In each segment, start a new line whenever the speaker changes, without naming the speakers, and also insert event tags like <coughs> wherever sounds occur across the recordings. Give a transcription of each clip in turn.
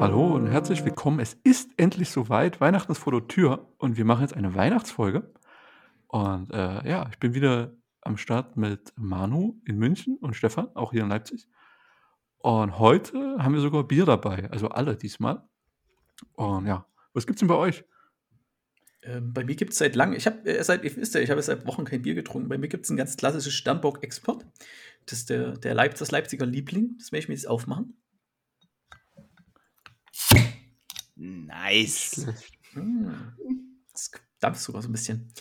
Hallo und herzlich willkommen. Es ist endlich soweit. Weihnachten ist vor der Tür und wir machen jetzt eine Weihnachtsfolge. Und äh, ja, ich bin wieder am Start mit Manu in München und Stefan, auch hier in Leipzig. Und heute haben wir sogar Bier dabei, also alle diesmal. Und ja, was gibt's denn bei euch?
Ähm, bei mir gibt es seit langem, ich habe äh, seit, ihr wisst ja, ich habe seit Wochen kein Bier getrunken. Bei mir gibt es ein ganz klassisches Sternbock Export. Das ist der, der Leip, das Leipziger Liebling. Das werde ich mir jetzt aufmachen.
Nice.
Hm. Das dampft sogar so ein bisschen.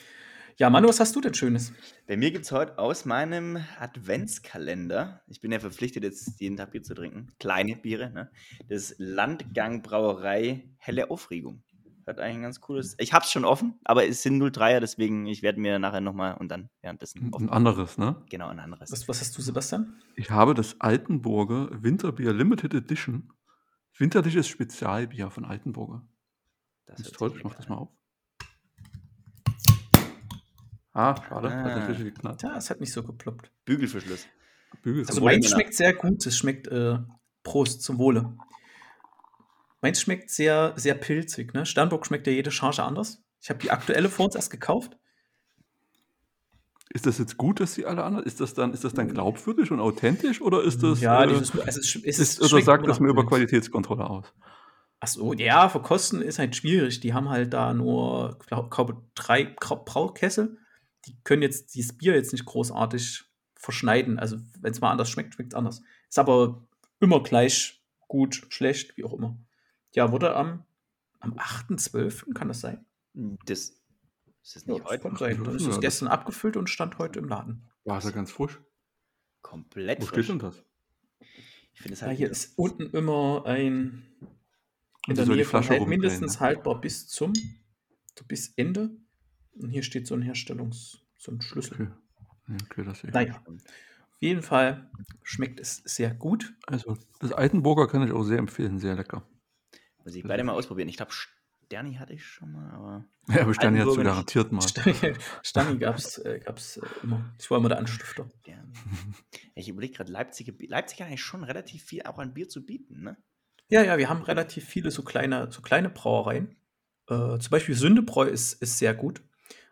Ja, Manu, was hast du denn Schönes?
Bei mir gibt es heute aus meinem Adventskalender, ich bin ja verpflichtet, jetzt jeden Tag Bier zu trinken, kleine Biere, ne? das Landgang Brauerei Helle Aufregung. Hat eigentlich ein ganz cooles. Ich hab's schon offen, aber es sind 03er, deswegen ich werde mir nachher nochmal und dann währenddessen
Ein anderes, ne?
Genau, ein anderes.
Was, was hast du, Sebastian?
Ich habe das Altenburger Winterbier Limited Edition. Winterliches Spezialbier von Altenburger.
Das
Das ist toll,
sich
ich mach das mal auf. Ah, schade, hat
Ah.
nicht richtig geknallt.
Ja, es hat nicht so geploppt.
Bügelverschluss.
Bügel
Also meins schmeckt sehr gut. Es schmeckt äh, Prost zum Wohle. Meins schmeckt sehr, sehr pilzig. Ne? Sternburg schmeckt ja jede Charge anders. Ich habe die aktuelle vor uns erst gekauft.
Ist das jetzt gut, dass sie alle anderen? Ist das dann, ist das dann glaubwürdig und authentisch oder ist das?
ja,
äh,
dieses, also es, es
ist, oder sagt das mir über. Qualitätskontrolle aus?
Ach so, ja, verkosten ist halt schwierig. Die haben halt da nur, glaube drei Braukessel. Die können jetzt dieses Bier jetzt nicht großartig verschneiden. Also, wenn es mal anders schmeckt, schmeckt es anders. Ist aber immer gleich gut, schlecht, wie auch immer. Ja, wurde am, am 8.12., kann das sein?
Das, ist das
Ja,
nicht
das
heute?
kann sein. Dann ist
Ja,
es
das-
gestern abgefüllt und stand heute im Laden.
War es ja ganz frisch.
Komplett
Wo
frisch.
steht denn das?
Ich finde es
Ja,
halt
hier ist unten immer ein in der Nähe von
Flasche
halt mindestens
ne?
haltbar bis zum bis Ende. Und hier steht so ein Herstellungs so ein Schlüssel.
Okay. Ja, okay, das ich.
Naja, auf jeden Fall schmeckt es sehr gut.
Also, das Altenburger kann ich auch sehr empfehlen, sehr lecker.
Muss ich beide mal ausprobieren. Ich glaube, Sterni hatte ich schon mal, aber.
Ja, aber Stani hat
nicht.
garantiert mal.
Stani <laughs> gab es äh, gab's, äh, immer. Ich war immer der Anstifter.
Sterni. ich überlege gerade, Leipzig, Leipzig hat eigentlich schon relativ viel auch an Bier zu bieten, ne?
Ja, ja, wir haben relativ viele so kleine, so kleine Brauereien. Äh, zum Beispiel Sündebräu ist, ist sehr gut.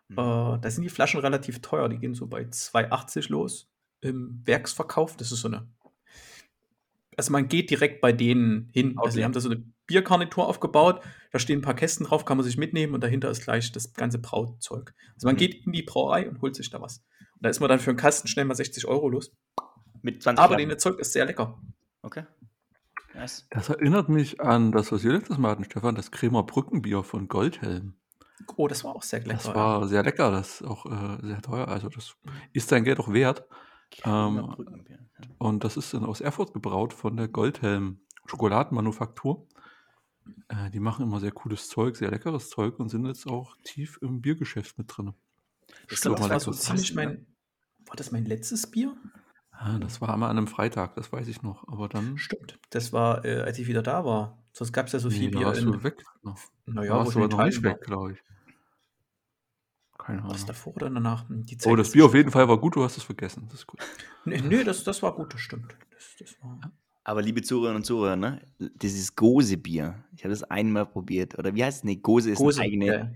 Mhm.
Äh, da sind die Flaschen relativ teuer. Die gehen so bei 2,80 los im Werksverkauf. Das ist so eine. Also man geht direkt bei denen hin. Also die
Okay.
haben da so eine Biergarnitur aufgebaut. Da stehen ein paar Kästen drauf, kann man sich mitnehmen und dahinter ist gleich das ganze Brauzeug. Also man
Mhm.
geht in die Brauerei und holt sich da was. Und da ist man dann für einen Kasten schnell mal 60 Euro los.
Mit 20
Aber das Zeug ist sehr lecker.
Okay. Nice.
Das erinnert mich an das, was wir letztes Mal hatten, Stefan, das Kremer Brückenbier von Goldhelm.
Oh, das war auch sehr lecker.
Das
ja.
war sehr lecker, das ist auch äh, sehr teuer. Also, das ist sein Geld auch wert. Ähm.
Ja.
Und das ist dann aus Erfurt gebraut von der Goldhelm Schokoladenmanufaktur. Äh, die machen immer sehr cooles Zeug, sehr leckeres Zeug und sind jetzt auch tief im Biergeschäft mit drin.
Stimmt,
mal
das war so ziemlich mein. War das mein letztes Bier?
Ah, das war einmal an einem Freitag, das weiß ich noch. Aber dann.
Stimmt. Das war, äh, als ich wieder da war. Sonst gab es ja so viel
Nee, da
Bier.
warst
in,
du weg. noch.
Naja,
da warst
ich
du aber noch nicht weg, glaube ich. Keine
war. Was
Ahnung.
davor oder danach?
Oh, das Bier auf jeden Fall war gut, du hast es vergessen. Das ist gut.
Nee, nee das, das war gut, das stimmt. Das, das war,
Aber liebe Zuhörerinnen und Zuhörer, ne? Dieses Gose-Bier. Ich habe das einmal probiert. Oder wie heißt es? Nee, Gose ist
Gose,
eigene.
ja.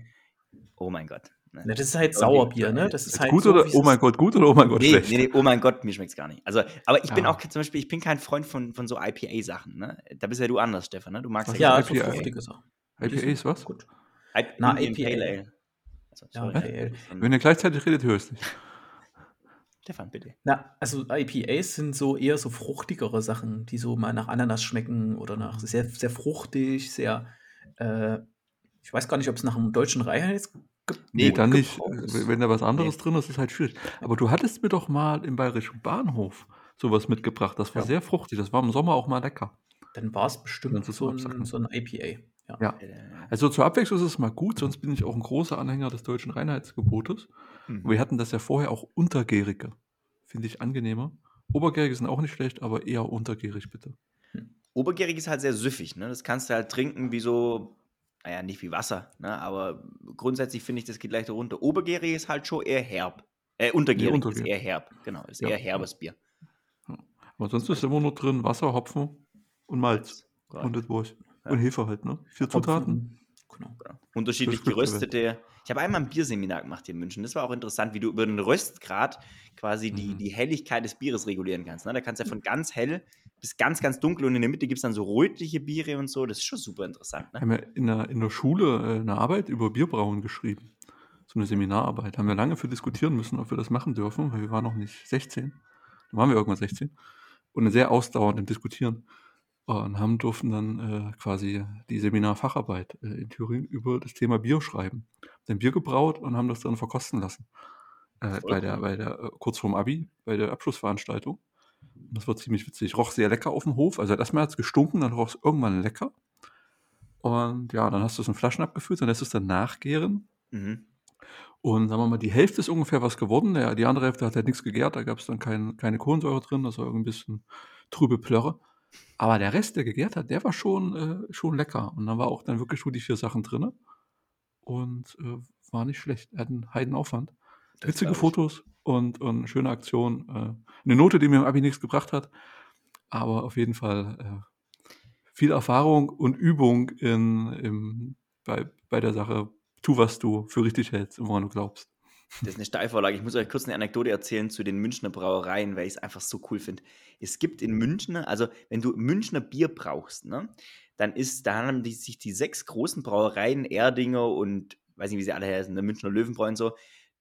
Oh mein Gott. Ne?
Na, das ist halt
Okay.
Sauerbier, ne? Das ist
Ist
halt
gut
so,
oder? Oh mein. Gott, gut oder oh mein Gott,
Nee,
schlecht?
nee, nee, oh mein Gott, mir schmeckt es gar nicht. Also, aber ich bin
Ah.
auch zum Beispiel, ich bin kein Freund von, von so IPA-Sachen, ne? Da bist ja du anders, Stefan, ne? Du magst
Was
Ja,
ist
so
IPA?
fruchtige Sachen.
IPA ist was?
Gut.
I
Na, IPA.
Pale Ale. Also,
Ja,
sorry.
Pale Ale.
Wenn ihr gleichzeitig redet, hörst du nicht.
Stefan, bitte.
Na, also IPAs sind so eher so fruchtigere Sachen, die so mal nach Ananas schmecken oder nach sehr, sehr fruchtig, sehr, äh, ich weiß gar nicht, ob es nach einem deutschen Reinheits ge-
Nee, dann nicht.
ist.
Wenn da was anderes drin ist, ist halt schwierig. Aber du hattest mir doch mal im Bayerischen Bahnhof sowas mitgebracht. Das war
Ja.
sehr fruchtig. Das war im Sommer auch mal lecker.
Dann war es bestimmt so ein, so ein IPA. Ja.
Ja. Also zur Abwechslung ist es mal gut, sonst bin ich auch ein großer Anhänger des deutschen Reinheitsgebotes.
Mhm.
Wir hatten das ja vorher auch untergärige. Finde ich angenehmer. Obergärige sind auch nicht schlecht, aber eher untergärig bitte.
Obergärig ist halt sehr süffig, ne? Das kannst du halt trinken wie so, naja, nicht wie Wasser, ne? Aber grundsätzlich finde ich, das geht leichter runter. Obergärig ist halt schon eher herb. Äh, untergierig,
Nee,
ist eher herb. Genau, ist
Ja,
eher
ja.
herbes Bier.
Aber sonst ist immer nur drin Wasser, Hopfen und Malz.
Ja.
Und das war's. Und Hefe halt, ne? Vier Zutaten.
Genau.
Genau. Unterschiedlich geröstete. Ich habe einmal ein Bierseminar gemacht hier in München. Das war auch interessant, wie du über den Röstgrad quasi die,
Mhm.
die Helligkeit des Bieres regulieren kannst. Ne? Da kannst du ja von ganz hell bis ganz, ganz dunkel und in der Mitte gibt es dann so rötliche Biere und so. Das ist schon super interessant.
Wir
Ne?
haben ja in der, in der Schule äh, eine Arbeit über Bierbrauen geschrieben. So eine Seminararbeit. Haben wir lange für diskutieren müssen, ob wir das machen dürfen, weil wir waren noch nicht 16. Dann waren wir irgendwann 16. Und sehr ausdauernd im Diskutieren. Und haben durften dann äh, quasi die Seminarfacharbeit äh, in Thüringen über das Thema Bier schreiben. Dann Bier gebraut und haben das dann verkosten lassen. Äh, bei der, bei der, äh, kurz vorm Abi, bei der Abschlussveranstaltung. Das war ziemlich witzig. Roch sehr lecker auf dem Hof. Also erstmal hat es gestunken, dann roch es irgendwann lecker. Und ja, dann hast du es in Flaschen abgefüllt, dann lässt es dann nachgären.
Mhm.
Und sagen wir mal, die Hälfte ist ungefähr was geworden. Der, die andere Hälfte hat halt nichts gegärt, da gab es dann kein, keine Kohlensäure drin, das war irgendwie ein bisschen trübe Plörre. Aber der Rest, der gegärt hat, der war schon, äh, schon lecker. Und dann war auch dann wirklich nur die vier Sachen drin. Und äh, war nicht schlecht. Er hat einen Heidenaufwand.
Das
Witzige. Fotos und, und schöne Aktion. Äh, eine Note, die mir im Abi nichts gebracht hat. Aber auf jeden Fall äh, viel Erfahrung und Übung in, im, bei, bei der Sache. Tu, was du für richtig hältst und woran du glaubst.
Das ist eine Steilvorlage. Ich muss euch kurz eine Anekdote erzählen zu den Münchner Brauereien, weil ich es einfach so cool finde. Es gibt in München, also wenn du Münchner Bier brauchst, ne, dann ist, da haben die, sich die sechs großen Brauereien, Erdinger und weiß nicht, wie sie alle heißen, der Münchner Löwenbräu und so,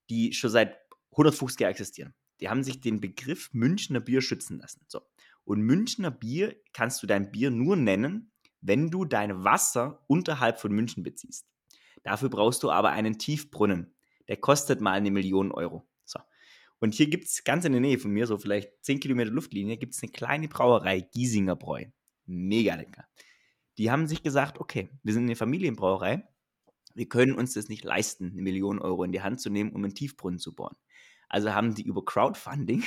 die schon seit 150 Jahren existieren. Die haben sich den Begriff Münchner Bier schützen lassen. So. Und Münchner Bier kannst du dein Bier nur nennen, wenn du dein Wasser unterhalb von München beziehst. Dafür brauchst du aber einen Tiefbrunnen. Der kostet mal eine Million Euro. So. Und hier gibt es ganz in der Nähe von mir, so vielleicht 10 Kilometer Luftlinie, gibt es eine kleine Brauerei, Giesinger Bräu. Mega lecker. Die haben sich gesagt, okay, wir sind eine Familienbrauerei, wir können uns das nicht leisten, eine Million Euro in die Hand zu nehmen, um einen Tiefbrunnen zu bohren. Also haben die über Crowdfunding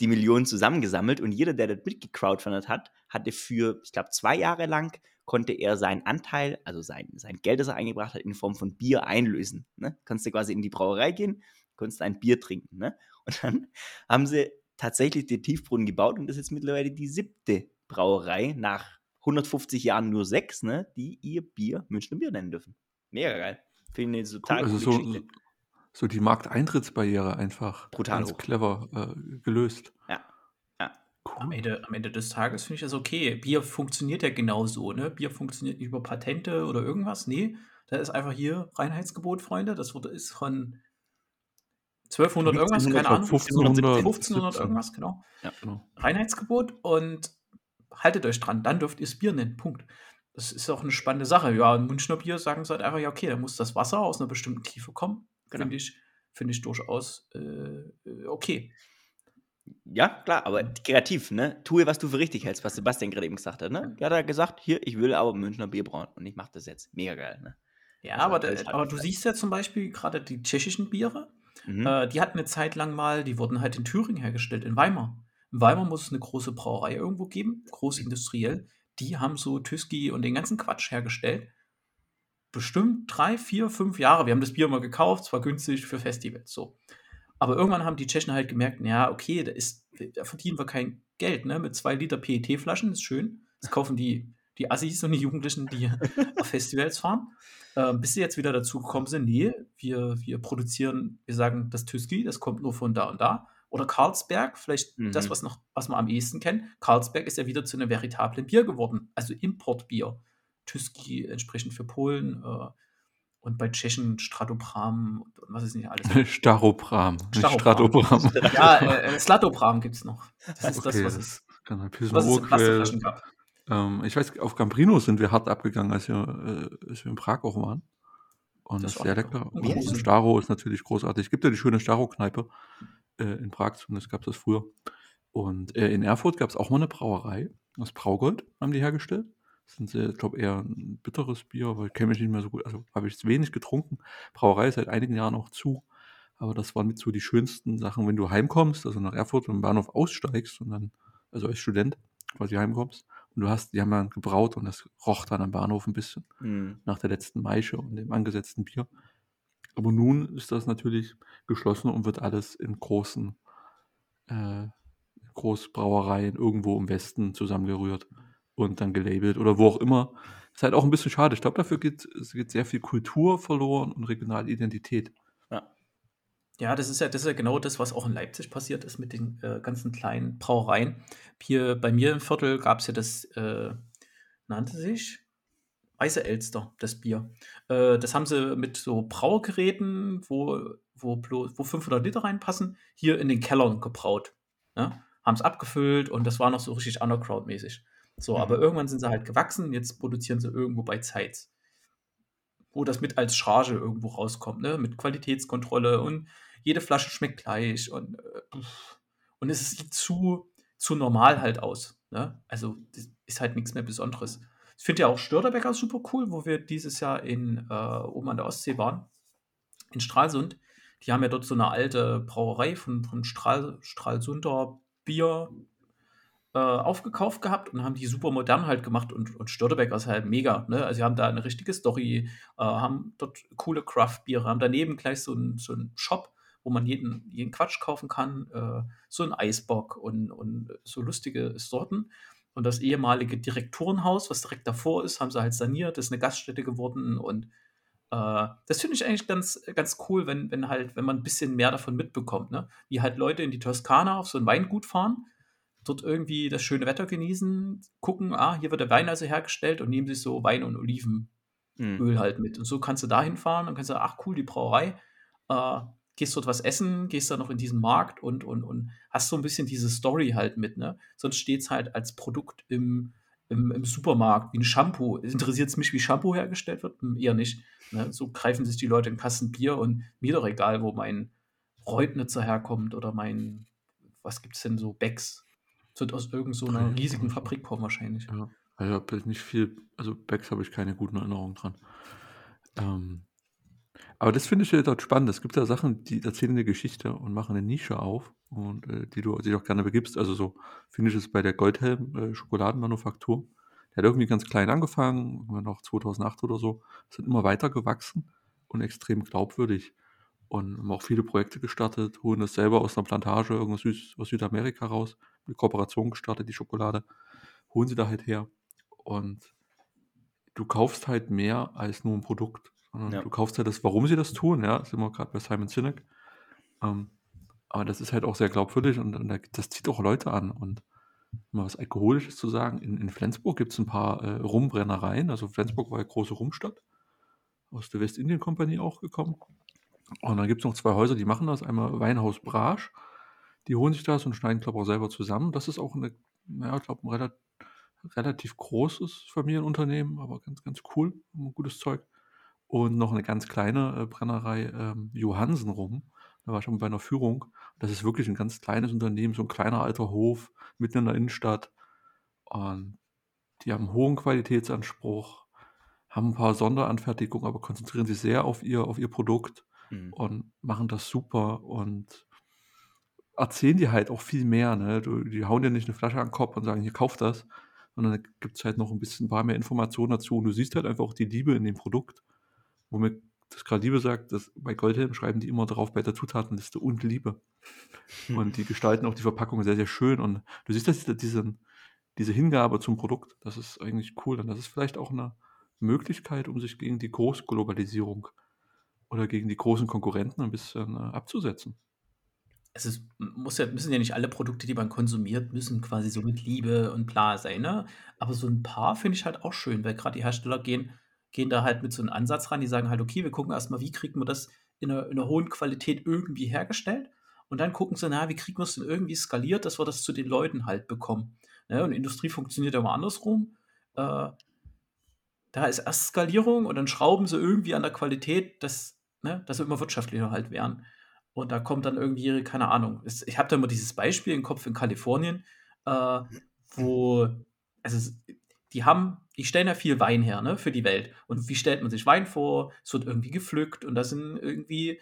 die Millionen zusammengesammelt und jeder, der das mitgecrowdfundet hat, hatte für, ich glaube, zwei Jahre lang konnte er seinen Anteil, also sein, sein Geld, das er eingebracht hat, in Form von Bier einlösen. Ne? Konntest du quasi in die Brauerei gehen, konntest ein Bier trinken. Ne? Und dann <laughs> haben sie tatsächlich den Tiefbrunnen gebaut und das ist jetzt mittlerweile die siebte Brauerei nach 150 Jahren nur sechs, ne, die ihr Bier Münchner Bier nennen dürfen. Mega geil. Finde ich eine
Cool,
total
also so. So die Markteintrittsbarriere einfach
Brutal
ganz
hoch.
clever äh, gelöst.
Ja. Ja.
Am
Cool.
Ende, am Ende des Tages finde ich das okay. Bier funktioniert ja genauso, ne? Bier funktioniert nicht über Patente oder irgendwas. Nee, da ist einfach hier Reinheitsgebot, Freunde. Das wurde, ist von 1200 irgendwas, keine Ahnung.
1500,
1500
17.
irgendwas, genau.
Genau.
Reinheitsgebot und haltet euch dran, dann dürft ihr das Bier nennen. Punkt. Das ist auch eine spannende Sache. Ja, ein Münchner Bier sagen sie halt einfach, ja, okay, da muss das Wasser aus einer bestimmten Tiefe kommen.
Genau.
Finde ich, finde ich durchaus äh, okay.
Ja, klar, aber kreativ, ne? Tue, was du für richtig hältst, was Sebastian gerade eben gesagt hat, ne? Der hat ja gesagt, hier, ich will aber Münchner Bier brauen und ich mache das jetzt. Mega geil, ne?
Ja,
Also
aber, da, aber du siehst ja zum Beispiel gerade die tschechischen Biere,
Mhm.
äh, die hatten eine Zeit lang mal, die wurden halt in Thüringen hergestellt, in Weimar. In Weimar muss es eine große Brauerei irgendwo geben, groß industriell. Die haben so Tüski und den ganzen Quatsch hergestellt. Bestimmt drei, vier, fünf Jahre. Wir haben das Bier mal gekauft, es war günstig für Festivals, so. Aber irgendwann haben die Tschechen halt gemerkt, ja, okay, da, ist, da verdienen wir kein Geld, ne? Mit zwei Liter PET-Flaschen, ist schön. Das kaufen die, die Assis und die Jugendlichen, die <laughs> auf Festivals fahren. Äh, bis sie jetzt wieder dazu gekommen sind, nee, wir, wir produzieren, wir sagen, das Tüski, das kommt nur von da und da. Oder Carlsberg, vielleicht
Mhm.
das, was, noch, was man am ehesten kennt. Carlsberg ist ja wieder zu einem veritablen Bier geworden, also Importbier. Tüski entsprechend für Polen äh, und bei Tschechen Stratopram und was ist nicht alles. <laughs>
Staropram, nicht. Stratopram.
ja, äh, äh, Slatopram gibt es noch. Das ist
Okay,
das, was
das
es,
ein bisschen
was es in. Plastikflaschen gab.
Ähm, ich weiß, auf Cambrino sind wir hart abgegangen, als wir, äh, als wir in Prag auch waren. Und
Das
das,
ist
sehr
lecker. Und
groß.
Staro ist natürlich großartig. Es gibt ja die schöne Staro-Kneipe äh, in Prag, zumindest gab es das früher. Und äh, in Erfurt gab es auch mal eine Brauerei. Aus Braugold haben die hergestellt. Das sind, äh, ich glaube, eher ein bitteres Bier, aber ich kenne mich nicht mehr so gut. Also habe ich wenig getrunken. Brauerei ist seit einigen Jahren auch zu. Aber das waren mit so die schönsten Sachen, wenn du heimkommst, also nach Erfurt und im Bahnhof aussteigst und dann, also als Student quasi heimkommst. Und du hast, die haben dann gebraut und das roch dann am Bahnhof ein bisschen
Mhm.
nach der letzten Maische und dem angesetzten Bier. Aber nun ist das natürlich geschlossen und wird alles in großen äh, Großbrauereien irgendwo im Westen zusammengerührt und dann gelabelt oder wo auch immer. Ist halt auch ein bisschen schade. Ich glaube, dafür geht, es geht sehr viel Kultur verloren und regionale Identität.
Ja.
Ja, das ist ja, das ist ja genau das, was auch in Leipzig passiert ist mit den äh, ganzen kleinen Brauereien. Hier bei mir im Viertel gab es ja das, äh, nannte sich Weiße Elster, das Bier. Äh, das haben sie mit so Braugeräten, wo, wo, wo 500 Liter reinpassen, hier in den Kellern gebraut. Ne? Haben es abgefüllt und das war noch so richtig Underground-mäßig. So,
Mhm.
aber irgendwann sind sie halt gewachsen, jetzt produzieren sie irgendwo bei Zeitz. Wo das mit als Charge irgendwo rauskommt, ne? Mit Qualitätskontrolle und jede Flasche schmeckt gleich und, äh, und es sieht zu, zu normal halt aus. Ne? Also, ist halt nichts mehr Besonderes. Ich finde ja auch Störtebecker super cool, wo wir dieses Jahr in, äh, oben an der Ostsee waren, in Stralsund. Die haben ja dort so eine alte Brauerei von, von Strahl, Stralsunder Bier äh, aufgekauft gehabt und haben die super modern halt gemacht und, und Störtebecker ist halt mega. Ne? Also sie haben da eine richtige Story, äh, haben dort coole Craft-Biere, haben daneben gleich so einen so Shop, wo man jeden, jeden Quatsch kaufen kann, äh, so ein Eisbock und, und so lustige Sorten. Und das ehemalige Direktorenhaus, was direkt davor ist, haben sie halt saniert, ist eine Gaststätte geworden und äh, das finde ich eigentlich ganz, ganz cool, wenn, wenn halt, wenn man ein bisschen mehr davon mitbekommt, ne? Wie halt Leute in die Toskana auf so ein Weingut fahren, dort irgendwie das schöne Wetter genießen, gucken, ah, hier wird der Wein also hergestellt und nehmen sich so Wein und Olivenöl
Mhm.
halt mit. Und so kannst du da hinfahren und kannst sagen, ach cool, die Brauerei, äh, gehst dort was essen, gehst dann noch in diesen Markt und, und, und hast so ein bisschen diese Story halt mit, ne? Sonst steht es halt als Produkt im, im, im Supermarkt, wie ein Shampoo. Interessiert es mich, wie Shampoo hergestellt wird? Hm, Eher nicht. Ne? So greifen sich die Leute in Kassen Bier und mir doch egal, wo mein Reutnitzer herkommt oder mein, was gibt's denn so, Becks. Das wird aus irgendeiner so einer riesigen. Fabrik kommen wahrscheinlich.
Ja, also ich habe nicht viel, also Becks habe ich keine guten Erinnerungen dran. Ähm, aber das finde ich ja dort spannend. Es gibt da Sachen, die erzählen eine Geschichte und machen eine Nische auf und äh, die du dich auch gerne begibst. Also so finde ich es bei der Goldhelm äh, Schokoladenmanufaktur. Der hat irgendwie ganz klein angefangen, irgendwann noch 2008 oder so, sind immer weiter gewachsen und extrem glaubwürdig und haben auch viele Projekte gestartet, holen das selber aus einer Plantage irgendwas aus Südamerika raus, eine Kooperation gestartet, die Schokolade, holen sie da halt her und du kaufst halt mehr als nur ein Produkt,
Ja.
du kaufst halt das, warum sie das tun, ja, sind wir gerade bei Simon Sinek. Ähm, aber das ist halt auch sehr glaubwürdig und, und das zieht auch Leute an. Und mal was Alkoholisches zu sagen, in, in Flensburg gibt es ein paar äh, Rumbrennereien. Also Flensburg war eine große Rumstadt, aus der Westindien-Kompanie auch gekommen. Und dann gibt es noch zwei Häuser, die machen das. Einmal Weinhaus Brasch, die holen sich das und schneiden, glaube ich, auch selber zusammen. Das ist auch eine, naja, ich glaube, ein relativ, relativ großes Familienunternehmen, aber ganz, ganz cool, ein gutes Zeug. Und noch eine ganz kleine äh, Brennerei, ähm, Johansen rum. Da war ich schon bei einer Führung. Das ist wirklich ein ganz kleines Unternehmen, so ein kleiner alter Hof mitten in der Innenstadt. Und die haben einen hohen Qualitätsanspruch, haben ein paar Sonderanfertigungen, aber konzentrieren sich sehr auf ihr, auf ihr Produkt
Mhm.
und machen das super und erzählen dir halt auch viel mehr. Ne? Die hauen dir nicht eine Flasche an den Kopf und sagen, hier kauf das, sondern da gibt es halt noch ein bisschen ein paar mehr Informationen dazu und du siehst halt einfach auch die Liebe in dem Produkt. Womit das gerade Liebe sagt, dass bei Goldhelm schreiben die immer drauf bei der Zutatenliste und Liebe. Und die gestalten auch die Verpackung sehr, sehr schön. Und du siehst, dass diese, diese Hingabe zum Produkt, das ist eigentlich cool. Und das ist vielleicht auch eine Möglichkeit, um sich gegen die Großglobalisierung oder gegen die großen Konkurrenten ein bisschen äh, abzusetzen.
Es ist, muss ja, müssen ja nicht alle Produkte, die man konsumiert, müssen quasi so mit Liebe und bla sein, ne? Aber so ein paar finde ich halt auch schön, weil gerade die Hersteller gehen, gehen da halt mit so einem Ansatz ran, die sagen halt, okay, wir gucken erstmal, wie kriegen wir das in einer, in einer hohen Qualität irgendwie hergestellt und dann gucken sie, na, wie kriegen wir es denn irgendwie skaliert, dass wir das zu den Leuten halt bekommen. Ne? Und Industrie funktioniert ja immer andersrum. Äh, da ist erst Skalierung und dann schrauben sie irgendwie an der Qualität, dass, ne, dass wir immer wirtschaftlicher halt werden. Und da kommt dann irgendwie, keine Ahnung, ich habe da immer dieses Beispiel im Kopf in Kalifornien, äh, wo, also die haben, die stellen ja viel Wein her, ne, für die Welt. Und wie stellt man sich Wein vor? Es wird irgendwie gepflückt und da sind irgendwie,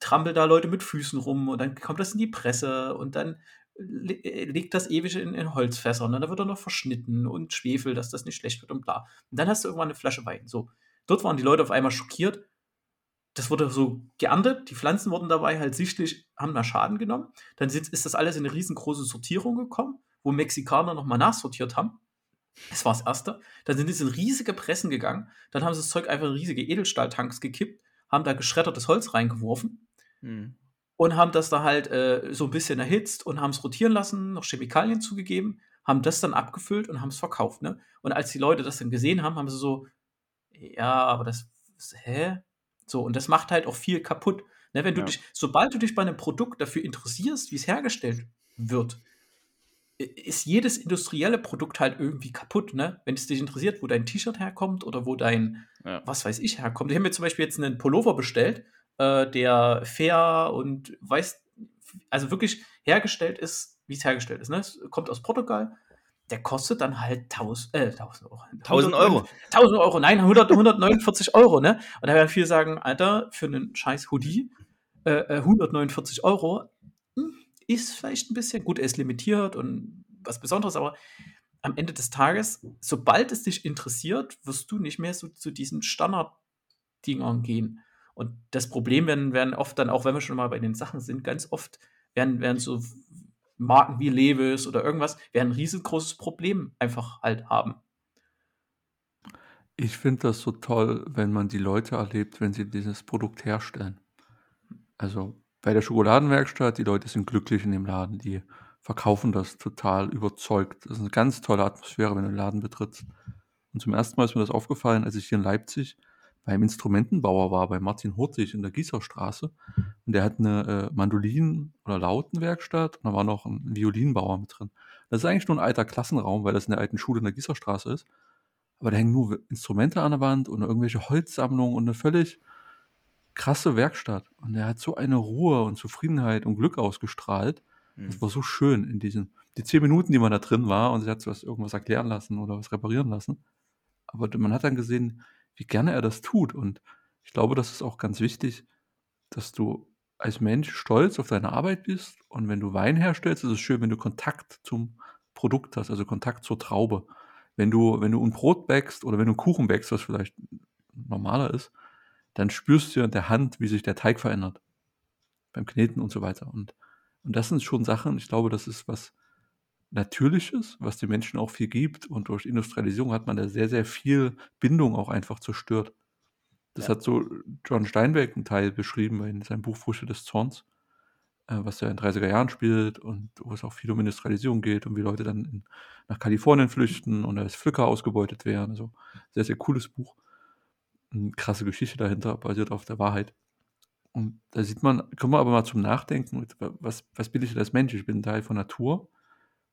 trampeln da Leute mit Füßen rum und dann kommt das in die Presse und dann liegt das ewig in, in Holzfässern und dann wird er noch verschnitten und Schwefel, dass das nicht schlecht wird und bla. Und dann hast du irgendwann eine Flasche Wein. So, dort waren die Leute auf einmal schockiert. Das wurde so geerntet, die Pflanzen wurden dabei halt sichtlich, haben da Schaden genommen. Dann ist das alles in eine riesengroße Sortierung gekommen, wo Mexikaner nochmal nachsortiert haben. Das war das Erste. Dann sind sie in riesige Pressen gegangen. Dann haben sie das Zeug einfach in riesige Edelstahltanks gekippt, haben da geschreddertes Holz reingeworfen hm. und haben das da halt äh, so ein bisschen erhitzt und haben es rotieren lassen, noch Chemikalien zugegeben, haben das dann abgefüllt und haben es verkauft. Ne? Und als die Leute das dann gesehen haben, haben sie so, ja, aber das, hä? So, und das macht halt auch viel kaputt. Ne, wenn du ja. dich, sobald du dich bei einem Produkt dafür interessierst, wie es hergestellt wird, ist jedes industrielle Produkt halt irgendwie kaputt, ne? Wenn es dich interessiert, wo dein T-Shirt herkommt oder wo dein, ja. was weiß ich, herkommt. Ich habe mir zum Beispiel jetzt einen Pullover bestellt, äh, der fair und weiß, also wirklich hergestellt ist, wie es hergestellt ist, ne? Es kommt aus Portugal, der kostet dann halt 1000, äh, 1000 Euro.
1000 Euro.
1000 Euro, nein, 100, 149 <laughs> Euro, ne? Und da werden viele sagen, Alter, für einen scheiß Hoodie, äh, 149 äh, Euro, hm, ist vielleicht ein bisschen, gut, er ist limitiert und was Besonderes, aber am Ende des Tages, sobald es dich interessiert, wirst du nicht mehr so zu diesen Standard-Dingern gehen. Und das Problem werden, werden oft dann, auch wenn wir schon mal bei den Sachen sind, ganz oft werden, werden so Marken wie Levis oder irgendwas, werden ein riesengroßes Problem einfach halt haben.
Ich finde das so toll, wenn man die Leute erlebt, wenn sie dieses Produkt herstellen. Also bei der Schokoladenwerkstatt, die Leute sind glücklich in dem Laden, die verkaufen das total überzeugt. Das ist eine ganz tolle Atmosphäre, wenn du den Laden betrittst. Und zum ersten Mal ist mir das aufgefallen, als ich hier in Leipzig beim Instrumentenbauer war, bei Martin Hurtig in der Gießerstraße. Und der hat eine äh, Mandolin- oder Lautenwerkstatt und da war noch ein Violinbauer mit drin. Das ist eigentlich nur ein alter Klassenraum, weil das in der alten Schule in der Gießerstraße ist. Aber da hängen nur Instrumente an der Wand und irgendwelche Holzsammlungen und eine völlig krasse Werkstatt. Und er hat so eine Ruhe und Zufriedenheit und Glück ausgestrahlt. Das mhm. war so schön in diesen, die zehn Minuten, die man da drin war und sie hat was irgendwas erklären lassen oder was reparieren lassen. Aber man hat dann gesehen, wie gerne er das tut. Und ich glaube, das ist auch ganz wichtig, dass du als Mensch stolz auf deine Arbeit bist. Und wenn du Wein herstellst, ist es schön, wenn du Kontakt zum Produkt hast, also Kontakt zur Traube. Wenn du, wenn du ein Brot backst oder wenn du einen Kuchen backst, was vielleicht normaler ist, dann spürst du in der Hand, wie sich der Teig verändert. Beim Kneten und so weiter. Und, und das sind schon Sachen, ich glaube, das ist was Natürliches, was den Menschen auch viel gibt. Und durch Industrialisierung hat man da sehr, sehr viel Bindung auch einfach zerstört. Das ja. hat so John Steinbeck einen Teil beschrieben in seinem Buch Früchte des Zorns, äh, was ja in 30er Jahren spielt und wo es auch viel um Industrialisierung geht und wie Leute dann in, nach Kalifornien flüchten und als Flücker ausgebeutet werden. Also sehr, sehr cooles Buch. Eine krasse Geschichte dahinter, basiert auf der Wahrheit. Und da sieht man, kommen wir aber mal zum Nachdenken, was, was bin ich als Mensch? Ich bin ein Teil von Natur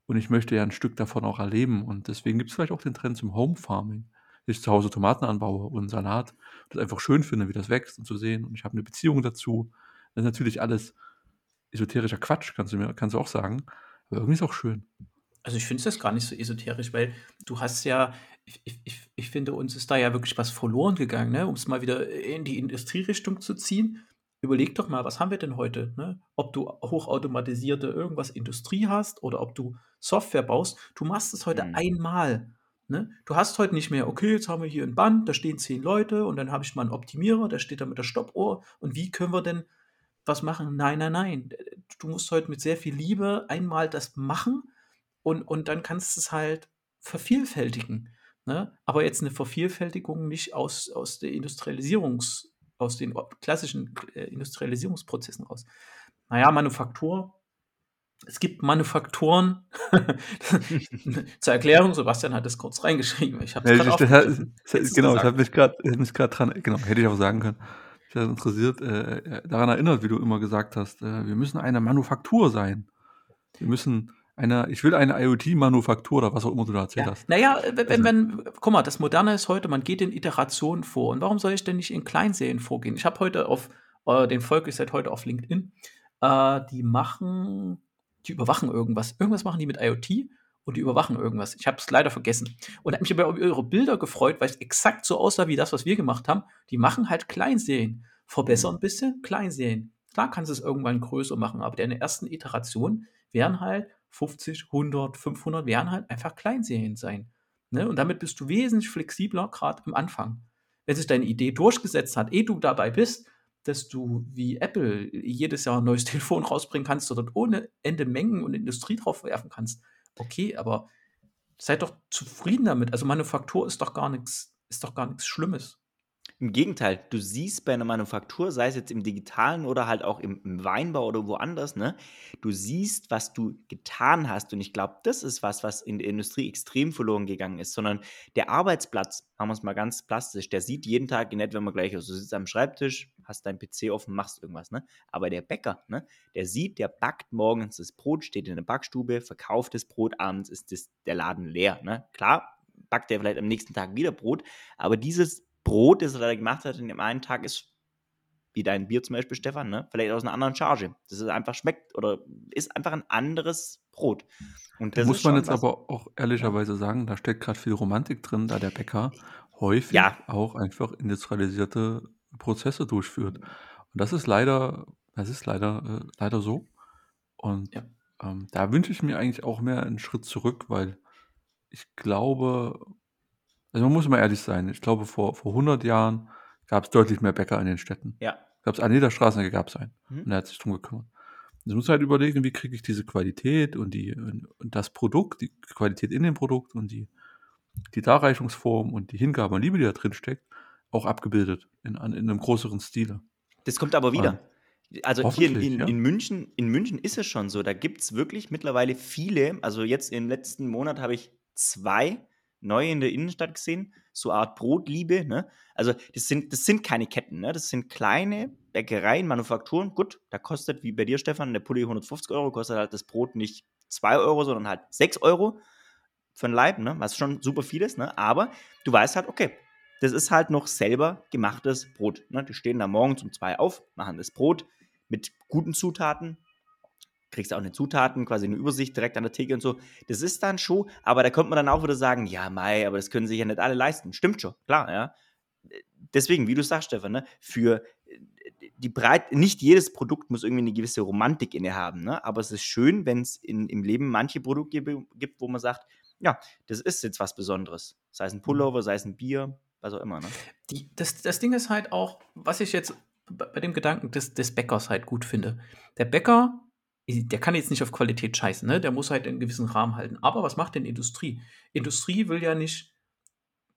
und ich möchte ja ein Stück davon auch erleben. Und deswegen gibt es vielleicht auch den Trend zum Home Farming. Ich zu Hause Tomaten anbaue und Salat. Das einfach schön finde, wie das wächst und zu sehen. Und ich habe eine Beziehung dazu. Das ist natürlich alles esoterischer Quatsch, kannst du mir kannst du auch sagen. Aber irgendwie ist es auch schön.
Also ich finde es gar nicht so esoterisch, weil du hast ja, ich, ich, ich finde, uns ist da ja wirklich was verloren gegangen, ne? um es mal wieder in die Industrierichtung zu ziehen überleg doch mal, was haben wir denn heute? Ne? Ob du hochautomatisierte irgendwas Industrie hast oder ob du Software baust, du machst es heute mhm. einmal. Ne? Du hast heute nicht mehr, okay, jetzt haben wir hier ein Band, da stehen zehn Leute und dann habe ich mal einen Optimierer, der steht da mit der Stoppuhr und wie können wir denn was machen? Nein, nein, nein. Du musst heute mit sehr viel Liebe einmal das machen und, und dann kannst du es halt vervielfältigen. Ne? Aber jetzt eine Vervielfältigung nicht aus, aus der Industrialisierungs- aus den klassischen äh, Industrialisierungsprozessen raus. Naja, Manufaktur. Es gibt Manufaktoren. <laughs> Zur Erklärung, Sebastian hat das kurz reingeschrieben. Ich habe
ich, Genau, ich habe mich gerade dran, genau, hätte ich auch sagen können. Ich habe interessiert, äh, äh, daran erinnert, wie du immer gesagt hast, äh, wir müssen eine Manufaktur sein. Wir müssen eine, ich will eine IoT-Manufaktur oder was auch immer du da erzählt
ja.
hast.
Naja, wenn, also, wenn, guck mal, das Moderne ist heute, man geht in Iterationen vor. Und warum soll ich denn nicht in Kleinserien vorgehen? Ich habe heute auf, äh, den folge ich seit heute auf LinkedIn, äh, die machen, die überwachen irgendwas. Irgendwas machen die mit IoT und die überwachen irgendwas. Ich habe es leider vergessen. Und habe mich aber über ihre Bilder gefreut, weil es exakt so aussah wie das, was wir gemacht haben. Die machen halt Kleinserien. Verbessern ein bisschen Kleinserien. Klar kannst du es irgendwann größer machen, aber deine ersten Iterationen wären halt 50, 100, 500 werden halt einfach Kleinserien sein. Ne? Und damit bist du wesentlich flexibler, gerade am Anfang. Wenn sich deine Idee durchgesetzt hat, ehe du dabei bist, dass du wie Apple jedes Jahr ein neues <laughs> Telefon rausbringen kannst oder ohne Ende Mengen und Industrie drauf werfen kannst. Okay, aber seid doch zufrieden damit. Also Manufaktur ist doch gar nichts, ist doch gar nichts Schlimmes.
Im Gegenteil, du siehst bei einer Manufaktur, sei es jetzt im Digitalen oder halt auch im, Weinbau oder woanders, ne, du siehst, was du getan hast. Und ich glaube, das ist was, was in der Industrie extrem verloren gegangen ist. Sondern der Arbeitsplatz, machen wir es mal ganz plastisch, der sieht jeden Tag in etwa immer gleich aus. Du sitzt am Schreibtisch, hast deinen PC offen, machst irgendwas, ne? Aber der Bäcker, ne, der sieht, der backt morgens das Brot, steht in der Backstube, verkauft das Brot, abends ist das, der Laden leer, ne? Klar, backt er vielleicht am nächsten Tag wieder Brot, aber dieses Brot, das er da gemacht hat in dem einen Tag, ist wie dein Bier zum Beispiel, Stefan, ne? vielleicht aus einer anderen Charge. Das ist einfach schmeckt oder ist einfach ein anderes Brot.
Und das muss man jetzt aber auch ehrlicherweise sagen, da steckt gerade viel Romantik drin, da der Bäcker häufig
ja.
auch einfach industrialisierte Prozesse durchführt. Und das ist leider, das ist leider, äh, leider so. Und ja. ähm, da wünsche ich mir eigentlich auch mehr einen Schritt zurück, weil ich glaube, also man muss mal ehrlich sein. Ich glaube, vor, vor 100 Jahren gab es deutlich mehr Bäcker in den Städten.
Ja.
Gab es an jeder Straße gab es einen. Mhm. Und er hat sich drum gekümmert. Jetzt muss halt überlegen, wie kriege ich diese Qualität und die und das Produkt, die Qualität in dem Produkt und die, die Darreichungsform und die Hingabe und Liebe, die da drin steckt, auch abgebildet in, in einem größeren Stile.
Das kommt aber wieder. Also hier in, in, ja. in, München, in München ist es schon so, da gibt es wirklich mittlerweile viele, also jetzt im letzten Monat habe ich zwei neu in der Innenstadt gesehen, so Art Brotliebe. Ne? Also das sind, das sind keine Ketten, ne? das sind kleine Bäckereien, Manufakturen. Gut, da kostet, wie bei dir, Stefan, der Pulli 150 Euro, kostet halt das Brot nicht 2 Euro, sondern halt 6 Euro für ein Leib, ne? was schon super viel ist. Ne? Aber du weißt halt, okay, das ist halt noch selber gemachtes Brot. Ne? Die stehen da morgens um zwei auf, machen das Brot mit guten Zutaten, kriegst du auch eine Zutaten, quasi eine Übersicht direkt an der Theke und so. Das ist dann schon, aber da kommt man dann auch wieder sagen, ja, Mai, aber das können sich ja nicht alle leisten. Stimmt schon, klar, ja. Deswegen, wie du sagst, Stefan, ne, für die Breit, nicht jedes Produkt muss irgendwie eine gewisse Romantik inne haben, ne? aber es ist schön, wenn es im Leben manche Produkte gibt, wo man sagt, ja, das ist jetzt was Besonderes. Sei es ein Pullover, sei es ein Bier, was auch immer. Ne?
Die, das, das Ding ist halt auch, was ich jetzt bei dem Gedanken des, des Bäckers halt gut finde. Der Bäcker der kann jetzt nicht auf Qualität scheißen, ne? Der muss halt einen gewissen Rahmen halten. Aber was macht denn Industrie? Industrie will ja nicht,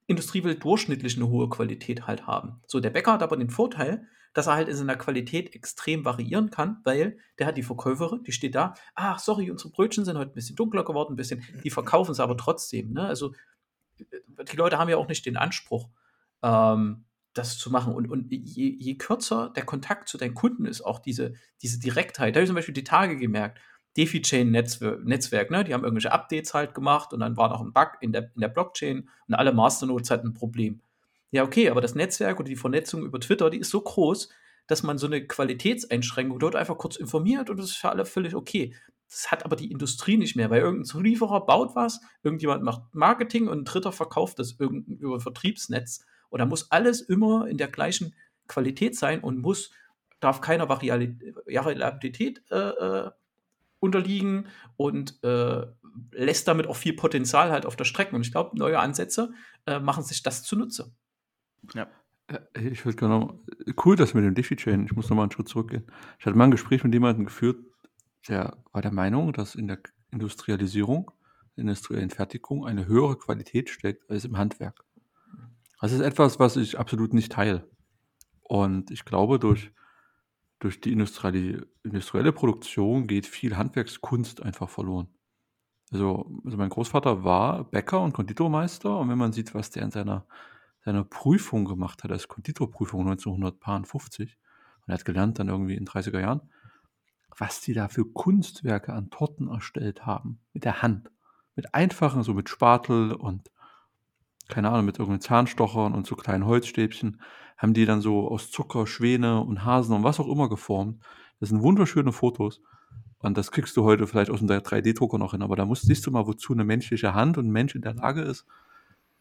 Industrie will durchschnittlich eine hohe Qualität halt haben. So, der Bäcker hat aber den Vorteil, dass er halt in seiner Qualität extrem variieren kann, weil der hat die Verkäuferin, die steht da, ach, sorry, unsere Brötchen sind heute ein bisschen dunkler geworden, ein bisschen, die verkaufen es aber trotzdem, ne? Also, die Leute haben ja auch nicht den Anspruch, ähm, das zu machen. Und, und je, je, kürzer der Kontakt zu deinen Kunden ist, auch diese, diese Direktheit. Da habe ich zum Beispiel die Tage gemerkt, DeFi-Chain-Netzwerk, Netzwerk, ne? die haben irgendwelche Updates halt gemacht und dann war noch ein Bug in der, in der Blockchain und alle Masternodes hatten ein Problem. Ja, okay, aber das Netzwerk oder die Vernetzung über Twitter, die ist so groß, dass man so eine Qualitätseinschränkung dort einfach kurz informiert und das ist für alle völlig okay. Das hat aber die Industrie nicht mehr, weil irgendein Zulieferer baut was, irgendjemand macht Marketing und ein Dritter verkauft das über ein Vertriebsnetz und da muss alles immer in der gleichen Qualität sein und muss, darf keiner Variabilität äh, äh, unterliegen und äh, lässt damit auch viel Potenzial halt auf der Strecke. Und ich glaube, neue Ansätze äh, machen sich das zunutze.
Ja. Äh, ich würde gerne cool, dass mit dem Diffie-Chain, ich muss nochmal einen Schritt zurückgehen. Ich hatte mal ein Gespräch mit jemandem geführt, der war der Meinung, dass in der Industrialisierung, in der industriellen Fertigung eine höhere Qualität steckt als im Handwerk. Das ist etwas, was ich absolut nicht teile. Und ich glaube, durch, durch die industrielle, industrielle Produktion geht viel Handwerkskunst einfach verloren. Also, also mein Großvater war Bäcker und Konditormeister und wenn man sieht, was der in seiner, seiner Prüfung gemacht hat, als Konditorprüfung 1950, und er hat gelernt dann irgendwie in 30er Jahren, was die da für Kunstwerke an Torten erstellt haben, mit der Hand. Mit einfachen, so mit Spatel und keine Ahnung, mit irgendwelchen Zahnstochern und so kleinen Holzstäbchen, haben die dann so aus Zucker Schwäne und Hasen und was auch immer geformt. Das sind wunderschöne Fotos. Und das kriegst du heute vielleicht aus dem 3D-Drucker noch hin. Aber da musst, siehst du mal, wozu eine menschliche Hand und ein Mensch in der Lage ist.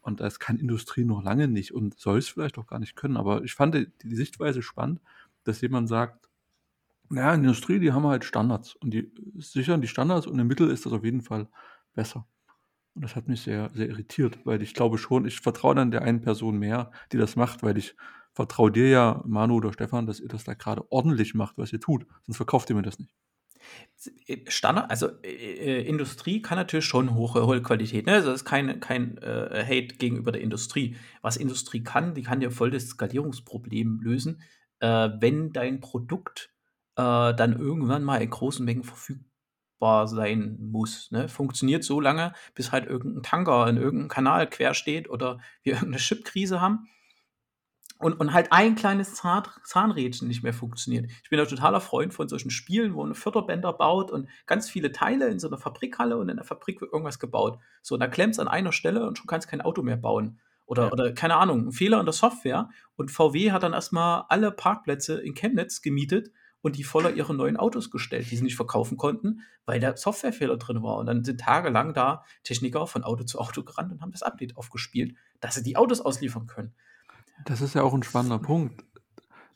Und das kann Industrie noch lange nicht und soll es vielleicht auch gar nicht können. Aber ich fand die, die Sichtweise spannend, dass jemand sagt, naja, Industrie, die haben halt Standards und die sichern die Standards und im Mittel ist das auf jeden Fall besser. Und das hat mich sehr, sehr irritiert, weil ich glaube schon, ich vertraue dann der einen Person mehr, die das macht, weil ich vertraue dir ja, Manu oder Stefan, dass ihr das da gerade ordentlich macht, was ihr tut. Sonst verkauft ihr mir das nicht.
Standard, also äh, äh, Industrie kann natürlich schon hohe, hohe Qualität. Ne? Also das ist kein, kein äh, Hate gegenüber der Industrie. Was Industrie kann, die kann dir voll das Skalierungsproblem lösen, äh, wenn dein Produkt äh, dann irgendwann mal in großen Mengen verfügbar sein muss. Ne? Funktioniert so lange, bis halt irgendein Tanker in irgendeinem Kanal quer steht oder wir <laughs> irgendeine Chipkrise haben und, und halt ein kleines Zahn, Zahnrädchen nicht mehr funktioniert. Ich bin ein totaler Freund von solchen Spielen, wo man Förderbänder baut und ganz viele Teile in so einer Fabrikhalle und in der Fabrik wird irgendwas gebaut. So, und da klemmt es an einer Stelle und schon kannst kein Auto mehr bauen. Oder, ja. oder keine Ahnung, ein Fehler in der Software und VW hat dann erstmal alle Parkplätze in Chemnitz gemietet und die voller ihre neuen Autos gestellt, die sie nicht verkaufen konnten, weil der Softwarefehler drin war. Und dann sind tagelang da Techniker von Auto zu Auto gerannt und haben das Update aufgespielt, dass sie die Autos ausliefern können.
Das ist ja auch ein spannender Punkt.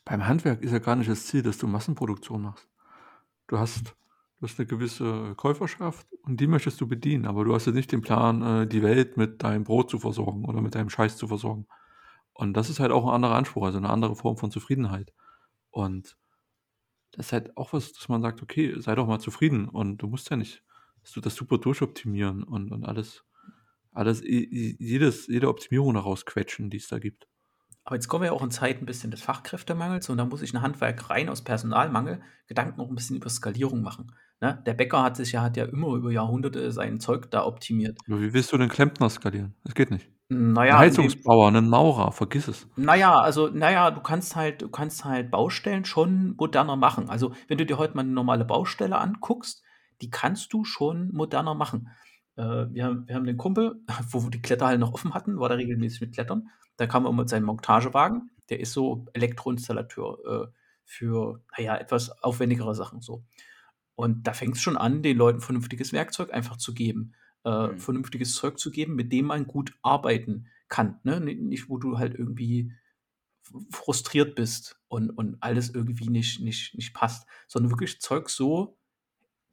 Beim Handwerk ist ja gar nicht das Ziel, dass du Massenproduktion machst. Du hast, du hast eine gewisse Käuferschaft und die möchtest du bedienen, aber du hast ja nicht den Plan, äh, die Welt mit deinem Brot zu versorgen oder mit deinem Scheiß zu versorgen. Und das ist halt auch ein anderer Anspruch, also eine andere Form von Zufriedenheit. Und das ist halt auch was, dass man sagt, okay, sei doch mal zufrieden und du musst ja nicht du das super durchoptimieren und, und alles, alles, jedes, jede Optimierung daraus quetschen, die es da gibt.
Aber jetzt kommen wir ja auch in Zeiten ein bisschen des Fachkräftemangels und da muss sich ein Handwerk rein aus Personalmangel Gedanken auch ein bisschen über Skalierung machen. Ne? Der Bäcker hat sich ja, hat ja immer über Jahrhunderte sein Zeug da optimiert.
Aber wie willst du den Klempner skalieren? Das geht nicht.
Naja,
ein Heizungsbauer, einen Maurer, vergiss es.
Naja, also, naja, du kannst halt, du kannst halt Baustellen schon moderner machen. Also, wenn du dir heute mal eine normale Baustelle anguckst, die kannst du schon moderner machen. Äh, wir, haben, wir haben den Kumpel, <laughs> wo wir die Kletterhallen noch offen hatten, war da regelmäßig mit Klettern. Da kam er mit seinem Montagewagen. Der ist so Elektroinstallateur äh, für, naja, etwas aufwendigere Sachen so. Und da fängt es schon an, den Leuten vernünftiges Werkzeug einfach zu geben. Äh, mhm. Vernünftiges Zeug zu geben, mit dem man gut arbeiten kann. Ne? Nicht, wo du halt irgendwie frustriert bist und, und alles irgendwie nicht, nicht, nicht passt, sondern wirklich Zeug so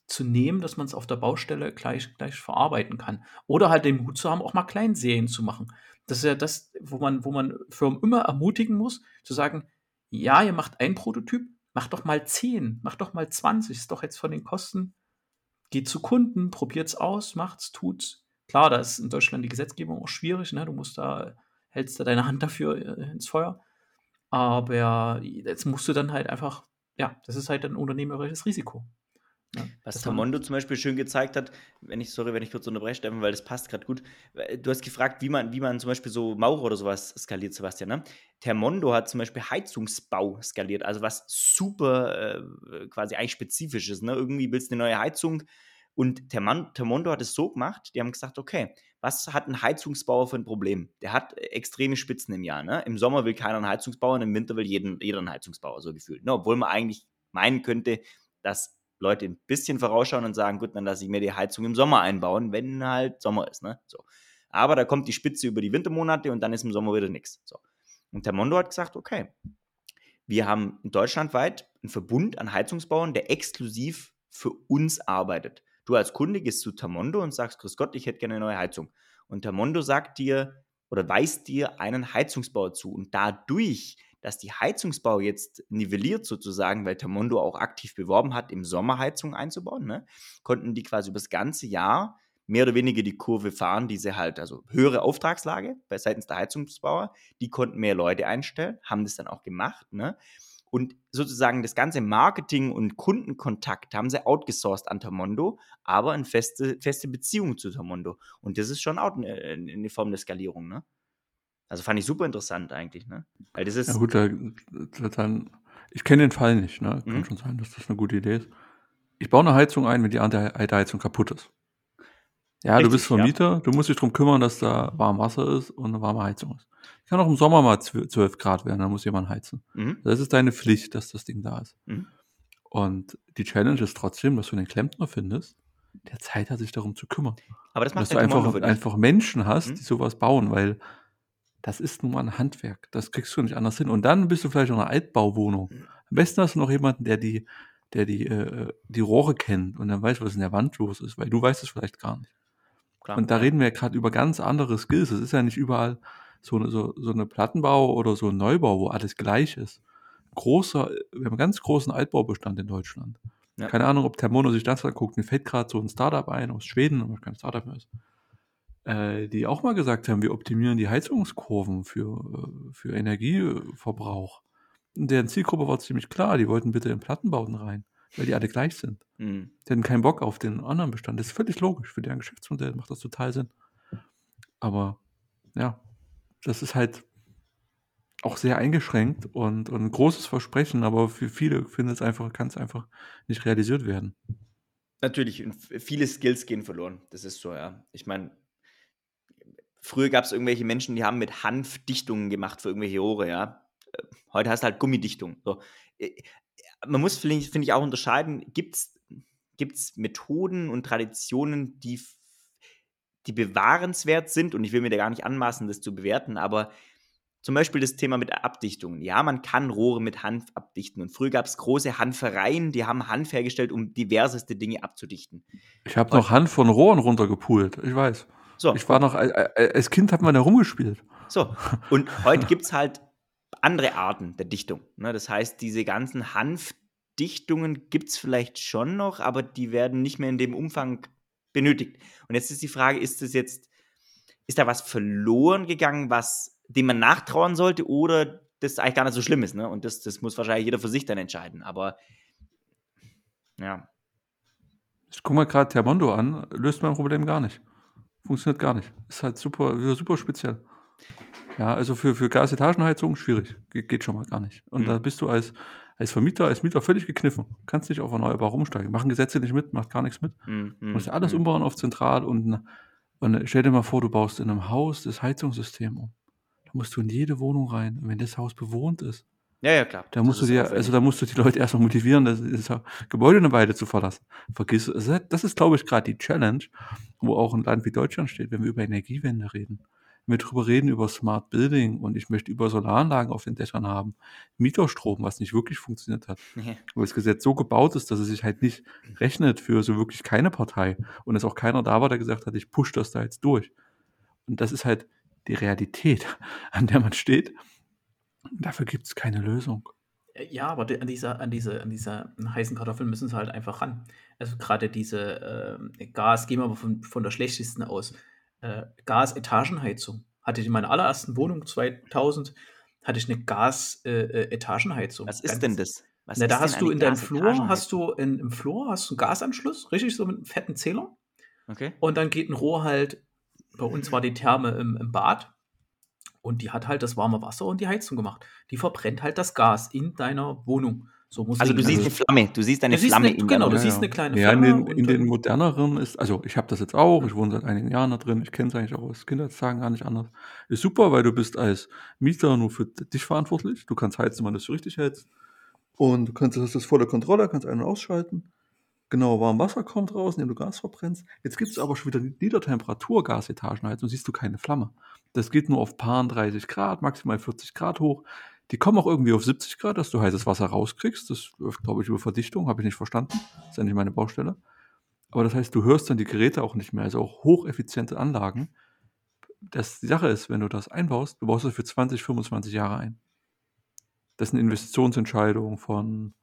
zu nehmen, dass man es auf der Baustelle gleich, gleich verarbeiten kann. Oder halt den Mut zu haben, auch mal Kleinserien zu machen. Das ist ja das, wo man, wo man Firmen immer ermutigen muss, zu sagen, ja, ihr macht ein Prototyp, macht doch mal 10, macht doch mal 20, ist doch jetzt von den Kosten. Geht zu Kunden, probiert es aus, macht's, tut's. Klar, da ist in Deutschland die Gesetzgebung auch schwierig, ne? Du musst da, hältst da deine Hand dafür äh, ins Feuer. Aber jetzt musst du dann halt einfach, ja, das ist halt ein unternehmerisches Risiko.
Ja, Was Tamondo zum Beispiel schön gezeigt hat, wenn ich, sorry, wenn ich kurz unterbreche, Steffen, weil das passt gerade gut. Du hast gefragt, wie man, wie man zum Beispiel so Maurer oder sowas skaliert, Sebastian. Ne? Termondo hat zum Beispiel Heizungsbau skaliert, also was super äh, quasi eigentlich spezifisch ist. Ne? Irgendwie willst du eine neue Heizung und Termondo hat es so gemacht, die haben gesagt, okay, was hat ein Heizungsbauer für ein Problem? Der hat extreme Spitzen im Jahr. Ne? Im Sommer will keiner einen Heizungsbauer und im Winter will jeden, jeder einen Heizungsbauer, so gefühlt. Ne? Obwohl man eigentlich meinen könnte, dass Leute ein bisschen vorausschauen und sagen, gut, dann lasse ich mir die Heizung im Sommer einbauen, wenn halt Sommer ist. Ne? So. Aber da kommt die Spitze über die Wintermonate und dann ist im Sommer wieder nichts. So. Und der Mondo hat gesagt, okay, wir haben deutschlandweit einen Verbund an Heizungsbauern, der exklusiv für uns arbeitet. Du als Kunde gehst zu Tamondo und sagst, Grüß Gott, ich hätte gerne eine neue Heizung. Und Tamondo sagt dir oder weist dir einen Heizungsbauer zu. Und dadurch dass die Heizungsbau jetzt nivelliert sozusagen, weil Tamondo auch aktiv beworben hat, im Sommer Heizungen einzubauen, ne, konnten die quasi über das ganze Jahr mehr oder weniger die Kurve fahren, diese halt, also höhere Auftragslage bei seitens der Heizungsbauer, die konnten mehr Leute einstellen, haben das dann auch gemacht, ne? Und sozusagen das ganze Marketing und Kundenkontakt haben sie outgesourced an Tamondo, aber eine feste, feste Beziehung zu Tamondo. Und das ist schon auch eine, eine Form der Skalierung, ne? Also fand ich super interessant eigentlich, ne?
Weil das ist. Ja gut, da, dann, ich kenne den Fall nicht, ne? Kann mhm. schon sein, dass das eine gute Idee ist. Ich baue eine Heizung ein, wenn die alte Heizung kaputt ist. Ja, Richtig, du bist Vermieter, ja. du musst dich darum kümmern, dass da warm Wasser ist und eine warme Heizung ist. Kann auch im Sommer mal 12 Grad werden, dann muss jemand heizen. Mhm. Das ist deine Pflicht, dass das Ding da ist. Mhm. Und die Challenge ist trotzdem, dass du den Klempner findest, der Zeit hat, sich darum zu kümmern.
Aber das macht
dass du einfach, einfach Menschen hast, mhm. die sowas bauen, weil das ist nun mal ein Handwerk. Das kriegst du nicht anders hin. Und dann bist du vielleicht noch eine Altbauwohnung. Mhm. Am besten hast du noch jemanden, der die, der die, äh, die Rohre kennt und dann weiß, was in der Wand los ist, weil du weißt es vielleicht gar nicht. Klar, und da ja. reden wir ja gerade über ganz andere Skills. Es ist ja nicht überall so, eine- so, so eine Plattenbau oder so ein Neubau, wo alles gleich ist. Großer, wir haben einen ganz großen Altbaubestand in Deutschland.
Ja.
Keine Ahnung, ob Thermono sich das anguckt. Mir fällt gerade so ein Startup ein aus Schweden, was kein Startup mehr ist, äh, die auch mal gesagt haben, wir optimieren die Heizungskurven für, äh, für Energieverbrauch. Und deren Zielgruppe war ziemlich klar, die wollten bitte in Plattenbauten rein, weil die alle gleich sind.
Mhm.
Die hatten keinen Bock auf den anderen Bestand. Das ist völlig logisch. Für deren Geschäftsmodell macht das total Sinn. Aber ja, das ist halt auch sehr eingeschränkt und, und ein großes Versprechen, aber für viele findet es einfach, kann es einfach nicht realisiert werden.
Natürlich, viele Skills gehen verloren. Das ist so, ja. Ich meine, früher gab es irgendwelche Menschen, die haben mit Hanf Dichtungen gemacht für irgendwelche Rohre, ja. Äh, Heute hast du halt Gummidichtung. So. Äh, Man muss, finde ich, finde ich, auch unterscheiden, gibt es Methoden und Traditionen, die, die bewahrenswert sind, und ich will mir da gar nicht anmaßen, das zu bewerten, aber zum Beispiel das Thema mit Abdichtungen. Ja, man kann Rohre mit Hanf abdichten. Und früher gab es große Hanfereien, die haben Hanf hergestellt, um diverseste Dinge abzudichten.
Ich habe noch Hand von Rohren runtergepult, ich weiß.
So,
Ich war noch, äh, äh, als Kind hat man da rumgespielt.
so. Und heute gibt es halt andere Arten der Dichtung. Ne? Das heißt, diese ganzen Hanfdichtungen gibt es vielleicht schon noch, aber die werden nicht mehr in dem Umfang benötigt. Und jetzt ist die Frage, ist das jetzt, ist da was verloren gegangen, was, dem man nachtrauern sollte, oder das eigentlich gar nicht so schlimm ist, ne? Und das, das muss wahrscheinlich jeder für sich dann entscheiden. Aber ja.
Ich gucke mal gerade Thermondo an, löst mein Problem gar nicht. Funktioniert gar nicht. Ist halt super, super speziell. Ja, also für, für Gasetagenheizung schwierig. Ge geht schon mal gar nicht. Und
Mhm.
da bist du als, als Vermieter, als Mieter völlig gekniffen. Kannst nicht auf erneuerbar rumsteigen. Machen Gesetze nicht mit, macht gar nichts mit.
Mm,
Du musst ja alles
mm.
umbauen auf zentral und, und stell dir mal vor, du baust in einem Haus das Heizungssystem um. Da musst du in jede Wohnung rein. Und wenn das Haus bewohnt ist,
Ja, ja, klar.
da
Das
musst du dir, also da musst du die Leute erstmal motivieren, das, das Gebäude eine Weile zu verlassen. Vergiss. Das ist, glaube ich, gerade die Challenge, wo auch ein Land wie Deutschland steht, wenn wir über Energiewende reden. Wenn wir drüber reden, über Smart Building und ich möchte über Solaranlagen auf den Dächern haben, Mieterstrom, was nicht wirklich funktioniert hat, <laughs>
Ja.
wo das Gesetz so gebaut ist, dass es sich halt nicht rechnet für so wirklich keine Partei und es auch keiner da war, der gesagt hat, ich push das da jetzt durch. Und das ist halt die Realität, <laughs> an der man steht. Dafür gibt es keine Lösung.
Äh, Ja, aber an dieser, an diese, an dieser heißen Kartoffeln müssen sie halt einfach ran. Also gerade diese ähm, Gas, gehen wir aber von, von der schlechtesten aus. Äh, Gas-Etagenheizung. Hatte ich in meiner allerersten Wohnung 2000, hatte ich eine Gas-Etagenheizung.
Was ist denn das? Was
Na, da hast
denn
du in deinem Flur, hast du in, im Flur hast du einen Gasanschluss, richtig so mit einem fetten Zähler.
Okay.
Und dann geht ein Rohr halt, bei uns war die Therme im, im Bad und die hat halt das warme Wasser und die Heizung gemacht. Die verbrennt halt das Gas in deiner Wohnung. So muss
Also du siehst eine Flamme, du siehst eine
Du siehst
Flamme
eine-
in
genau, du siehst eine kleine
ja, in
Flamme
den,
und
in den
dann-
moderneren ist, also ich habe das jetzt auch, ich wohne seit einigen Jahren da drin, ich kenne es eigentlich auch aus Kindertagen gar nicht anders. Ist super, weil du bist als Mieter nur für dich verantwortlich. Du kannst heizen, wann du es für richtig hältst. Und du kannst, hast das volle Kontrolle, kannst ein- und ausschalten. Genau, warm Wasser kommt raus, indem du Gas verbrennst. Jetzt gibt es aber schon wieder Niedertemperatur-Gasetagenheizung, siehst du keine Flamme. Das geht nur auf paar 30 Grad, maximal 40 Grad hoch. Die kommen auch irgendwie auf 70 Grad, dass du heißes Wasser rauskriegst. Das läuft, glaube ich, über Verdichtung, habe ich nicht verstanden. Das ist ja nicht meine Baustelle. Aber das heißt, du hörst dann die Geräte auch nicht mehr, also auch hocheffiziente Anlagen. Das, die Sache ist, wenn du das einbaust, du baust das für 20, 25 Jahre ein. Das ist eine Investitionsentscheidung von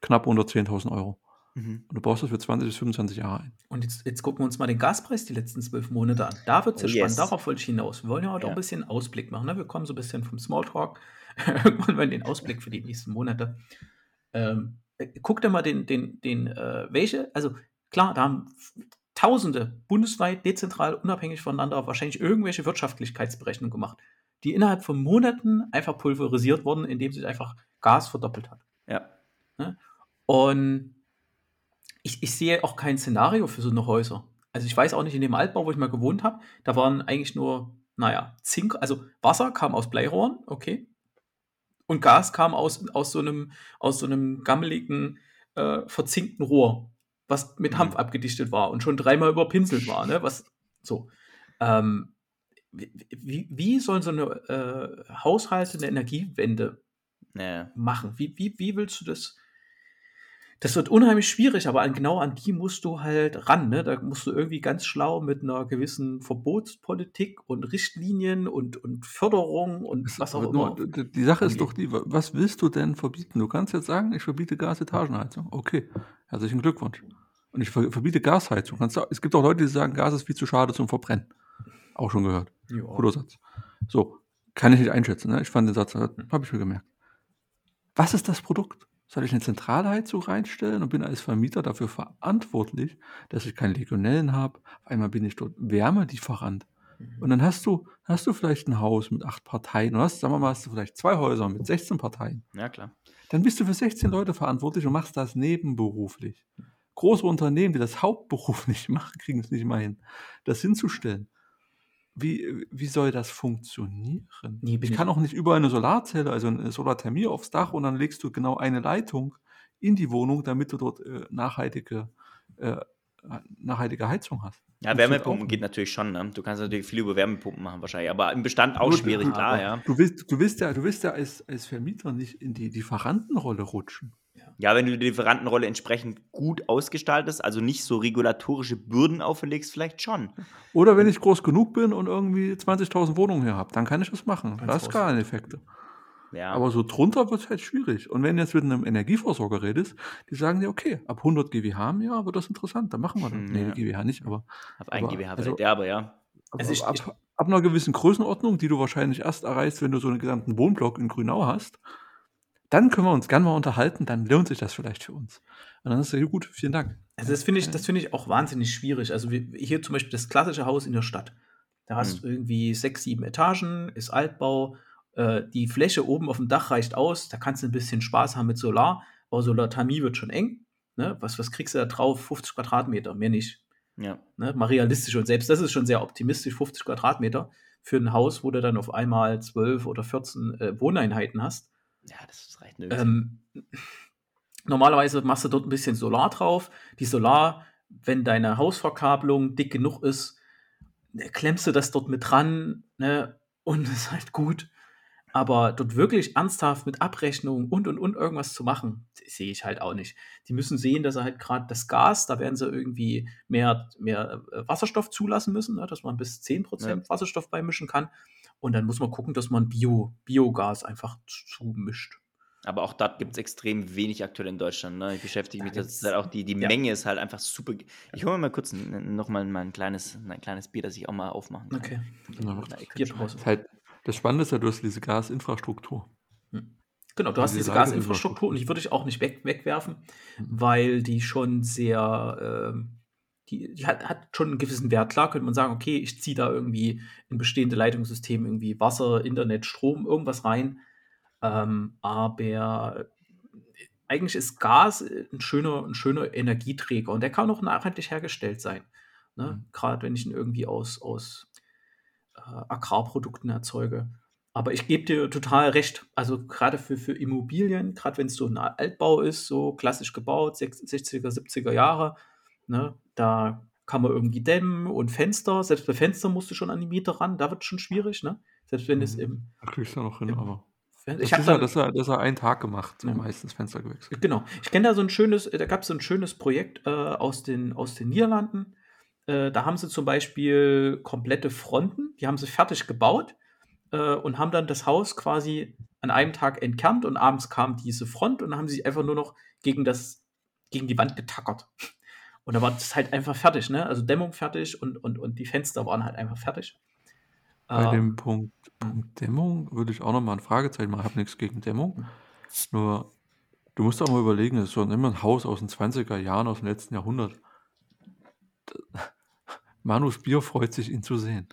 knapp unter 10.000 Euro.
Mhm.
Und du baust das für 20 bis 25 Jahre ein.
Und jetzt, jetzt gucken wir uns mal den Gaspreis die letzten zwölf Monate an. Da wird es ja
Oh,
spannend,
yes.
darauf wollte ich hinaus. Wir wollen ja heute auch
Ja.
ein bisschen Ausblick machen. Ne? Wir kommen so ein bisschen vom Smalltalk. <laughs> Irgendwann mal in den Ausblick für die nächsten Monate. Ähm, äh, guck dir mal den, den, den, äh, welche, also klar, da haben Tausende bundesweit, dezentral, unabhängig voneinander wahrscheinlich irgendwelche Wirtschaftlichkeitsberechnungen gemacht, die innerhalb von Monaten einfach pulverisiert wurden, indem sich einfach Gas verdoppelt hat.
Ja.
Und ich, ich sehe auch kein Szenario für so eine Häuser. Also ich weiß auch nicht, in dem Altbau, wo ich mal gewohnt habe, da waren eigentlich nur, naja, Zink, also Wasser kam aus Bleirohren, okay. Und Gas kam aus, aus, so, einem, aus so einem gammeligen, äh, verzinkten Rohr, was mit
Mhm.
Hanf abgedichtet war und schon dreimal überpinselt war, ne? Was so. Ähm, wie, wie, sollen so eine äh, Haushalte eine Energiewende
Ja.
machen? Wie, wie, wie willst du das? Das wird unheimlich schwierig, aber an, genau an die musst du halt ran. Ne? Da musst du irgendwie ganz schlau mit einer gewissen Verbotspolitik und Richtlinien und, und Förderung und was auch immer.
nur, die Sache ist doch die, wa- was willst du denn verbieten? Du kannst jetzt sagen, ich verbiete Gasetagenheizung. Okay, herzlichen Glückwunsch. Und ich ver- verbiete Gasheizung. Es gibt auch Leute, die sagen, Gas ist viel zu schade zum Verbrennen. Auch schon gehört.
Ja.
Guter Satz. So, kann ich nicht einschätzen. Ne? Ich fand den Satz, habe ich mir gemerkt. Was ist das Produkt? Soll ich eine Zentralheizung reinstellen und bin als Vermieter dafür verantwortlich, dass ich keine Legionellen habe? Auf einmal bin ich dort Wärmelieferant. Und dann hast du, hast du vielleicht ein Haus mit acht Parteien. Und hast, sagen wir mal, hast du vielleicht zwei Häuser mit 16 Parteien.
Ja, klar.
Dann bist du für 16 Leute verantwortlich und machst das nebenberuflich. Große Unternehmen, die das hauptberuflich <laughs> machen, kriegen es nicht mal hin, das hinzustellen. Wie, wie soll das funktionieren?
Nee,
ich kann auch nicht überall eine Solarzelle, also eine Solarthermie aufs Dach und dann legst du genau eine Leitung in die Wohnung, damit du dort äh, nachhaltige, äh, nachhaltige Heizung hast.
Ja,
du
Wärmepumpen geht natürlich schon, ne? Du kannst natürlich viel über Wärmepumpen machen wahrscheinlich, aber im Bestand auch
Nur,
schwierig, klar, ja.
Du willst, du willst ja, du willst ja als, als Vermieter nicht in die Lieferantenrolle rutschen.
Ja, wenn du die Lieferantenrolle entsprechend gut ausgestaltest, also nicht so regulatorische Bürden auferlegst, vielleicht schon.
Oder wenn ich groß genug bin und irgendwie 20.000 Wohnungen hier habe, dann kann ich das machen.
Als
Da ist
Haus.
Skaleneffekte.
Ja.
Aber so drunter wird es halt schwierig. Und wenn du jetzt mit einem Energieversorger redest, die sagen dir, okay, ab 100 GWH im Jahr wird das interessant, dann machen wir das.
Hm,
nee,
ja.
GWH nicht, aber
Ab 1
aber-
GWH
also-
vielleicht, ja, aber ja.
ab,
Also ich-
ab, ab einer gewissen Größenordnung, die du wahrscheinlich erst erreichst, wenn du so einen gesamten Wohnblock in Grünau hast, dann können wir uns gerne mal unterhalten, dann lohnt sich das vielleicht für uns. Und dann ist ja gut, vielen Dank.
Also das finde ich, das finde ich auch wahnsinnig schwierig. Also hier zum Beispiel das klassische Haus in der Stadt. Da hast du irgendwie sechs, sieben Etagen, ist Altbau, äh, die Fläche oben auf dem Dach reicht aus, da kannst du ein bisschen Spaß haben mit Solar, aber Solarthermie wird schon eng. Ne? Was, was kriegst du da drauf? 50 Quadratmeter, mehr nicht.
Ja.
Ne? Mal realistisch und selbst das ist schon sehr optimistisch, 50 Quadratmeter für ein Haus, wo du dann auf einmal 12 oder 14 äh, Wohneinheiten hast.
Ja, das reicht nirgends.
Ähm, normalerweise machst du dort ein bisschen Solar drauf. Die Solar, wenn deine Hausverkabelung dick genug ist, ne, klemmst du das dort mit dran ne, und das <laughs> ist halt gut. Aber dort wirklich ernsthaft mit Abrechnung und und und irgendwas zu machen, sehe ich halt auch nicht. Die müssen sehen, dass sie halt gerade das Gas, da werden sie irgendwie mehr, mehr äh, Wasserstoff zulassen müssen, ne, dass man bis 10% Wasserstoff beimischen kann. Und dann muss man gucken, dass man Bio, Biogas einfach zumischt.
Aber auch dort gibt es extrem wenig aktuell in Deutschland. Ne? Ich beschäftige
Da
mich, das
gibt's-
ist halt auch die, die
ja.
Menge ist halt einfach super. Ich hole mir mal kurz ein, noch mal ein kleines, ein kleines Bier, das ich auch mal aufmachen kann.
Okay.
Ja,
Na,
Bierpause.
Das, ist halt, das Spannende ist ja, du hast diese Gasinfrastruktur.
Genau, du hast
Also
diese Gasinfrastruktur und die würde ich auch nicht weg, wegwerfen, weil die schon sehr, ähm, die, die hat, hat schon einen gewissen Wert. Klar könnte man sagen, okay, ich ziehe da irgendwie in bestehende Leitungssysteme irgendwie Wasser, Internet, Strom, irgendwas rein. Ähm, aber eigentlich ist Gas ein schöner, ein schöner Energieträger und der kann auch nachhaltig hergestellt sein. Ne?
Mhm.
Gerade wenn ich ihn irgendwie aus, aus äh, Agrarprodukten erzeuge. Aber ich gebe dir total recht. Also gerade für, für Immobilien, gerade wenn es so ein Altbau ist, so klassisch gebaut, sech- 60er, 70er Jahre, ne, da kann man irgendwie dämmen und Fenster, selbst bei Fenstern musst du schon an die Miete ran, da wird es schon schwierig, ne? Selbst wenn es
Mhm.
im
Da kriegst du noch hin,
Im-
aber.
Ich habe
ja,
da,
das ja, das ist ja ein Tag gemacht,
Ja.
meistens Fenster gewechselt.
Genau. Ich kenne da so ein schönes, da gab es so ein schönes Projekt äh, aus, den, aus den Niederlanden. Äh, da haben sie zum Beispiel komplette Fronten, die haben sie fertig gebaut äh, und haben dann das Haus quasi an einem Tag entkernt und abends kam diese Front und haben sie einfach nur noch gegen, das, gegen die Wand getackert. Und da war das halt einfach fertig, ne? Also Dämmung fertig und, und, und die Fenster waren halt einfach fertig.
Bei
Äh,
dem Punkt, Punkt Dämmung würde ich auch noch mal ein Fragezeichen machen. Ich habe nichts gegen Dämmung. Nur, du musst auch mal überlegen, das ist so immer ein Haus aus den 20er Jahren, aus dem letzten Jahrhundert. <laughs> Manus Bier freut sich, ihn zu sehen.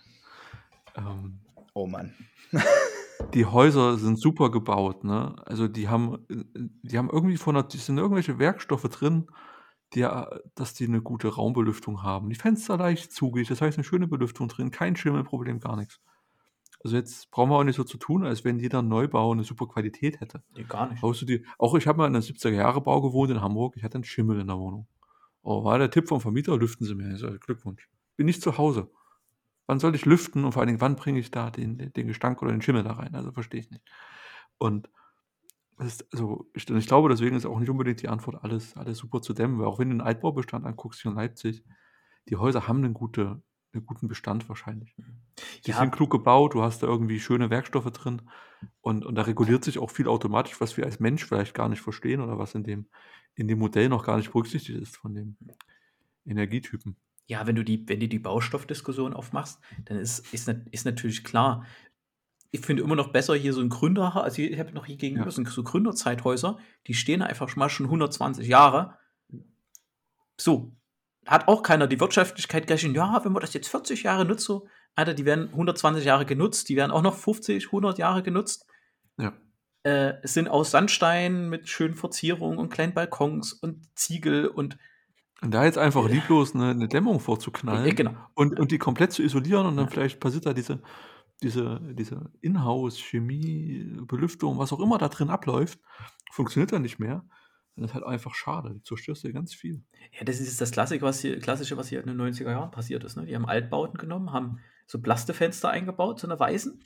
Ähm,
Oh Mann. <laughs>
die Häuser sind super gebaut, ne? Also die haben, äh, die haben irgendwie von der, die sind irgendwelche Werkstoffe drin, die, dass die eine gute Raumbelüftung haben. Die Fenster leicht zugig, das heißt eine schöne Belüftung drin, kein Schimmelproblem, gar nichts. Also jetzt brauchen wir auch nicht so zu tun, als wenn jeder Neubau eine super Qualität hätte.
nee, gar nicht.
Haust du die, auch ich habe mal in einem 70er-Jahre-Bau gewohnt in Hamburg, ich hatte einen Schimmel in der Wohnung. Oh, war der Tipp vom Vermieter, lüften Sie mir. Sage, Glückwunsch. Bin nicht zu Hause. Wann soll ich lüften und vor allen Dingen, wann bringe ich da den, den, Gestank oder den Schimmel da rein? Also verstehe ich nicht. Und ist, also, ich, ich glaube, deswegen ist auch nicht unbedingt die Antwort, alles, alles super zu dämmen, weil auch wenn du den Altbaubestand anguckst hier in Leipzig, die Häuser haben einen, gute, einen guten Bestand wahrscheinlich. Die
Ja.
sind klug gebaut, du hast da irgendwie schöne Werkstoffe drin und, und da reguliert sich auch viel automatisch, was wir als Mensch vielleicht gar nicht verstehen oder was in dem, in dem Modell noch gar nicht berücksichtigt ist von dem Energietypen.
Ja, wenn du die, wenn du die Baustoffdiskussion aufmachst, dann ist, ist, ist natürlich klar. Ich finde immer noch besser hier so ein Gründer, also ich habe noch hier gegenüber
Ja.
sind so Gründerzeithäuser, die stehen einfach schon mal schon 120 Jahre. So, hat auch keiner die Wirtschaftlichkeit gerechnet, ja, wenn man das jetzt 40 Jahre nutzt, so, Alter, die werden 120 Jahre genutzt, die werden auch noch 50, 100 Jahre genutzt.
Ja.
Äh, es sind aus Sandstein mit schönen Verzierungen und kleinen Balkons und Ziegel und
Und da jetzt einfach lieblos eine, eine Dämmung vorzuknallen
äh, genau.
und, und die komplett zu isolieren und dann
Ja.
vielleicht passiert da diese, diese, diese Inhouse-Chemie, Belüftung, was auch immer da drin abläuft, funktioniert dann nicht mehr. Dann ist halt einfach schade. Du zerstörst dir ganz viel.
Ja, das ist das Klassik, was hier, Klassische, was hier in den 90er Jahren passiert ist. Ne? Die haben Altbauten genommen, haben so Plastefenster eingebaut, so eine weißen.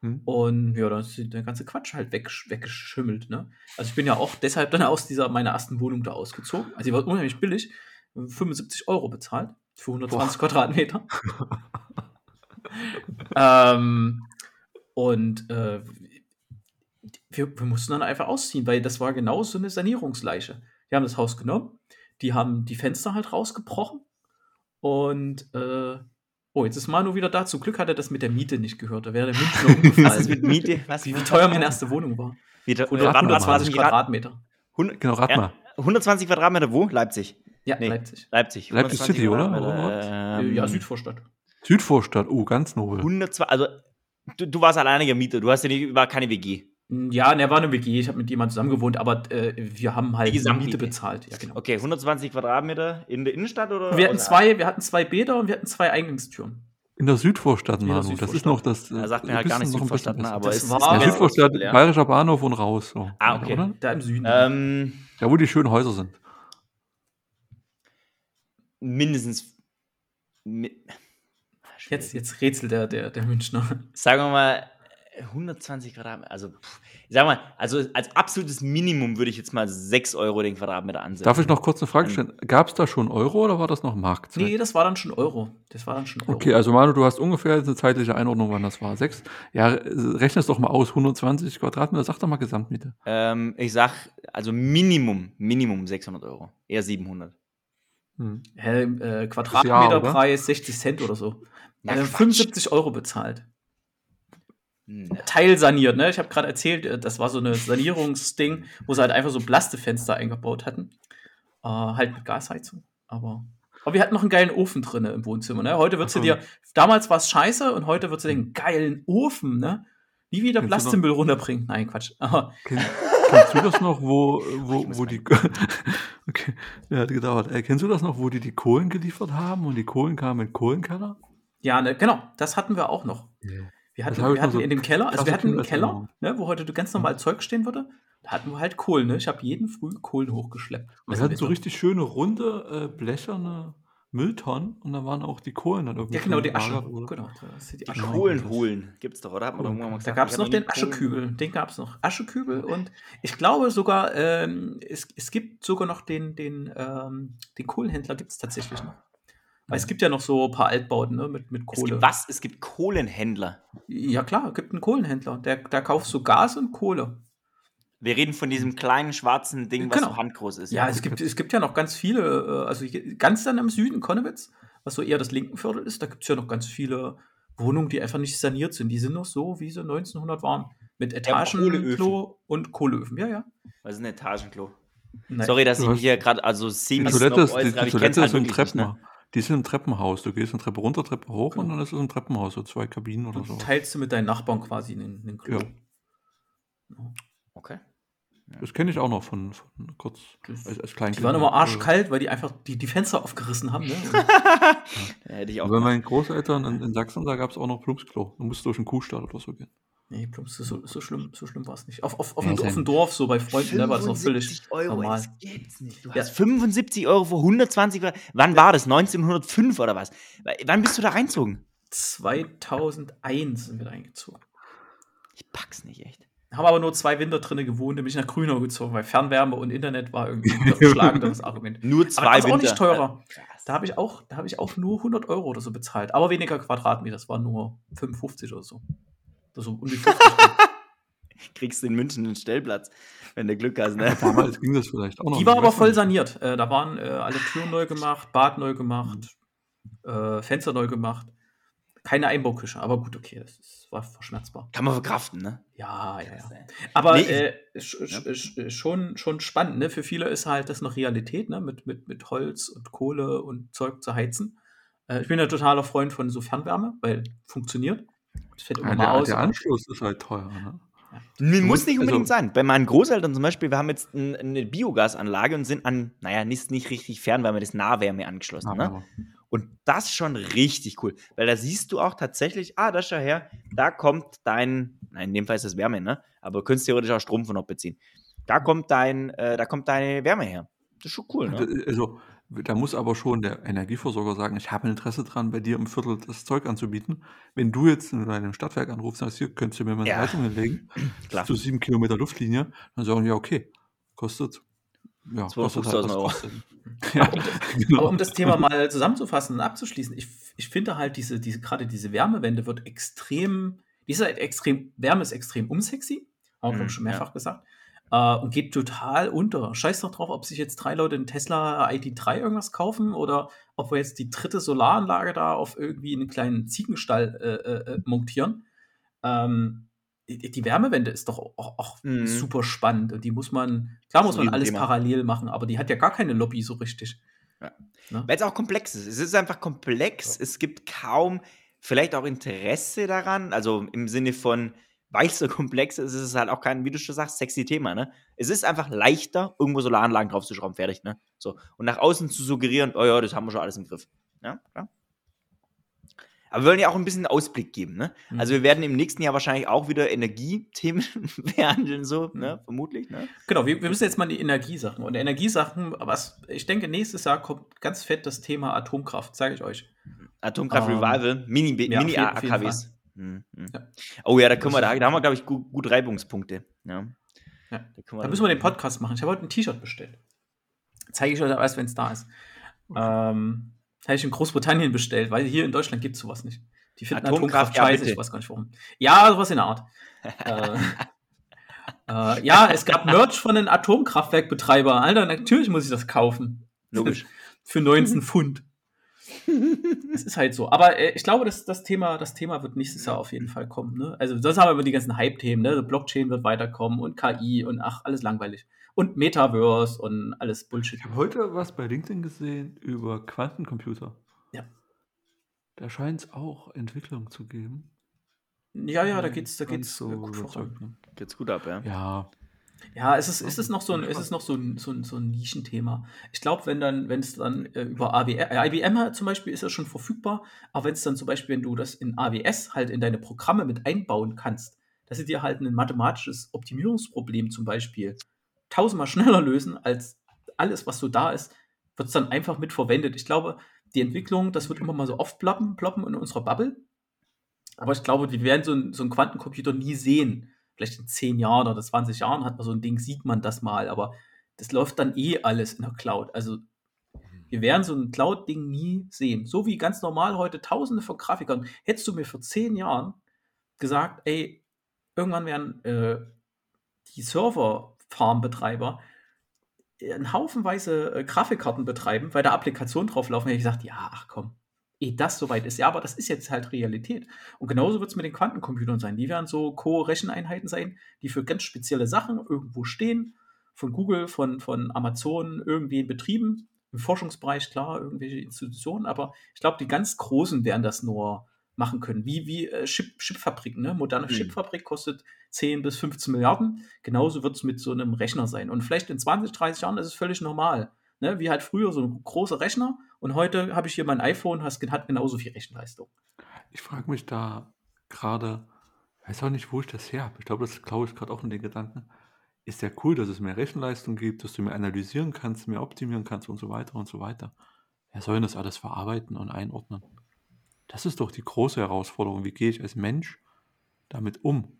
Hm?
Und ja, dann ist der ganze Quatsch halt weg, weggeschimmelt. Ne? Also ich bin ja auch deshalb dann aus dieser meiner ersten Wohnung da ausgezogen. Also die war unheimlich billig. 75 Euro bezahlt für 120 Quadratmeter. <laughs> <laughs> ähm, und äh, wir, wir mussten dann einfach ausziehen, weil das war genau so eine Sanierungsleiche. Die haben das Haus genommen, die haben die Fenster halt rausgebrochen und äh, oh, jetzt ist Manu wieder da. Zum Glück hat er das mit der Miete nicht gehört. Da wäre der Münchner
Was <laughs>
umgefallen.
ist mit Miete? Was,
wie, wie teuer meine erste Wohnung war.
Wie teuer-
100,
Rat mal,
120
Grad-
Quadratmeter.
100
Genau, rat
Ja.
mal.
120 Quadratmeter wo? Leipzig.
Ja,
Nee.
Leipzig.
Leipzig.
Leipzig
120
City, oder?
Ähm,
ja, Südvorstadt.
Südvorstadt, oh, ganz nobel.
102, also du, du warst alleiniger Mieter, du hast ja nicht, war keine WG.
Ja, ne, war eine WG. Ich habe mit jemandem zusammen gewohnt, aber äh, wir haben halt
Die.
Miete bezahlt. Ja, genau.
Okay, 120 Quadratmeter in der Innenstadt oder?
Wir hatten zwei, wir hatten zwei Bäder und wir hatten zwei Eingangstüren.
In der Südvorstadt,
In der
Manu. Das ist
Südvorstadt.
noch das.
Er sagt mir
äh,
halt gar nicht Südvorstadt, ne, aber es
war-
ist
Ja,
Ah,
Südvorstadt,
ja.
Bayerischer Bahnhof und raus. So.
Ah, okay.
Oder?
Da im Süden.
Ähm,
Ja, wo die schönen Häuser sind. mindestens.
mi-
Jetzt, jetzt rätselt der, der, der Münchner.
Sagen wir mal 120 Quadratmeter. Also, pff, ich sag mal, also als absolutes Minimum würde ich jetzt mal 6 Euro den Quadratmeter ansetzen.
Darf ich noch kurz eine Frage stellen? Gab es da schon Euro oder war das noch Markt?
Nee, das war dann schon Euro. Das war dann schon Euro.
Okay, also Manu, du hast ungefähr eine zeitliche Einordnung, wann das war. Sechs? Ja, rechne es doch mal aus. 120 Quadratmeter, sag doch mal Gesamtmiete.
Ähm, ich sag, also Minimum, Minimum 600 Euro. Eher 700.
Hm.
Hä, äh, Quadratmeterpreis 60 Cent oder so.
Na,
Wir haben
Quatsch.
75 Euro bezahlt.
Hm.
Teilsaniert, ne? Ich habe gerade erzählt, äh, das war so eine Sanierungsding, wo sie halt einfach so Plastefenster eingebaut hatten. Äh, halt mit Gasheizung. Aber, aber wir hatten noch einen geilen Ofen drin im Wohnzimmer, ne? Heute würdest du
Ach
dir, damals war es scheiße und heute würdest du den geilen Ofen, ne? Nie wieder Plastikmüll runterbringen. Nein, Quatsch. <laughs> Aber
Kenn, kennst du das noch, wo, <laughs> wo, wo die. <laughs> okay, ja, hat gedauert. Äh, kennst du das noch, wo die die Kohlen geliefert haben und die Kohlen kamen mit Kohlenkeller?
Ja, ne, genau, das hatten wir auch noch. Wir hatten, wir hatten
so
in dem Keller, also wir hatten einen Keller,
Kindheitserinnerungen.
ne, wo heute ganz normal Zeug stehen würde. Da hatten wir halt Kohlen, ne? Ich habe jeden früh Kohlen hochgeschleppt.
Wir hatten so richtig schöne, runde, äh, blecherne Mülltonnen und da waren auch die Kohlen dann irgendwie.
Ja, genau, die Asche.
oder?
Genau, die
Die
Asche.
Genau.
Kohlen holen. Gibt's doch, oder? Hat man doch irgendwann mal
Da
gesagt.
gab es noch den
nie Kohlen-
Aschekübel. Den gab es noch. Aschekübel und ich glaube sogar, ähm, es, es gibt sogar noch den, den, ähm, den Kohlenhändler gibt es tatsächlich noch. Weil es gibt ja noch so ein paar Altbauten ne, mit, mit
Es
Kohle.
gibt was? Es gibt Kohlenhändler.
Ja klar, es gibt einen Kohlenhändler. Der, der kauft so Gas und Kohle.
Wir reden von diesem kleinen schwarzen Ding, was
Genau.
so handgroß ist.
Ja, es gibt, es gibt ja noch ganz viele, äh, also ganz dann im Süden, Konnewitz, was so eher das linken Viertel ist, da gibt es ja noch ganz viele Wohnungen, die einfach nicht saniert sind. Die sind noch so, wie sie 1900 waren. Mit Etagenklo und Kohleöfen. Ja, ja.
Was ist ein Etagenklo?
Nein.
Sorry, dass
Du
ich mich hier gerade also semi
Toilette ist, die, die Toilette
halt
ist im
wirklich nicht,
Treppen.
ne?
Die ist im Treppenhaus. Du gehst eine Treppe runter, Treppe hoch
Genau.
und dann ist es im Treppenhaus, so zwei Kabinen oder so.
teilst du mit deinen Nachbarn quasi einen, einen Klo.
Ja.
Okay.
Das kenne ich auch noch von, von kurz als, als Kleinkind.
Die waren immer arschkalt, weil die einfach die, die Fenster aufgerissen haben. Ne? <laughs>
Da hätte ich auch.
Aber bei meinen Großeltern in, in Sachsen, da gab es auch noch Plumpsklo. Du musst durch den Kuhstall oder so gehen.
Nee, Plumps, so, so schlimm, so schlimm war es nicht. Auf, auf, auf,
Ja,
dem, auf dem Dorf, so bei Freunden, ne, war das noch völlig
75 Euro,
normal.
das gibt's nicht. Du
Ja.
hast 75 Euro für 120 Euro. Wann war das? 1905 oder was? Wann bist du da reinzogen?
2001 sind wir da eingezogen.
Ich pack's nicht, echt.
Haben aber nur zwei Winter drinne gewohnt, nämlich nach Grünau gezogen, weil Fernwärme und Internet war irgendwie ein <laughs> überschlagenderes Argument.
Nur zwei
aber das ist auch
Winter.
nicht teurer. Da habe ich, auch- da hab ich auch nur 100 Euro oder so bezahlt. Aber weniger Quadratmeter, das waren nur 55 oder so. So um die 50.
Kriegst du in München einen Stellplatz, wenn du Glück hast, ne?
Damals ging das vielleicht auch noch.
Die war aber voll saniert. Äh, da waren äh, alle Türen neu gemacht, Bad neu gemacht, äh, Fenster neu gemacht. Keine Einbauküche, aber gut, okay, das ist, war verschmerzbar.
Kann man verkraften, ne?
Ja, ja, ja. Aber
Nee,
äh, sch, sch, sch, schon, schon spannend, ne? Für viele ist halt das noch Realität, ne? Mit, mit, mit Holz und Kohle und Zeug zu heizen. Äh, ich bin ja totaler Freund von so Fernwärme, weil funktioniert. Das fällt immer
Ja,
mal
der,
aus.
der Anschluss ist halt teuer. Ne? Du
muss nicht unbedingt
also-
sein. Bei meinen Großeltern zum Beispiel, wir haben jetzt ein, eine Biogasanlage und sind an, naja, nicht, nicht richtig Fernwärme, das ist Nahwärme angeschlossen. Ne?
Aber-
Und das schon richtig cool, weil da siehst du auch tatsächlich, ah, da schau her, da kommt dein, nein, in dem Fall ist das Wärme, ne? Aber du könntest theoretisch auch Strom von dort beziehen. Da kommt dein, äh, da kommt deine Wärme her. Das ist schon cool, ne?
Also, da muss aber schon der Energieversorger sagen, ich habe ein Interesse dran, bei dir im Viertel das Zeug anzubieten. Wenn du jetzt in deinem Stadtwerk anrufst und sagst, hier, könntest du mir meine
Ja.
Leitungen legen, <clears throat>
Klar.
zu sieben Kilometer Luftlinie, dann sagen die, ja, okay, kostet, ja, kostet
52.000
was
Euro.
kostet. <laughs> ja, <laughs> genau.
Aber um das Thema mal zusammenzufassen und abzuschließen, ich, ich finde halt diese, diese, gerade diese Wärmewende wird extrem, die ist halt extrem, Wärme ist extrem unsexy, haben wir,
Mhm,
ich, schon mehrfach gesagt, äh, und geht total unter. Scheiß doch drauf, ob sich jetzt drei Leute einen Tesla ID3 irgendwas kaufen oder ob wir jetzt die dritte Solaranlage da auf irgendwie einen kleinen Ziegenstall äh, äh, montieren. Ähm, die, die Wärmewende ist doch auch, auch
Mhm.
super spannend und die muss man, klar muss man alles
Riesenthema.
parallel machen, aber die hat ja gar keine Lobby so richtig.
Ja.
Ne?
Weil es auch komplex ist. Es ist einfach komplex. Es gibt kaum, vielleicht auch Interesse daran. Also im Sinne von, weil es so <laughs> komplex ist, ist es halt auch kein, wie du schon sagst, sexy Thema. Ne? Es ist einfach leichter, irgendwo Solaranlagen draufzuschrauben, fertig. Ne? So. Und nach außen zu suggerieren, oh ja, das haben wir schon alles im Griff. Ja, klar. Aber wir wollen ja auch ein bisschen Ausblick geben. Ne?
Mhm.
Also wir werden im nächsten Jahr wahrscheinlich auch wieder Energiethemen <laughs> behandeln, so, ne?
Mhm.
vermutlich. Ne?
Genau, wir, wir müssen jetzt mal die Energiesachen. Und Energiesachen, was ich denke, nächstes Jahr kommt ganz fett das Thema Atomkraft, sage ich euch.
Atomkraft
Ähm,
Revival, Mini,
ja,
Mini AKWs. Mhm.
Ja.
Oh ja, da können wir,
Das
da, da haben wir, glaube ich, gut, gut Reibungspunkte. Ja.
Ja.
Da,
Da müssen wir den Podcast machen. Ich habe heute ein T-Shirt bestellt. Zeige ich euch erst, wenn es da ist. Ähm, habe ich in Großbritannien bestellt, weil hier in Deutschland gibt es sowas nicht. Die finden
Atomkraft,
Atomkraft,
ja,
scheiße,
bitte.
ich weiß gar nicht warum. Ja, sowas in der Art. <laughs> äh, äh, ja, es gab Merch von einem Atomkraftwerkbetreiber. Alter, natürlich muss ich das kaufen.
Logisch. <laughs>
Für 19 Pfund. Es ist halt so. Aber äh, ich glaube, das, das, Thema, das Thema wird nächstes Jahr auf jeden Fall kommen. Ne? Also, das haben wir die ganzen Hype-Themen. Ne? Blockchain wird weiterkommen und KI und ach, alles langweilig. Und Metaverse und alles Bullshit.
Ich habe heute was bei LinkedIn gesehen über Quantencomputer.
Ja.
Da scheint es auch Entwicklung zu geben.
Ja, ja, da geht's, da geht's
so
äh, gut voran.
überzeugt, ne?
Geht's gut ab, ja.
Ja,
Ja, es ist, ist es noch so ein, ist es noch so ein, so ein, so ein Nischenthema. Ich glaube, wenn dann, wenn es dann äh, über AWS, äh, IBM zum Beispiel ist ja schon verfügbar, aber wenn es dann zum Beispiel, wenn du das in AWS halt in deine Programme mit einbauen kannst, dass sie dir halt ein mathematisches Optimierungsproblem zum Beispiel tausendmal <laughs> schneller lösen als alles, was so da ist, wird es dann einfach mit verwendet. Ich glaube, die Entwicklung, das wird immer mal so oft ploppen, ploppen in unserer Bubble. Aber ich glaube, wir werden so, ein, so einen Quantencomputer nie sehen. Vielleicht in 10 Jahren oder 20 Jahren hat man so ein Ding, sieht man das mal, aber das läuft dann eh alles in der Cloud. Also wir werden so ein Cloud-Ding nie sehen. So wie ganz normal heute tausende von Grafikern. Hättest du mir vor 10 Jahren gesagt, ey, irgendwann werden äh, die Server-Farm-Betreiber einen Haufenweise äh, Grafikkarten betreiben, weil da Applikationen drauf laufen, hätte ich gesagt, ja, ach komm, eh das soweit ist. Ja, aber das ist jetzt halt Realität. Und genauso wird es mit den Quantencomputern sein. Die werden so Co-Recheneinheiten sein, die für ganz spezielle Sachen irgendwo stehen, von Google, von, von Amazon, irgendwie in Betrieben, im Forschungsbereich, klar, irgendwelche Institutionen, aber ich glaube, die ganz Großen werden das nur machen können. Wie, wie äh, Chip, Chipfabriken, ne? Moderne
Mhm.
Chipfabrik kostet 10 bis 15 Milliarden. Genauso wird es mit so einem Rechner sein. Und vielleicht in 20, 30 Jahren ist es völlig normal. Ne? Wie halt früher so ein großer Rechner und heute habe ich hier mein iPhone, has, hat genauso viel Rechenleistung.
ich frage mich da gerade, weiß auch nicht, wo ich das her habe. Ich glaube, das glaube ich gerade auch in den Gedanken. Ist ja cool, dass es mehr Rechenleistung gibt, dass du mehr analysieren kannst, mehr optimieren kannst und so weiter und so weiter. Wer soll denn das alles verarbeiten und einordnen? Das ist doch die große Herausforderung. Wie gehe ich als Mensch damit um?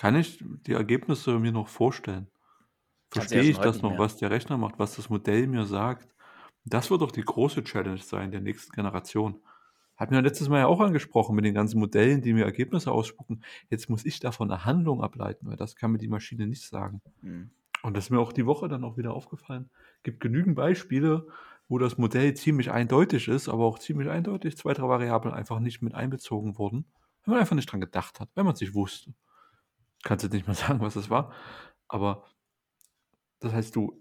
kann ich die Ergebnisse mir noch vorstellen.
Du ja
Verstehe ich das noch,
mehr.
was der Rechner macht, was das Modell mir sagt? Das wird doch die große Challenge sein der nächsten Generation. Hat mir letztes Mal ja auch angesprochen mit den ganzen Modellen, die mir Ergebnisse ausspucken. Jetzt muss ich davon eine Handlung ableiten, weil das kann mir die Maschine nicht sagen.
Hm.
Und das ist mir auch die Woche dann auch wieder aufgefallen. Gibt genügend Beispiele, wo das Modell ziemlich eindeutig ist, aber auch ziemlich eindeutig zwei, drei Variablen einfach nicht mit einbezogen wurden, wenn man einfach nicht dran gedacht hat, wenn man es nicht wusste. Kannst jetzt nicht mal <laughs> sagen, was es war. Aber das heißt, du,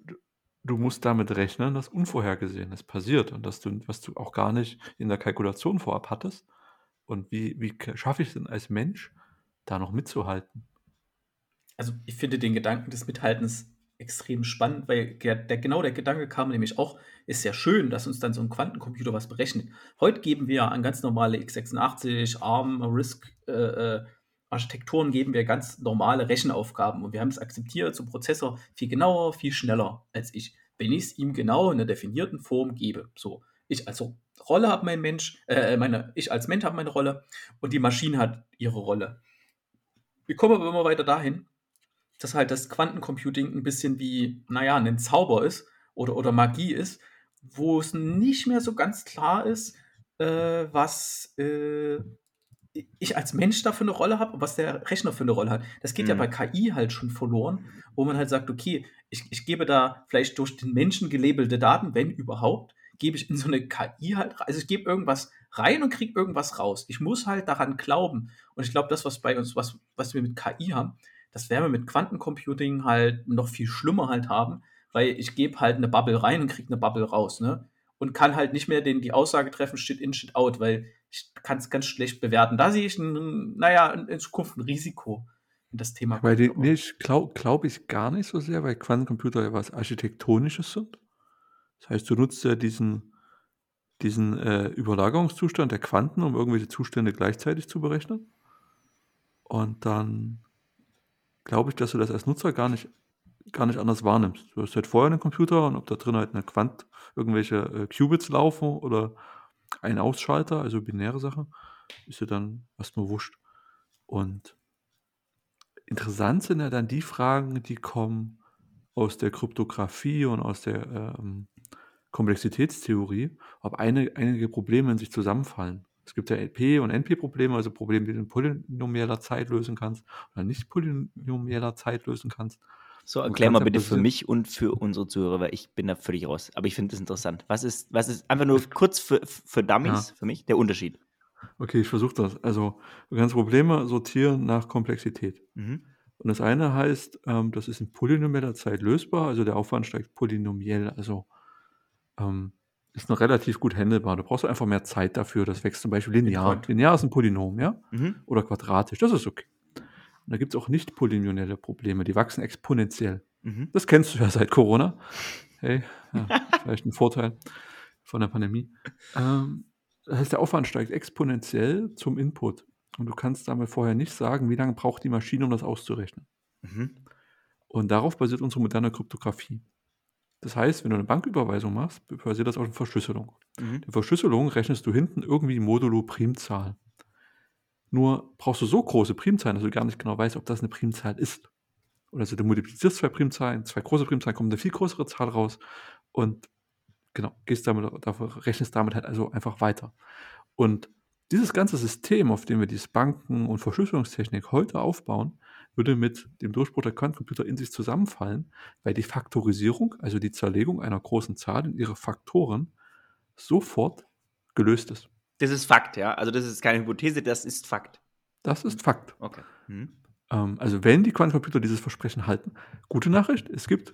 du musst damit rechnen, dass Unvorhergesehenes passiert und dass du, was du auch gar nicht in der Kalkulation vorab hattest. Und wie, wie schaffe ich es denn als Mensch, da noch mitzuhalten?
Also ich finde den Gedanken des Mithaltens extrem spannend, weil der, der, genau der Gedanke kam nämlich auch, ist ja schön, dass uns dann so ein Quantencomputer was berechnet. Heute geben wir an ganz normale x86, ARM, RISC äh, äh, Architekturen geben wir ganz normale Rechenaufgaben und wir haben es akzeptiert, so Prozessor viel genauer, viel schneller als ich, wenn ich es ihm genau in einer definierten Form gebe. So, ich als Rolle habe mein Mensch, äh, meine, ich als Mensch habe meine Rolle und die Maschine hat ihre Rolle. Wir kommen aber immer weiter dahin, dass halt das Quantencomputing ein bisschen wie, naja, ein Zauber ist oder, oder Magie ist, wo es nicht mehr so ganz klar ist, äh, was äh, ich als Mensch da für eine Rolle habe und was der Rechner für eine Rolle hat. Das geht ja
Mhm.
bei KI halt schon verloren, wo man halt sagt, okay, ich, ich gebe da vielleicht durch den Menschen gelabelte Daten, wenn überhaupt, gebe ich in so eine KI halt, rein. also ich gebe irgendwas rein und kriege irgendwas raus. Ich muss halt daran glauben. Und ich glaube, das, was bei uns, was, was wir mit KI haben, das werden wir mit Quantencomputing halt noch viel schlimmer halt haben, weil ich gebe halt eine Bubble rein und kriege eine Bubble raus, ne? Und kann halt nicht mehr den, die Aussage treffen, shit in, shit out, weil ich kann es ganz schlecht bewerten. Da sehe ich, ein, naja, in, in Zukunft ein Risiko, wenn das Thema
Weil die, nee, ich glaube glaub ich gar nicht so sehr, weil Quantencomputer ja was Architektonisches sind. Das heißt, du nutzt ja diesen, diesen äh, Überlagerungszustand der Quanten, um irgendwelche Zustände gleichzeitig zu berechnen. Und dann glaube ich, dass du das als Nutzer gar nicht, gar nicht anders wahrnimmst. Du hast halt vorher einen Computer und ob da drin halt eine Quant, irgendwelche äh, Qubits laufen oder ein Ausschalter, also binäre Sache, ist ja dann erstmal wurscht. Und interessant sind ja dann die Fragen, die kommen aus der Kryptographie und aus der ähm, Komplexitätstheorie, ob eine, einige Probleme in sich zusammenfallen. Es gibt ja LP- und NP-Probleme, also Probleme, die du in polynomieller Zeit lösen kannst oder nicht polynomieller Zeit lösen kannst.
So, erklär mal bitte für mich und für unsere Zuhörer, weil ich bin da völlig raus. Aber ich finde das interessant. Was ist, was ist einfach nur kurz für, für Dummies,
Ja.
für mich, der Unterschied?
Okay, ich versuche das. Also, du kannst Probleme sortieren nach Komplexität.
Mhm.
Und das eine heißt, ähm, das ist in polynomieller Zeit lösbar, also der Aufwand steigt polynomiell, also ähm, ist noch relativ gut handelbar. Du brauchst einfach mehr Zeit dafür, das wächst zum Beispiel linear. Linear ist ein Polynom, ja?
Mhm.
Oder quadratisch, das ist okay. Und da gibt es auch nicht polynomielle Probleme, die wachsen exponentiell.
Mhm.
Das kennst du ja seit Corona. Hey, ja, vielleicht ein Vorteil von der Pandemie. Ähm, das heißt, der Aufwand steigt exponentiell zum Input. Und du kannst damit vorher nicht sagen, wie lange braucht die Maschine, um das auszurechnen.
Mhm.
Und darauf basiert unsere moderne Kryptographie. Das heißt, wenn du eine Banküberweisung machst, basiert das auf einer Verschlüsselung.
Mhm.
Die Verschlüsselung rechnest du hinten irgendwie modulo Primzahl. Nur brauchst du so große Primzahlen, dass du gar nicht genau weißt, ob das eine Primzahl ist. Oder also du multiplizierst zwei Primzahlen, zwei große Primzahlen, kommt eine viel größere Zahl raus und genau, gehst damit, rechnest damit halt also einfach weiter. Und dieses ganze System, auf dem wir diese Banken- und Verschlüsselungstechnik heute aufbauen, würde mit dem Durchbruch der Quantencomputer in sich zusammenfallen, weil die Faktorisierung, also die Zerlegung einer großen Zahl in ihre Faktoren, sofort gelöst ist.
Das ist Fakt, ja. Also das ist keine Hypothese, das ist Fakt.
Das ist Fakt.
Okay. Mhm.
Ähm, also wenn die Quantencomputer dieses Versprechen halten. Gute Nachricht, es gibt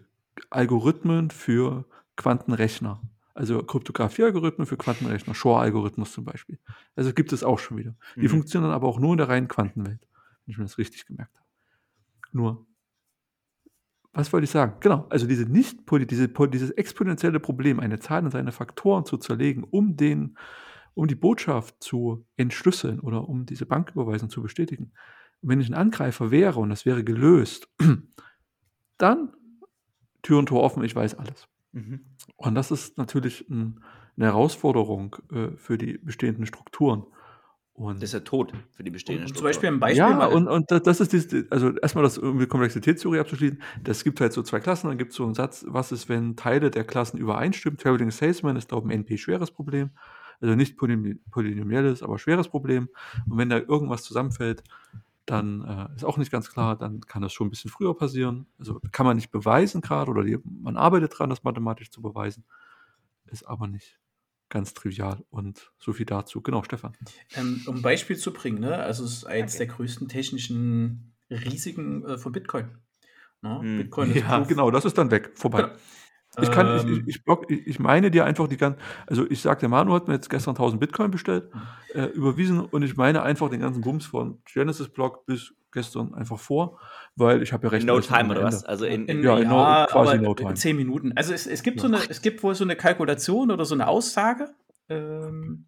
Algorithmen für Quantenrechner. Also Kryptographie-Algorithmen für Quantenrechner, Shor-Algorithmus zum Beispiel. Also gibt es auch schon wieder. Die
Mhm.
funktionieren aber auch nur in der reinen Quantenwelt, wenn ich mir das richtig gemerkt habe. Nur, was wollte ich sagen? Genau, also diese nicht diese, dieses exponentielle Problem, eine Zahl in seine Faktoren zu zerlegen, um den, um die Botschaft zu entschlüsseln oder um diese Banküberweisung zu bestätigen. Und wenn ich ein Angreifer wäre und das wäre gelöst, <clears throat> dann Tür und Tor offen, ich weiß alles.
Mhm.
Und das ist natürlich ein, eine Herausforderung äh, für die bestehenden Strukturen. Und
Das ist ja tot für die bestehenden
Und zum Beispiel
Strukturen.
ein Beispiel
ja,
mal.
und, und da- das ist dieses, also erstmal das um die Komplexitätstheorie abzuschließen. Das gibt halt so zwei Klassen, dann gibt es so einen Satz, was ist, wenn Teile der Klassen übereinstimmen? Traveling Salesman ist, glaube ich, ein NP-schweres Problem. Also nicht polynom- polynomielles, aber schweres Problem. Und wenn da irgendwas zusammenfällt, dann äh, ist auch nicht ganz klar, dann kann das schon ein bisschen früher passieren. Also kann man nicht beweisen gerade oder die, man arbeitet dran, das mathematisch zu beweisen. Ist aber nicht ganz trivial. Und so viel dazu. Genau, Stefan.
Ähm, um ein Beispiel zu bringen, ne? also es ist eines
Danke.
der größten technischen Risiken äh, von Bitcoin. Ne?
Hm.
Bitcoin ist
Ja,
Proof-
genau, das ist dann weg, vorbei.
Genau.
Ich kann,
Ähm,
ich, ich, block, ich, ich meine dir einfach die ganzen, also ich sag, der Manu hat mir jetzt gestern 1000 Bitcoin bestellt,
Mhm.
äh, überwiesen und ich meine einfach den ganzen Bums von Genesis Block bis gestern einfach vor, weil ich habe ja recht.
In no time oder was? Also in,
in,
Ja,
ja,
in no- quasi
aber
no
in
time.
zehn Minuten. Also es, es gibt
Ja.
so eine, es gibt wohl so eine Kalkulation oder so eine Aussage, ähm,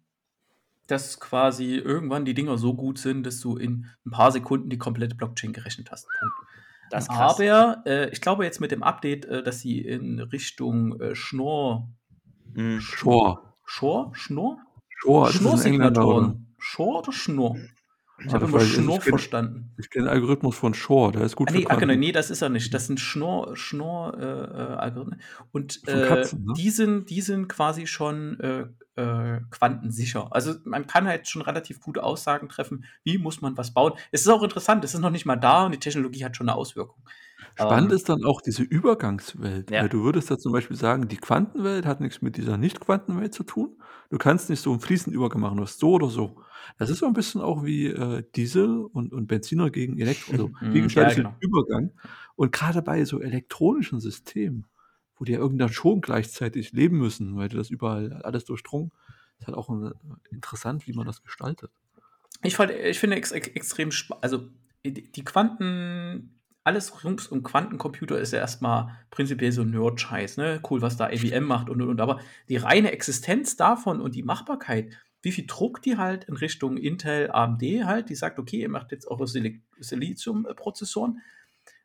dass quasi irgendwann die Dinger so gut sind, dass du in ein paar Sekunden die komplette Blockchain gerechnet hast. Punkt.
Das.
Aber äh, ich glaube jetzt mit dem Update, äh, dass sie in Richtung äh, Schnorr,
Mhm.
Shore.
Schor,
ein Engländer, oder?
Schnorrsignatoren. Schor oder Schnorr? Ich habe immer
ich-
Schnorr verstanden.
Ich kenne den Algorithmus von Shore, der ist gut
Ah,
für
nee, ah, genau, nee, das ist er nicht. Das sind Schnorr, Schnorr äh, äh, Algorithmen. Und äh,
Katzen, ne?
die, sind, die sind quasi schon äh, äh, quantensicher. Also man kann halt schon relativ gute Aussagen treffen, wie muss man was bauen. Es ist auch interessant, es ist noch nicht mal da und die Technologie hat schon eine Auswirkung.
Spannend
Ähm,
ist dann auch diese Übergangswelt.
Ja.
Weil du würdest da zum Beispiel sagen, die Quantenwelt hat nichts mit dieser Nicht-Quantenwelt zu tun. Du kannst nicht so einen fließenden Übergang machen, du hast so oder so. Das ist so ein bisschen auch wie äh, Diesel und, und Benziner gegen Elektro, also <laughs>
Mhm,
gegenseitig
ja, genau.
Übergang. Und gerade bei so elektronischen Systemen, wo die ja irgendwann schon gleichzeitig leben müssen, weil du das überall alles durchdrungen, ist halt auch äh, interessant, wie man das gestaltet.
Ich, fand, ich finde ex, ex, extrem spannend. Also die die Quanten, alles rums um Quantencomputer ist ja erstmal prinzipiell so Nerd-Scheiß, ne? Cool, was da IBM macht und und und. Aber die reine Existenz davon und die Machbarkeit, wie viel Druck die halt in Richtung Intel, AMD halt, die sagt, okay, ihr macht jetzt eure Sil Silizium-Prozessoren.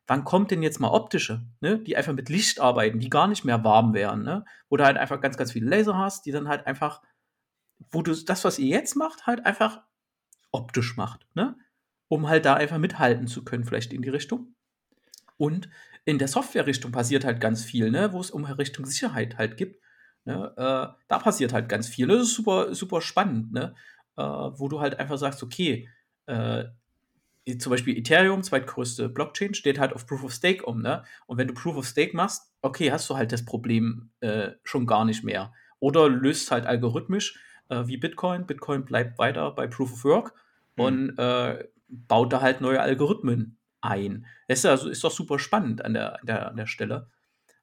Wann kommt denn jetzt mal optische, ne? die einfach mit Licht arbeiten, die gar nicht mehr warm wären, ne? Wo du halt einfach ganz, ganz viele Laser hast, die dann halt einfach, wo du das, was ihr jetzt macht, halt einfach optisch macht, ne? Um halt da einfach mithalten zu können, vielleicht in die Richtung. Und in der Software-Richtung passiert halt ganz viel, ne? Wo es um Richtung Sicherheit halt gibt. Ne? Äh, da passiert halt ganz viel. Das ist super, super spannend, ne? Äh, wo du halt einfach sagst, okay, äh, zum Beispiel Ethereum, zweitgrößte Blockchain, steht halt auf Proof of Stake um, ne? Und wenn du Proof of Stake machst, okay, hast du halt das Problem äh, schon gar nicht mehr. Oder löst halt algorithmisch äh, wie Bitcoin. Bitcoin bleibt weiter bei Proof of Work
Mhm.
und äh, baut da halt neue Algorithmen ein. Das ist, also, ist doch super spannend an der, der, an der Stelle.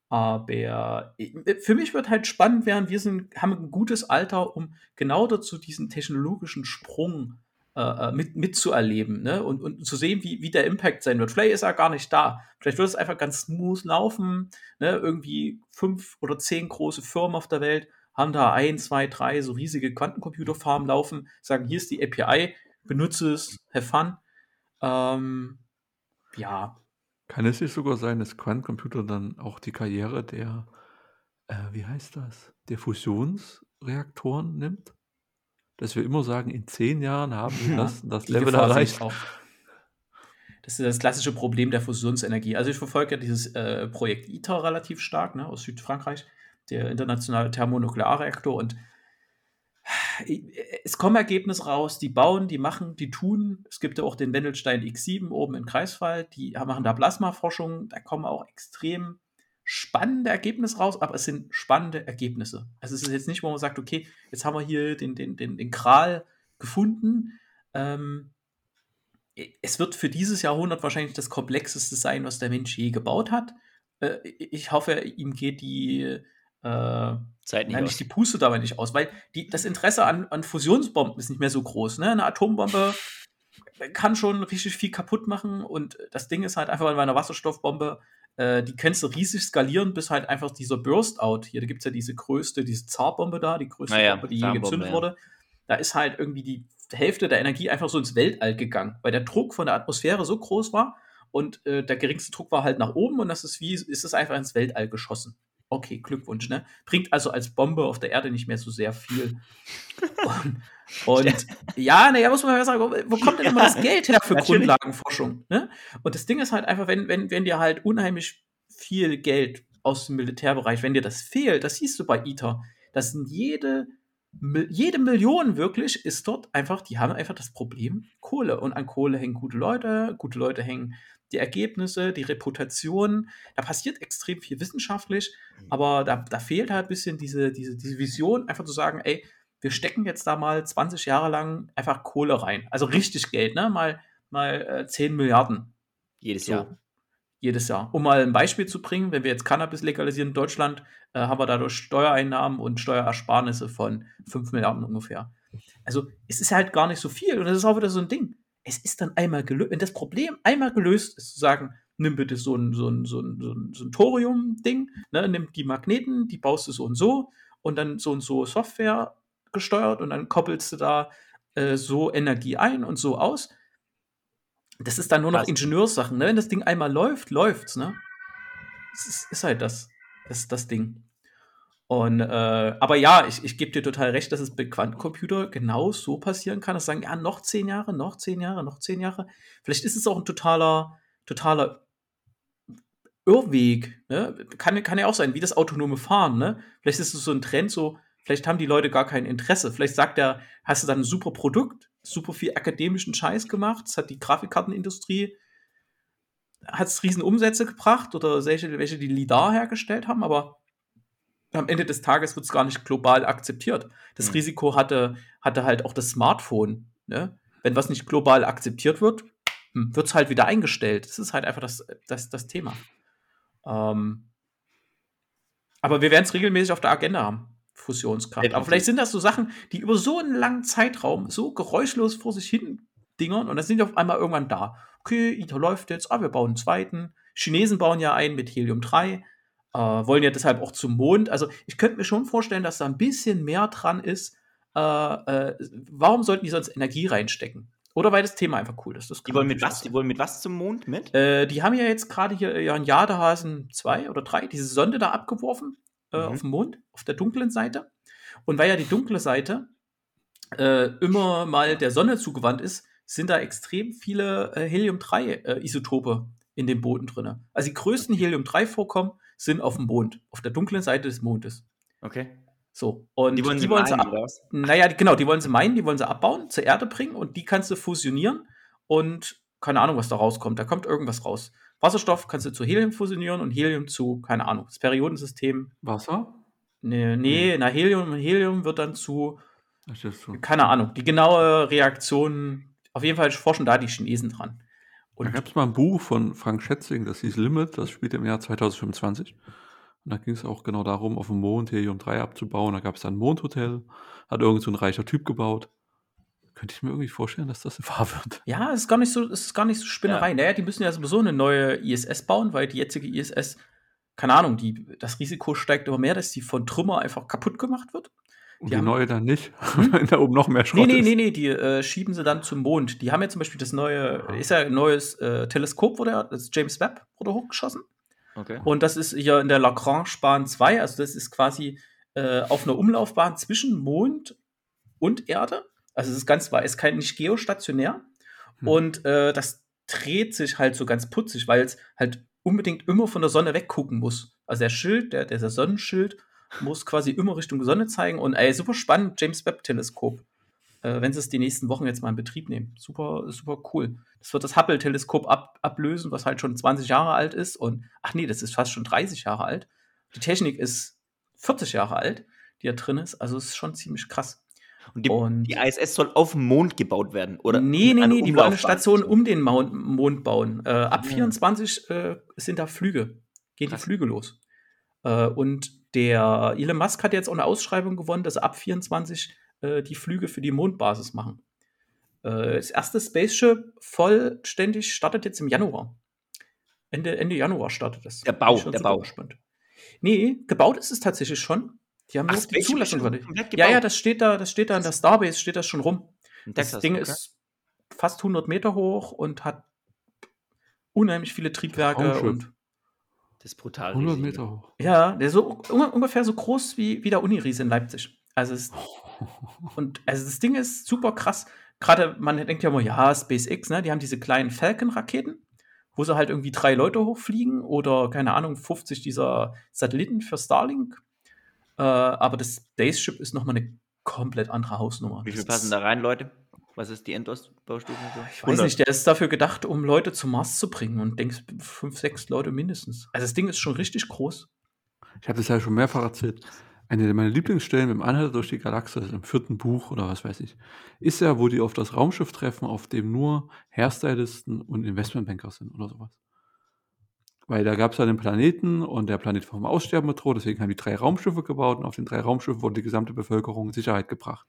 Aber äh, für mich wird halt spannend werden, wir sind, haben ein gutes Alter, um genau dazu diesen technologischen Sprung äh, mit, mitzuerleben ne? und, und zu sehen, wie, wie der Impact sein wird. Vielleicht ist er gar nicht da. Vielleicht wird es einfach ganz smooth laufen. Ne? Irgendwie fünf oder zehn große Firmen auf der Welt haben da ein, zwei, drei so riesige Quantencomputerfarmen laufen, sagen, hier ist die API, benutze es, have fun. Ähm, ja,
Kann es nicht sogar sein, dass Quantencomputer dann auch die Karriere der, äh, wie heißt das, der Fusionsreaktoren nimmt? Dass wir immer sagen, in zehn Jahren haben wir <laughs>
Ja,
das, Level
Gefahr
erreicht.
Das ist das klassische Problem der Fusionsenergie. Also ich verfolge ja dieses äh, Projekt ITER relativ stark, ne, aus Südfrankreich, der internationale Thermonuklearreaktor. Und es kommen Ergebnisse raus, die bauen, die machen, die tun. Es gibt ja auch den Wendelstein X7 oben in Greifswald, die machen da Plasmaforschung. Da kommen auch extrem spannende Ergebnisse raus, aber es sind spannende Ergebnisse. Also es ist jetzt nicht, wo man sagt, okay, jetzt haben wir hier den, den, den, den Kral gefunden. Ähm, es wird für dieses Jahrhundert wahrscheinlich das komplexeste sein, was der Mensch je gebaut hat. Äh, ich hoffe, ihm geht die, äh,
Zeit nicht
nein, nicht die Puste dabei nicht aus, weil die, das Interesse an, an Fusionsbomben ist nicht mehr so groß. Ne? Eine Atombombe kann schon richtig viel kaputt machen und das Ding ist halt einfach bei einer Wasserstoffbombe, äh, die kannst du riesig skalieren, bis halt einfach dieser Burst-Out, hier, da gibt es ja diese größte, diese Zarbombe da, die größte
Naja,
Bombe, die je gezündet
ja.
wurde. Da ist halt irgendwie die Hälfte der Energie einfach so ins Weltall gegangen, weil der Druck von der Atmosphäre so groß war und äh, der geringste Druck war halt nach oben und das ist wie, ist es einfach ins Weltall geschossen. Okay, Glückwunsch, ne? Bringt also als Bombe auf der Erde nicht mehr so sehr viel. <laughs> und, und ja, naja, muss man ja sagen, wo kommt denn immer das Geld her für
Natürlich.
Grundlagenforschung? Ne? Und das Ding ist halt einfach, wenn, wenn, wenn dir halt unheimlich viel Geld aus dem Militärbereich, wenn dir das fehlt, das siehst du bei ITER, das sind jede, jede Million wirklich ist dort einfach, die haben einfach das Problem Kohle. Und an Kohle hängen gute Leute, gute Leute hängen die Ergebnisse, die Reputation. Da passiert extrem viel wissenschaftlich, aber da, da fehlt halt ein bisschen diese, diese, diese Vision, einfach zu sagen, ey, wir stecken jetzt da mal 20 Jahre lang einfach Kohle rein. Also richtig Geld, ne? Mal, mal äh, 10 Milliarden
Jedes
so,
Jahr.
jedes Jahr. Um mal ein Beispiel zu bringen, wenn wir jetzt Cannabis legalisieren in Deutschland, äh, haben wir dadurch Steuereinnahmen und Steuerersparnisse von 5 Milliarden ungefähr. Also es ist halt gar nicht so viel und das ist auch wieder so ein Ding. Es ist dann einmal gelöst, wenn das Problem einmal gelöst ist, zu sagen, nimm bitte so ein, so ein, so ein, so ein, so ein Thorium-Ding, ne, nimm die Magneten, die baust du so und so und dann so und so Software gesteuert und dann koppelst du da äh, so Energie ein und so aus. Das ist dann nur noch. Ingenieurssachen, ne? Wenn das Ding einmal läuft, läuft's, ne? Das ist, ist halt das. Das das Ding. Und, äh, aber ja, ich, ich gebe dir total recht, dass es bei Quantencomputer genau so passieren kann, dass sagen, ja, noch zehn Jahre, noch zehn Jahre, noch zehn Jahre. Vielleicht ist es auch ein totaler, totaler Irrweg. Ne? Kann, kann ja auch sein, wie das autonome Fahren. Ne? Vielleicht ist es so ein Trend, so, vielleicht haben die Leute gar kein Interesse. Vielleicht sagt er, hast du dann ein super Produkt, super viel akademischen Scheiß gemacht, das hat die Grafikkartenindustrie, hat es riesen Umsätze gebracht oder welche, welche die LIDAR hergestellt haben, aber am Ende des Tages wird es gar nicht global akzeptiert. Das
Hm.
Risiko hatte, hatte halt auch das Smartphone. Ne? Wenn was nicht global akzeptiert wird, wird es halt wieder eingestellt. Das ist halt einfach das, das, das Thema. Ähm, aber wir werden es regelmäßig auf der Agenda haben. Fusionskraft. Aber vielleicht sind das so Sachen, die über so einen langen Zeitraum so geräuschlos vor sich hin dingern und dann sind die auf einmal irgendwann da. Okay, ITER läuft jetzt, ah, wir bauen einen zweiten. Chinesen bauen ja einen mit Helium 3, äh, wollen ja deshalb auch zum Mond. Also ich könnte mir schon vorstellen, dass da ein bisschen mehr dran ist. Äh, äh, warum sollten die sonst Energie reinstecken? Oder weil das Thema einfach cool ist. Das
Die wollen mit was? Die wollen mit was zum Mond mit?
Äh, die haben ja jetzt gerade hier äh, Jan Jadehasen 2 oder 3, diese Sonde da abgeworfen äh,
Mhm.
auf dem Mond, auf der dunklen Seite. Und weil ja die dunkle Seite äh, immer mal der Sonne zugewandt ist, sind da extrem viele äh, Helium-3-Isotope in dem Boden drin. Also die größten Helium-3-Vorkommen sind auf dem Mond, auf der dunklen Seite des Mondes.
Okay.
So. Und
Die wollen sie
sie
meinen,
ab
oder was?
naja, die, genau, die wollen sie meinen, die wollen sie abbauen, zur Erde bringen und die kannst du fusionieren und keine Ahnung, was da rauskommt. Da kommt irgendwas raus. Wasserstoff kannst du zu Helium fusionieren und Helium zu, keine Ahnung, das Periodensystem.
Wasser?
Nee, nee na, Helium, Helium wird dann zu,
so.
keine Ahnung, die genaue Reaktion, auf jeden Fall forschen da die Chinesen dran.
Da
Und
gab es mal ein Buch von Frank Schätzing, das hieß Limit, das spielt im Jahr 2025. Und da ging es auch genau darum, auf dem Mond Helium-3 abzubauen. Da gab es dann ein Mondhotel, hat irgend so ein reicher Typ gebaut. Könnte ich mir irgendwie vorstellen, dass das <laughs> wahr wird.
Ja, es ist gar nicht so, es ist gar nicht so Spinnerei. Naja, die müssen ja sowieso eine neue ISS bauen, weil die jetzige ISS, keine Ahnung, die, das Risiko steigt immer mehr, dass die von Trümmer einfach kaputt gemacht wird.
Und
Die
die,
haben-
neue dann nicht,
Hm? <laughs>
wenn da oben noch mehr Schrott
Nee, nee, nee, nee, die äh, schieben sie dann zum Mond. Die haben ja zum Beispiel das neue,
Aha.
ist ja ein neues äh, Teleskop, wurde das James Webb wurde hochgeschossen.
Okay.
Und das ist hier in der Lagrange-Bahn 2, also das ist quasi äh, auf einer Umlaufbahn zwischen Mond und Erde. Also es ist ganz weit, ist kein nicht geostationär.
Hm.
Und äh, das dreht sich halt so ganz putzig, weil es halt unbedingt immer von der Sonne weggucken muss. Also der Schild, der, der Sonnenschild, muss quasi immer Richtung Sonne zeigen. Und ey, super spannend, James Webb-Teleskop. Äh, wenn sie es die nächsten Wochen jetzt mal in Betrieb nehmen. Super, super cool. Das wird das Hubble-Teleskop ab, ablösen, was halt schon 20 Jahre alt ist. Und ach nee, das ist fast schon 30 Jahre alt. Die Technik ist 40 Jahre alt, die da drin ist. Also es ist schon ziemlich krass.
Und die,
Und-
die ISS soll auf dem Mond gebaut werden, oder?
nee, nee, nee, die wollen eine. Station um den Mount, Mond bauen. Äh, ab
Ah.
24 äh, sind da Flüge. Gehen
Krass.
die Flüge los. Äh, und der Elon Musk hat jetzt auch eine Ausschreibung gewonnen, dass ab 24 äh, die Flüge für die Mondbasis machen. Äh, das erste Spaceship vollständig startet jetzt im Januar. Ende, Ende Januar startet es.
Der Bau, der Bau.
Gespannt. Nee, gebaut ist es tatsächlich schon. Die haben
Ach,
nur die Zulassung
komplett
Ja, ja, das steht da, das steht da in der Starbase, steht das schon rum. Das
Texas,
Ding
okay.
ist fast 100 Meter hoch und hat unheimlich viele Triebwerke und
Das ist brutal.
100
riesig,
Meter hoch.
Ja, der ist so un ungefähr so groß wie, wie der Uniries in Leipzig. Also, es, <laughs> und also das Ding ist super krass. Gerade man denkt ja immer, ja, SpaceX, ne, die haben diese kleinen Falcon-Raketen, wo sie halt irgendwie drei Leute hochfliegen oder keine Ahnung, 50 dieser Satelliten für Starlink. Äh, aber das Spaceship ist nochmal eine komplett andere Hausnummer.
Wie viel passen
ist-
da rein, Leute? Was ist die Endausbaustufe? So?
Ich weiß nicht, der ist dafür gedacht, um Leute zum Mars zu bringen und denkst, fünf, sechs Leute mindestens. Also das Ding ist schon richtig groß.
Ich habe das ja schon mehrfach erzählt. Eine meiner Lieblingsstellen im Anhalter durch die Galaxie, also im vierten Buch oder was weiß ich, ist ja, wo die auf das Raumschiff treffen, auf dem nur Hairstylisten und Investmentbanker sind oder sowas. Weil da gab es ja den Planeten und der Planet war vom Aussterben bedroht, deswegen haben die drei Raumschiffe gebaut und auf den drei Raumschiffen wurde die gesamte Bevölkerung in Sicherheit gebracht.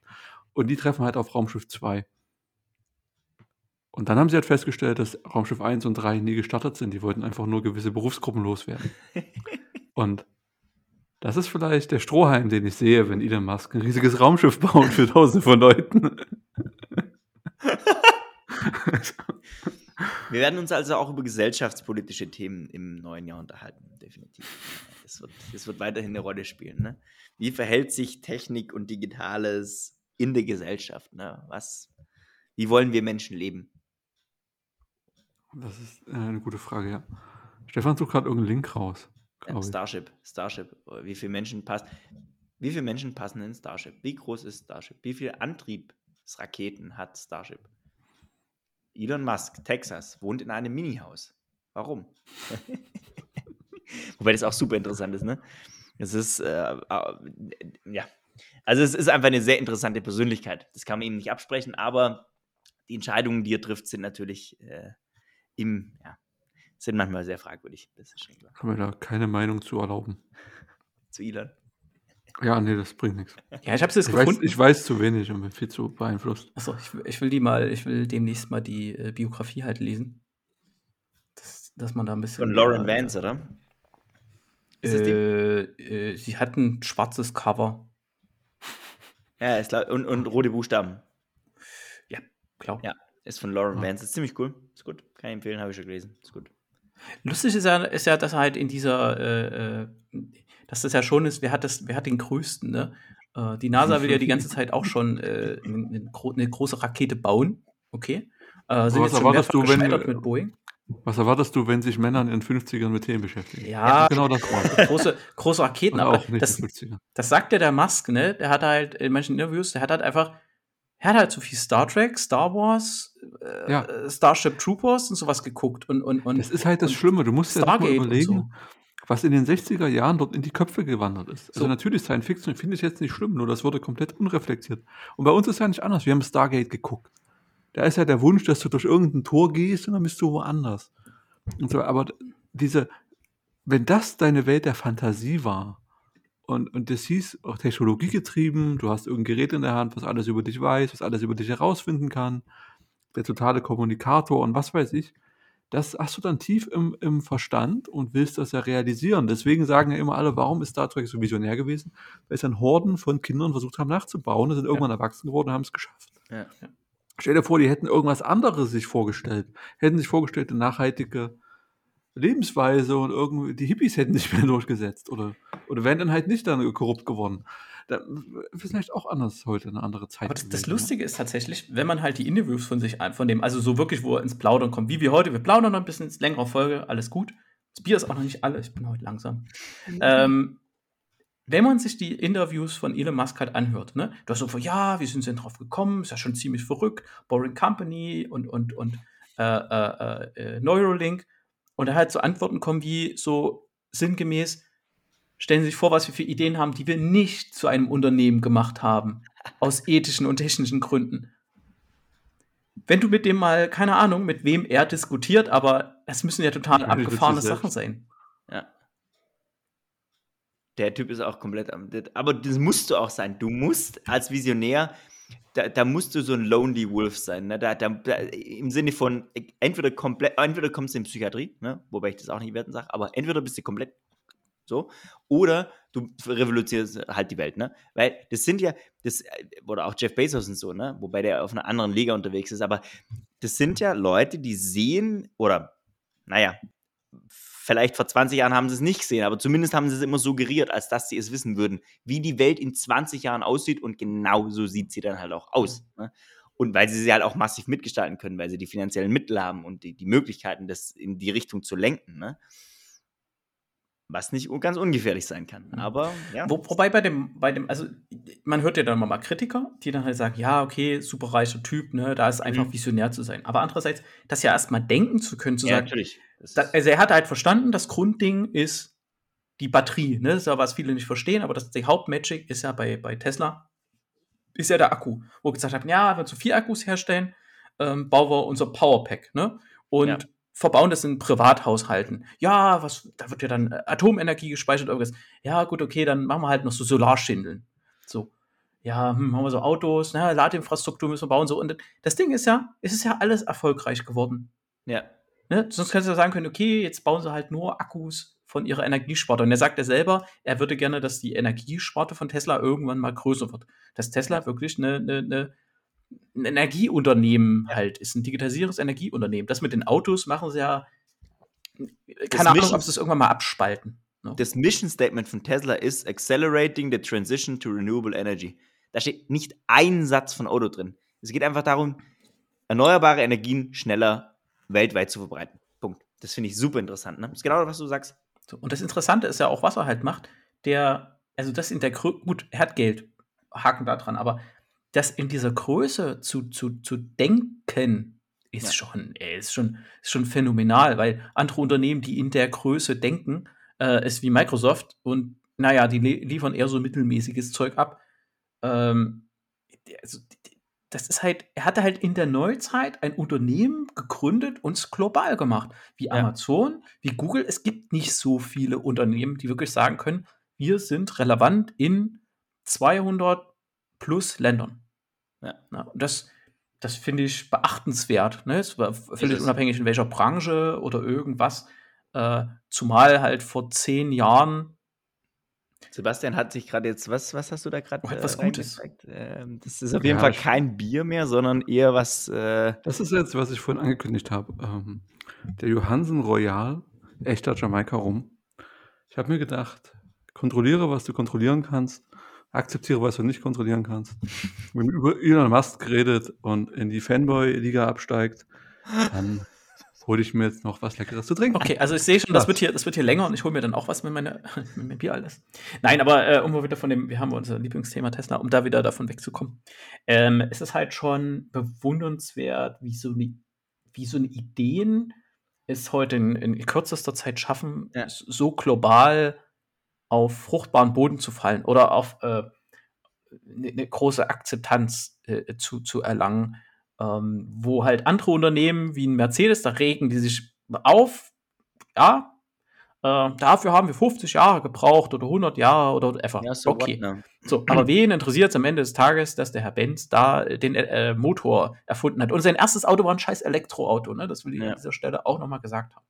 Und die treffen halt auf Raumschiff 2. Und dann haben sie halt festgestellt, dass Raumschiff 1 und 3 nie gestartet sind. Die wollten einfach nur gewisse Berufsgruppen loswerden. <laughs> und das ist vielleicht der Strohhalm, den ich sehe, wenn Elon Musk ein riesiges Raumschiff baut für tausende von Leuten. <laughs>
Wir werden uns also auch über gesellschaftspolitische Themen im neuen Jahr unterhalten, definitiv. Das wird, das wird weiterhin eine Rolle spielen. Ne? Wie verhält sich Technik und Digitales in der Gesellschaft? Ne? Was, wie wollen wir Menschen leben?
Das ist äh, eine gute Frage, ja. Stefan sucht gerade irgendeinen Link raus.
Ja. Starship, Starship. Wie viele Menschen passen? Wie viele Menschen passen in Starship? Wie groß ist Starship? Wie viele Antriebsraketen hat Starship? Elon Musk, Texas, wohnt in einem Minihaus. Warum? <laughs> Wobei das auch super interessant ist, ne? Es ist, äh, äh, ja. Also, es ist einfach eine sehr interessante Persönlichkeit. Das kann man ihm nicht absprechen, aber die Entscheidungen, die er trifft, sind natürlich äh, im, ja, sind manchmal sehr fragwürdig. Das ist schon klar.
Kann mir da keine Meinung zu erlauben.
Zu Elon.
Ja, nee, das bringt nichts.
Ja, ich habe es jetzt
Ich weiß,
gefunden.
ich weiß zu wenig und bin viel zu beeinflusst.
Achso, ich, will- ich will die mal, ich will demnächst mal die äh, Biografie halt lesen. Das, dass man da ein bisschen.
Von Lauren
äh,
Vance, oder?
Äh, äh, sie hat ein schwarzes Cover.
Ja, ist, la- und, und rote Buchstaben.
Glaub.
Ja. Ist von Lauren
Ah.
Vance. Ist ziemlich cool. Ist gut. Kann ich empfehlen, habe ich schon gelesen. Ist gut.
Lustig ist ja, ist ja, dass er halt in dieser, äh, äh, dass das ja schon ist, wer hat das, wer hat den größten, ne? Äh, die NASA will ja die ganze Zeit auch schon äh, eine, eine gro- eine große Rakete bauen. Okay. Äh, sind
was
jetzt schon
erwartest du, wenn-
mit Boeing.
Was erwartest du, wenn sich Männer in den 50ern mit Themen beschäftigen?
Ja,
genau das war's.
große, große Raketen, aber
auch nicht
das,
in den 50ern.
das sagt ja der Musk, ne? Der hat halt in manchen Interviews, der hat halt einfach, er hat halt so viel Star Trek, Star Wars, äh,
Ja.
Starship Troopers und sowas geguckt und und und
Das ist halt das Schlimme. Du musst ja doch mal
Stargate
überlegen,
so.
was in den 60er Jahren dort in die Köpfe gewandert ist. Also
So.
natürlich Science Fiction finde ich jetzt nicht schlimm, nur das wurde komplett unreflektiert. Und bei uns ist ja nicht anders. Wir haben Stargate geguckt. Da ist ja der Wunsch, dass du durch irgendein Tor gehst und dann bist du woanders. Und so, aber diese, wenn das deine Welt der Fantasie war und, und das hieß auch Technologie getrieben, du hast irgendein Gerät in der Hand, was alles über dich weiß, was alles über dich herausfinden kann, der totale Kommunikator und was weiß ich, das hast du dann tief im, im Verstand und willst das ja realisieren. Deswegen sagen ja immer alle, warum ist Star Trek so visionär gewesen? Weil es dann Horden von Kindern versucht haben nachzubauen und sind irgendwann erwachsen geworden und haben es geschafft.
Ja.
Stell dir vor, die hätten irgendwas anderes sich vorgestellt. Hätten sich vorgestellt, eine nachhaltige Lebensweise und irgendwie die Hippies hätten sich <laughs> mehr durchgesetzt oder, oder wären dann halt nicht dann korrupt geworden. Da ist vielleicht auch anders heute, eine andere Zeit.
Aber das, das
gewesen?
Lustige ist tatsächlich, wenn man halt die Interviews von sich, von dem, also so wirklich, wo er ins Plaudern kommt, wie wir heute, wir plaudern noch ein bisschen ins längere Folge, alles gut. Das Bier ist auch noch nicht alle, ich bin heute langsam. Ähm, wenn man sich die Interviews von Elon Musk halt anhört, ne, du hast so, ja, wie sind sie denn drauf gekommen? Ist ja schon ziemlich verrückt. Boring Company und, und, und äh, äh, äh, Neuralink. Und da halt so Antworten kommen wie so sinngemäß, stellen Sie sich vor, was wir für Ideen haben, die wir nicht zu einem Unternehmen gemacht haben. Aus ethischen und technischen Gründen. Wenn du mit dem mal, keine Ahnung, mit wem er diskutiert, aber das müssen ja total
Ja,
abgefahrene Sachen sein.
Ja. Der Typ ist auch komplett am. Aber das musst du auch sein. Du musst als Visionär, da, da musst du so ein Lonely Wolf sein. Ne? Da, da, da, Im Sinne von, entweder komplett, entweder kommst du in Psychiatrie, ne? wobei ich das auch nicht werten sage, aber entweder bist du komplett so, oder du revolutionierst halt die Welt, ne? Weil das sind ja, das, oder auch Jeff Bezos und so, ne? Wobei der auf einer anderen Liga unterwegs ist, aber das sind ja Leute, die sehen, oder naja, vielleicht vor 20 Jahren haben sie es nicht gesehen, aber zumindest haben sie es immer suggeriert, als dass sie es wissen würden, wie die Welt in 20 Jahren aussieht und genau so sieht sie dann halt auch aus. Ne? Und weil sie sie halt auch massiv mitgestalten können, weil sie die finanziellen Mittel haben und die, die Möglichkeiten, das in die Richtung zu lenken. Ne? Was nicht ganz ungefährlich sein kann.
Mhm.
Aber ja.
Wo, wobei bei dem, bei dem, also man hört ja dann mal Kritiker, die dann halt sagen, ja, okay, super reicher Typ, ne, da ist einfach
Mhm.
visionär zu sein. Aber andererseits, das ja erstmal denken zu können, zu
ja,
sagen,
natürlich.
Also er hat halt verstanden, das Grundding ist die Batterie, ne? Das ist ja, was viele nicht verstehen, aber das, die Hauptmagic ist ja bei, bei Tesla, ist ja der Akku. Wo wir gesagt haben, ja, wenn wir zu vier Akkus herstellen, ähm, bauen wir unser Powerpack, ne? Und
Ja.
verbauen das in Privathaushalten. Ja, was, da wird ja dann Atomenergie gespeichert, irgendwas. Ja, gut, okay, dann machen wir halt noch so Solarschindeln. So. Ja, hm, haben wir so Autos, ne, Ladeinfrastruktur müssen wir bauen, so. Und das Ding ist ja, es ist ja alles erfolgreich geworden.
ja.
Ne? Sonst könntest du ja sagen können, okay, jetzt bauen sie halt nur Akkus von ihrer Energiesparte. Und er sagt ja selber, er würde gerne, dass die Energiesparte von Tesla irgendwann mal größer wird. Dass Tesla wirklich eine, eine, eine, ein Energieunternehmen halt ist, ein digitalisiertes Energieunternehmen. Das mit den Autos machen sie ja, keine Ahnung,
Mission-
ob sie es irgendwann mal abspalten. Ne?
Das Mission Statement von Tesla ist Accelerating the Transition to Renewable Energy. Da steht nicht ein Satz von Auto drin. Es geht einfach darum, erneuerbare Energien schneller weltweit zu verbreiten. Punkt. Das finde ich super interessant. Ne? Das ist genau das, was du sagst.
So, und das Interessante ist ja auch, was er halt macht. Der, also das in der Größe, gut, er hat Geld, Haken da dran, aber das in dieser Größe zu, zu, zu denken, ist
Ja.
schon, ey, ist schon, ist schon phänomenal, weil andere Unternehmen, die in der Größe denken, äh, ist wie Microsoft und naja, die li liefern eher so mittelmäßiges Zeug ab. Ähm, also, das ist halt, er hatte halt in der Neuzeit ein Unternehmen gegründet und es global gemacht. Wie
Ja.
Amazon, wie Google. Es gibt nicht so viele Unternehmen, die wirklich sagen können, wir sind relevant in 200 plus Ländern.
Ja.
Na, und das, das finde ich beachtenswert. Ne? Es war völlig unabhängig in welcher Branche oder irgendwas. Äh, zumal halt vor zehn Jahren
Sebastian hat sich gerade jetzt, was, was hast du da gerade?
Oh, etwas Gutes.
Ähm, das ist auf jeden
Ja,
Fall kein Bier mehr, sondern eher was. Äh,
Das ist jetzt, was ich vorhin angekündigt habe. Ähm, der Johansen Royal, echter Jamaika rum. Ich habe mir gedacht, kontrolliere, was du kontrollieren kannst, akzeptiere, was du nicht kontrollieren kannst. Wenn über Elon Musk redet und in die Fanboy-Liga absteigt, dann hole ich mir jetzt noch was Leckeres zu trinken.
Okay, also ich sehe schon, das wird, hier, das wird hier länger und ich hole mir dann auch was mit, meine, <laughs> mit meinem Bier alles. Nein, aber äh, um mal wieder von dem, wir haben unser Lieblingsthema Tesla, um da wieder davon wegzukommen. Ähm, es ist halt schon bewundernswert, wie so eine, wie so eine Ideen es heute in, in kürzester Zeit schaffen,
Ja.
so global auf fruchtbaren Boden zu fallen oder auf äh, eine eine große Akzeptanz äh, zu, zu erlangen ähm, wo halt andere Unternehmen wie ein Mercedes, da regen die sich auf, ja, äh, dafür haben wir 50 Jahre gebraucht oder 100 Jahre oder whatever.
ja, so
okay.
what, ne?
So, aber wen interessiert es am Ende des Tages, dass der Herr Benz da äh, den äh, Motor erfunden hat? Und sein erstes Auto war ein scheiß Elektroauto, ne? Das will ich
Ja.
an dieser Stelle auch nochmal gesagt haben.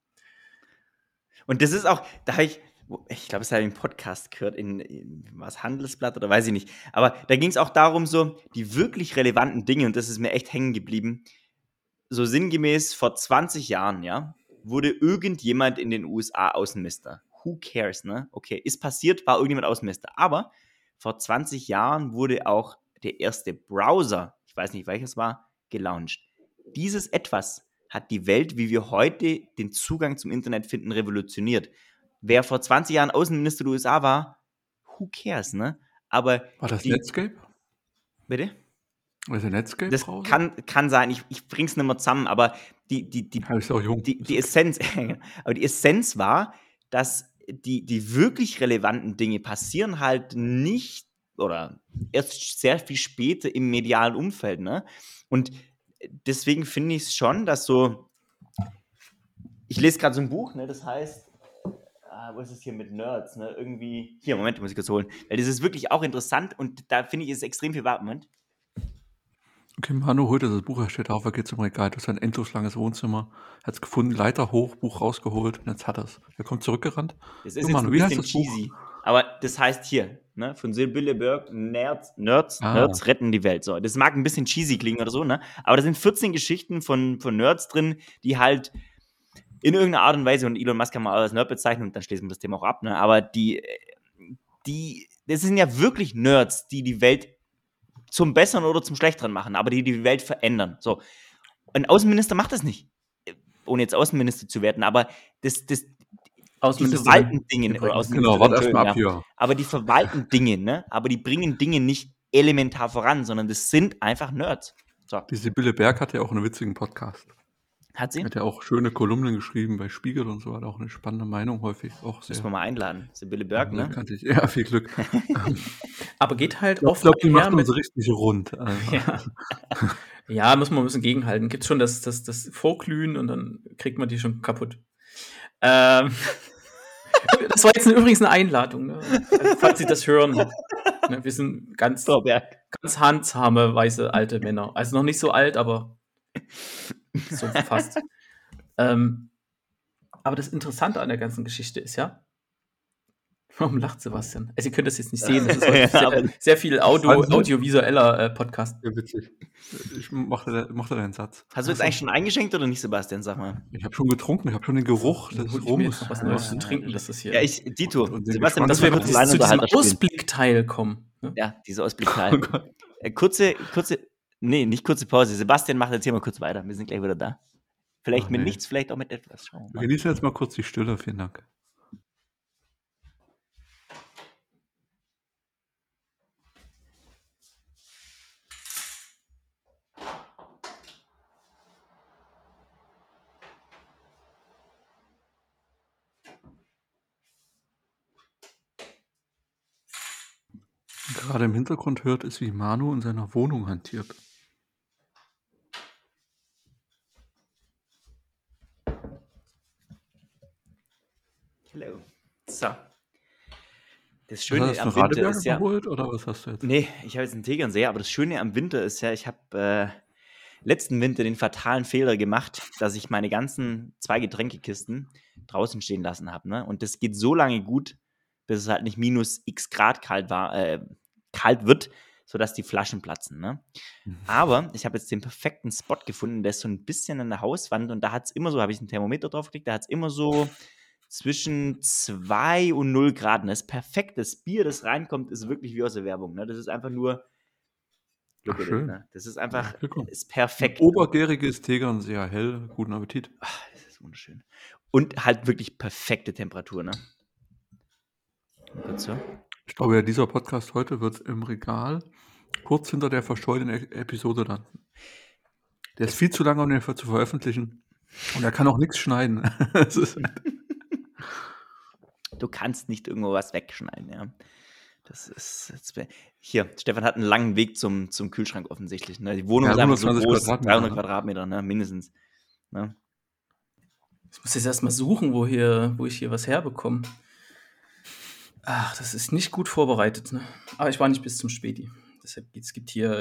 Und das ist auch, da habe ich, ich glaube, es ich im Podcast gehört, in, in was Handelsblatt oder weiß ich nicht. Aber da ging es auch darum, so die wirklich relevanten Dinge, und das ist mir echt hängen geblieben, so sinngemäß vor 20 Jahren, ja, wurde irgendjemand in den USA Außenminister. Who cares, ne? Okay, ist passiert, war irgendjemand Außenminister. Aber vor 20 Jahren wurde auch der erste Browser, ich weiß nicht welches war, gelauncht. Dieses etwas hat die Welt, wie wir heute den Zugang zum Internet finden, revolutioniert. Wer vor 20 Jahren Außenminister der USA war, who cares, ne? Aber
War das
Die-
Netscape?
bitte?
War das der Netscape?
Das kann, kann sein, ich, ich bring's nicht mehr zusammen, aber die, die, die, die, die Essenz, <laughs> aber die Essenz war, dass die, die wirklich relevanten Dinge passieren halt nicht oder erst sehr viel später im medialen Umfeld, ne? Und deswegen finde ich es schon, dass so, ich lese gerade so ein Buch, ne, das heißt, ah, wo ist es hier mit Nerds, ne, irgendwie, hier, Moment, muss ich kurz holen, weil das ist wirklich auch interessant und da finde ich, ist extrem viel wahr, Moment.
Okay, Manu holt das Buch, er steht auf, er geht zum Regal, das ist ein endlos langes Wohnzimmer, hat es gefunden, Leiter hoch, Buch rausgeholt und jetzt hat er es. Er kommt zurückgerannt.
Das ist
Du,
jetzt
Manu,
ein
wie heißt
bisschen
das Buch?
cheesy. Aber das heißt hier, ne, von Sibylle Berg, Nerds, Nerds,
Ah.
Nerds retten die Welt. So, das mag ein bisschen cheesy klingen oder so, ne? Aber da sind 14 Geschichten von, von Nerds drin, die halt in irgendeiner Art und Weise, und Elon Musk kann man als Nerd bezeichnen, und dann schließen wir das Thema auch ab, ne? aber die, die, das sind ja wirklich Nerds, die die Welt zum Besseren oder zum Schlechteren machen, aber die die Welt verändern. So. Ein Außenminister macht das nicht. Ohne jetzt Außenminister zu werden, aber das, das, die verwalten Dinge. Außenminister,
Genau, warte erst mal ab hier.
aber die verwalten Dinge, ne? Aber die bringen Dinge nicht elementar voran, sondern das sind einfach Nerds. So,
Die Sibylle Berg hat ja auch einen witzigen Podcast.
Hat sie?
Hat ja auch schöne Kolumnen geschrieben bei Spiegel und so, hat auch eine spannende Meinung häufig. Auch sehr.
Müssen wir mal einladen. Sibylle Berg,
Ja,
ne?
kannte ich. Ja, viel Glück. <laughs>
Aber geht halt
Ich
oft
glaube, die macht uns richtig rund. Also.
Ja. <laughs> ja, muss man ein bisschen gegenhalten. Gibt schon das, das, das Vorglühen und dann kriegt man die schon kaputt. Ähm, <laughs> das war jetzt übrigens eine Einladung, ne? Also, falls Sie das hören. Ne, wir sind ganz, ganz handsame, weiße, alte Männer. Also noch nicht so alt, aber <laughs> so fast. ähm, aber das Interessante an der ganzen Geschichte ist ja, warum lacht Sebastian? Also ihr könnt das jetzt nicht sehen, das ist <laughs> heute
Ja,
sehr,
aber-
sehr viel Audio, audiovisueller äh, Podcast.
Ja, witzig. Ich mochte, mochte deinen Satz.
Hast du jetzt eigentlich schon eingeschenkt oder nicht, Sebastian? Sag mal.
Ich habe schon getrunken, ich habe schon den Geruch des Rums.
was
Ja,
Neues
ja,
zu trinken, das hier.
Ja, ich, Dito,
Und
Sebastian, dass wir kurz
zu diesem. Ausblickteil kommen. Ne?
Ja, dieser Ausblickteil. <laughs> Äh, kurze, kurze, nee, nicht kurze Pause. Sebastian macht jetzt hier mal kurz weiter. Wir sind gleich wieder da. Vielleicht
Ach,
mit
nee.
nichts, vielleicht auch mit etwas. Schauen wir
genießen jetzt mal kurz die Stille, vielen Dank. Gerade im Hintergrund hört es, wie Manu in seiner Wohnung hantiert.
Hello. So. Das Schöne
hast du
am
einen
Winter ist ja.
geholt oder was hast du jetzt?
Nee, ich habe jetzt einen Tegernseher, aber das Schöne am Winter ist ja, ich habe äh, letzten Winter den fatalen Fehler gemacht, dass ich meine ganzen zwei Getränkekisten draußen stehen lassen habe. Ne? Und das geht so lange gut, bis es halt nicht minus x Grad kalt, war, äh, kalt wird, sodass die Flaschen platzen. Ne?
Mhm.
Aber ich habe jetzt den perfekten Spot gefunden, der ist so ein bisschen an der Hauswand und da hat es immer so, habe ich ein Thermometer draufgelegt, da hat es immer so zwischen 2 und 0 Grad. Das perfektes Bier, das reinkommt, ist wirklich wie aus der Werbung. Ne? Das ist einfach nur.
Ach,
it, ne? Das ist einfach.
Willkommen.
Ist perfekt.
Obergäriges Tegern sehr hell. Guten Appetit.
Ah, das ist wunderschön. Und halt wirklich perfekte Temperatur, ne? So.
Ich glaube, ja, dieser Podcast heute wird im Regal kurz hinter der verschollenen E- Episode landen. Der ist viel zu lang, um den zu veröffentlichen. Und er kann auch nichts schneiden. <laughs> Es ist,
Du kannst nicht irgendwo was wegschneiden, ja. Das ist. Hier, Stefan hat einen langen Weg zum, zum Kühlschrank offensichtlich. Ne? Die Wohnung
Ja,
ist einfach so
120
groß,
Quadratmeter,
300
ne?
Quadratmeter, ne? mindestens. Ne?
Ich muss jetzt erstmal suchen, wo, hier, wo ich hier was herbekomme. Ach, das ist nicht gut vorbereitet. Ne? Aber ich war nicht bis zum Späti. Deshalb gibt es gibt hier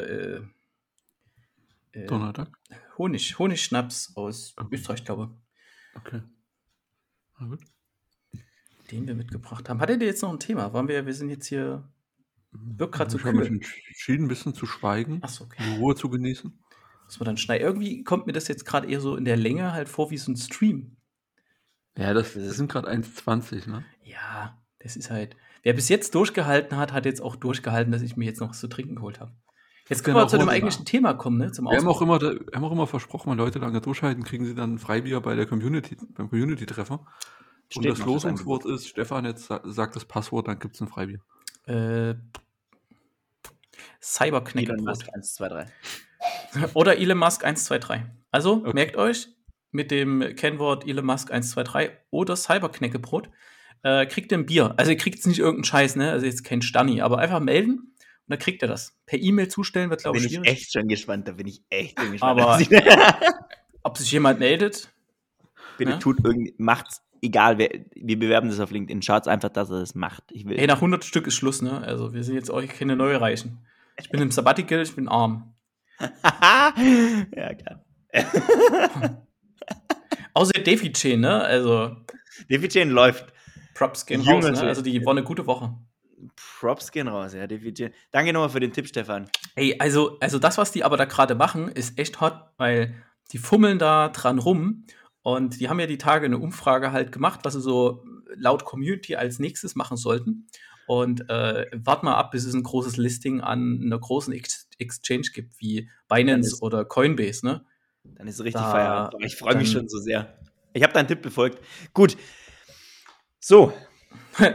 äh, äh,
Donnerstag.
Honig, Honigschnaps aus
Okay.
Österreich, glaube
Okay. Na gut.
Den wir mitgebracht haben. Hattet ihr jetzt noch ein Thema? Waren wir, wir sind jetzt hier. Wirkt grad so
ich habe mich entschieden, ein bisschen zu schweigen,
Achso, okay.
die Ruhe zu genießen.
Muss man dann schneiden. Irgendwie kommt mir das jetzt gerade eher so in der Länge halt vor wie so ein Stream.
Ja, das, das sind gerade 1,20, ne?
Ja, das ist halt. Wer bis jetzt durchgehalten hat, hat jetzt auch durchgehalten, dass ich mir jetzt noch was zu trinken geholt habe. Jetzt können
Genau,
wir zu dem eigentlichen Thema kommen, ne? Zum
Wir haben, auch immer, haben auch immer versprochen, wenn Leute lange durchhalten, kriegen sie dann Freibier bei der Community, beim Community-Treffer. Und
Steht
das
noch, das
Losungswort ist, Stefan jetzt sa- sagt das Passwort, dann gibt es ein Freibier.
Äh, Cyberkneck
Elon Musk 1, 2, 3.
oder Elon Musk 123. Also
Okay.
merkt euch mit dem Kennwort Elon Musk 123 oder Cyberknäckebrot äh, kriegt ihr ein Bier. Also ihr kriegt jetzt nicht irgendeinen Scheiß, ne? Also jetzt kein Stani, aber einfach melden und dann kriegt ihr das. Per E-Mail zustellen wird, glaube
bin
ich,
ich
schwierig.
echt schon gespannt, da bin ich echt schon gespannt.
Aber- <laughs> Ob sich jemand meldet,
Bitte
Ja?
tut irgendwie, macht's, egal wer, wir bewerben das auf LinkedIn, schaut's einfach, dass er das macht. Ich will.
Ey, nach 100 Stück ist Schluss, ne? Also, wir sind jetzt euch keine neue Reichen. Ich bin im Sabbatical, ich bin arm. <laughs>
ja, klar. <laughs>
Außer Defi Chain, ne? Also,
David Jane läuft.
Props gehen raus, ne?
Chain.
Also, die war eine gute Woche.
Props gehen raus, ja, David Jane. Danke nochmal für den Tipp, Stefan.
Ey, also, also das, was die aber da gerade machen, ist echt hot, weil die fummeln da dran rum Und die haben ja die Tage eine Umfrage halt gemacht, was sie so laut Community als nächstes machen sollten. Und äh, wart mal ab, bis es ein großes Listing an einer großen Ex Exchange gibt, wie Binance
ist-
oder Coinbase, ne?
Dann ist richtig
Da-
Feierabend. Aber Ich freue mich schon so sehr. Ich habe deinen Tipp befolgt. Gut. So,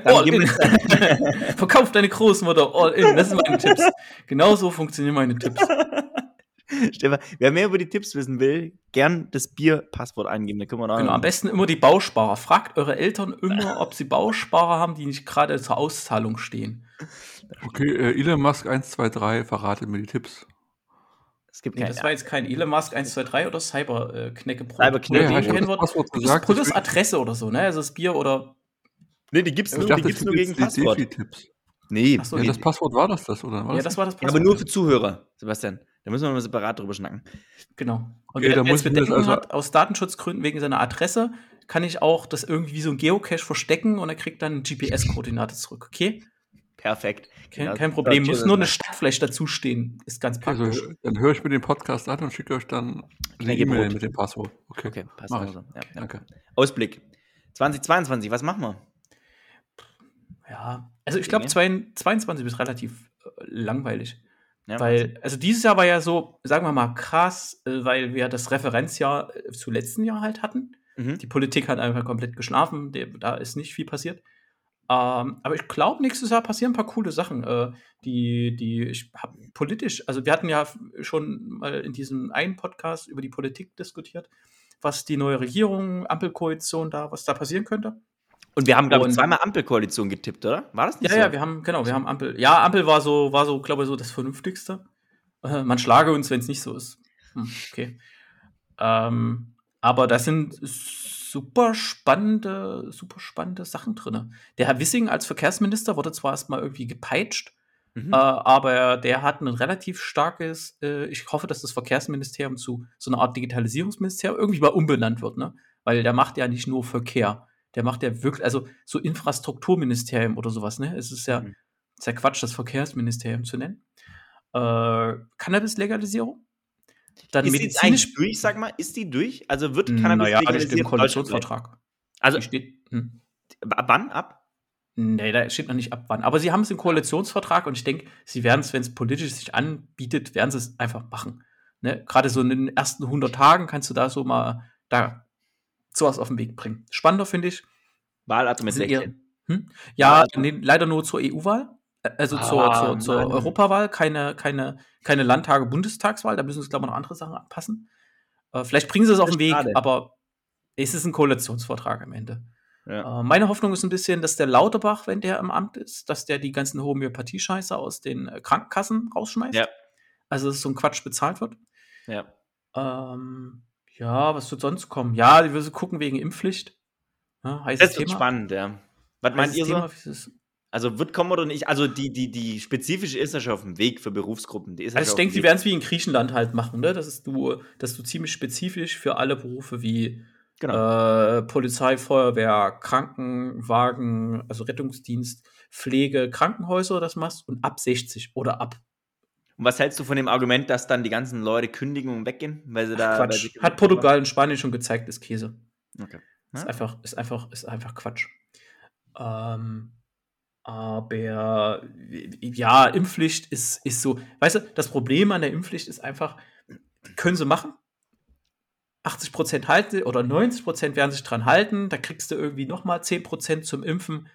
All in. <laughs> Verkauf deine Großmutter all in. Das sind meine Tipps. <laughs> Genauso funktionieren meine Tipps. <laughs>
Stefan, wer mehr über die Tipps wissen will, gern das Bierpasswort eingeben. Da können wir noch
Genau, am besten immer die Bausparer. Fragt eure Eltern immer, ob sie Bausparer haben, die nicht gerade zur Auszahlung stehen.
Okay, äh, Elon Musk 123, verratet mir die Tipps.
Es gibt
Nee, das war jetzt kein Elon Musk 123 oder Cyberknecke Pro.
Cyberknecke,
Oder
ja,
wir-
das deswegen-
Adresse oder so, ne? Also das Bier oder.
nee, die gibt's
Ich
nur, die
dachte, es
gibt's
gibt
nur gegen
die
Passwort. Nee,
Ach so,
Ja, das Passwort war das, das, oder? War
Ja,
das
das war das
Ja,
Passwort.
aber nur für Zuhörer, Sebastian. Da müssen wir mal separat drüber schnacken.
Genau. Und
Okay,
wer
da muss
jetzt Bedenken
also-
hat, aus Datenschutzgründen wegen seiner Adresse, kann ich auch das irgendwie wie so ein Geocache verstecken und er kriegt dann GPS-Koordinate zurück. Okay?
Perfekt.
Kein, kein Problem. Muss nur eine Stadt vielleicht dazustehen. Ist ganz
Also,
praktisch.
dann höre ich mir den Podcast an und schicke euch dann eine E-Mail mit dem Passwort. Okay,
Okay, passt
Mach
auch
ich.
so. Ja, ja.
danke.
Ausblick. 2022, was machen wir?
Ja. Also ich glaube, 22 ist relativ äh, langweilig.
Ja,
Weil, also dieses Jahr war ja so, sagen wir mal, krass, äh, weil wir das Referenzjahr äh, zu letzten Jahr halt hatten.
mhm.
Die Politik hat einfach komplett geschlafen, da ist nicht viel passiert. Ähm, aber ich glaube, nächstes Jahr passieren ein paar coole Sachen. Äh, die, die, ich hab politisch, also wir hatten ja schon mal in diesem einen Podcast über die Politik diskutiert, was die neue Regierung, Ampelkoalition da, was da passieren könnte.
Und wir haben, glaube ich, zweimal Ampelkoalition getippt, oder? War das nicht
Ja,
so?
ja, wir haben, genau, wir haben Ampel. Ja, Ampel war so, war so, glaube ich, so das Vernünftigste. Äh, man schlage uns, wenn es nicht so ist. Hm, okay. Ähm, aber da sind super spannende, super spannende Sachen drin. Der Herr Wissing als Verkehrsminister wurde zwar erstmal irgendwie gepeitscht,
Mhm.
äh, aber der hat ein relativ starkes, äh, ich hoffe, dass das Verkehrsministerium zu so einer Art Digitalisierungsministerium irgendwie mal umbenannt wird, ne? Weil der macht ja nicht nur Verkehr. Der macht ja wirklich, also so Infrastrukturministerium oder sowas, ne? Es ist ja,
Mhm.
ist ja Quatsch, das Verkehrsministerium zu nennen. Äh, Cannabis-Legalisierung. Dann
ist die jetzt eigentlich
medizinisch.
durch, sag mal? Ist die durch? Also wird
Hm,
Cannabis
naja,
legalisiert?
im
in
Koalitionsvertrag.
Also,
Die steht, hm.
ab wann? Ab?
Nee, da steht noch nicht ab wann. Aber sie haben es im Koalitionsvertrag und ich denke, sie werden es, wenn es politisch sich anbietet, werden sie es einfach machen. Ne? Gerade so in den ersten 100 Tagen kannst du da so mal da sowas auf den Weg bringen. Spannender finde ich.
Wahldatum mit
sind eher-
16.
Hm? Ja, nee, leider nur zur EU-Wahl. Also
Ah,
zur, zur. Europawahl, keine, keine, keine Landtage-Bundestagswahl. Da müssen sie, glaube ich, noch andere Sachen anpassen. Äh, vielleicht bringen sie es auf den Weg,
Schade.
aber es ist ein Koalitionsvertrag am Ende.
Ja.
Äh, meine Hoffnung ist ein bisschen, dass der Lauterbach, wenn der im Amt ist, dass der die ganzen Homöopathie-Scheiße aus den äh, Krankenkassen rausschmeißt.
Ja.
Also, dass so ein Quatsch bezahlt wird.
ja.
Ähm, ja, was wird sonst kommen? Ja, die müssen gucken wegen Impfpflicht. Ja,
Das wird
Thema.
spannend, ja. Was meint ihr so?
Thema, ist.
Also wird kommen oder nicht? Also die, die, die spezifische ist ja schon auf dem Weg für Berufsgruppen. Die
Also ich denke,
dem
werden es wie in Griechenland halt machen, ne? Das ist du, dass du ziemlich spezifisch für alle Berufe wie.
Genau.
äh, Polizei, Feuerwehr, Krankenwagen, also Rettungsdienst, Pflege, Krankenhäuser das machst und ab 60 oder ab.
Und was hältst du von dem Argument, dass dann die ganzen Leute kündigen und weggehen? Weil sie da. weil
Quatsch.
sie-
Hat Portugal und Spanien schon gezeigt, ist Käse.
Okay.
Ist
Ja.
einfach, ist einfach, ist einfach Quatsch. Ähm, aber ja, Impfpflicht ist, ist so, weißt du, das Problem an der Impfpflicht ist einfach, können sie machen. 80% halten oder 90% werden sich dran halten, da kriegst du irgendwie nochmal 10% zum Impfen.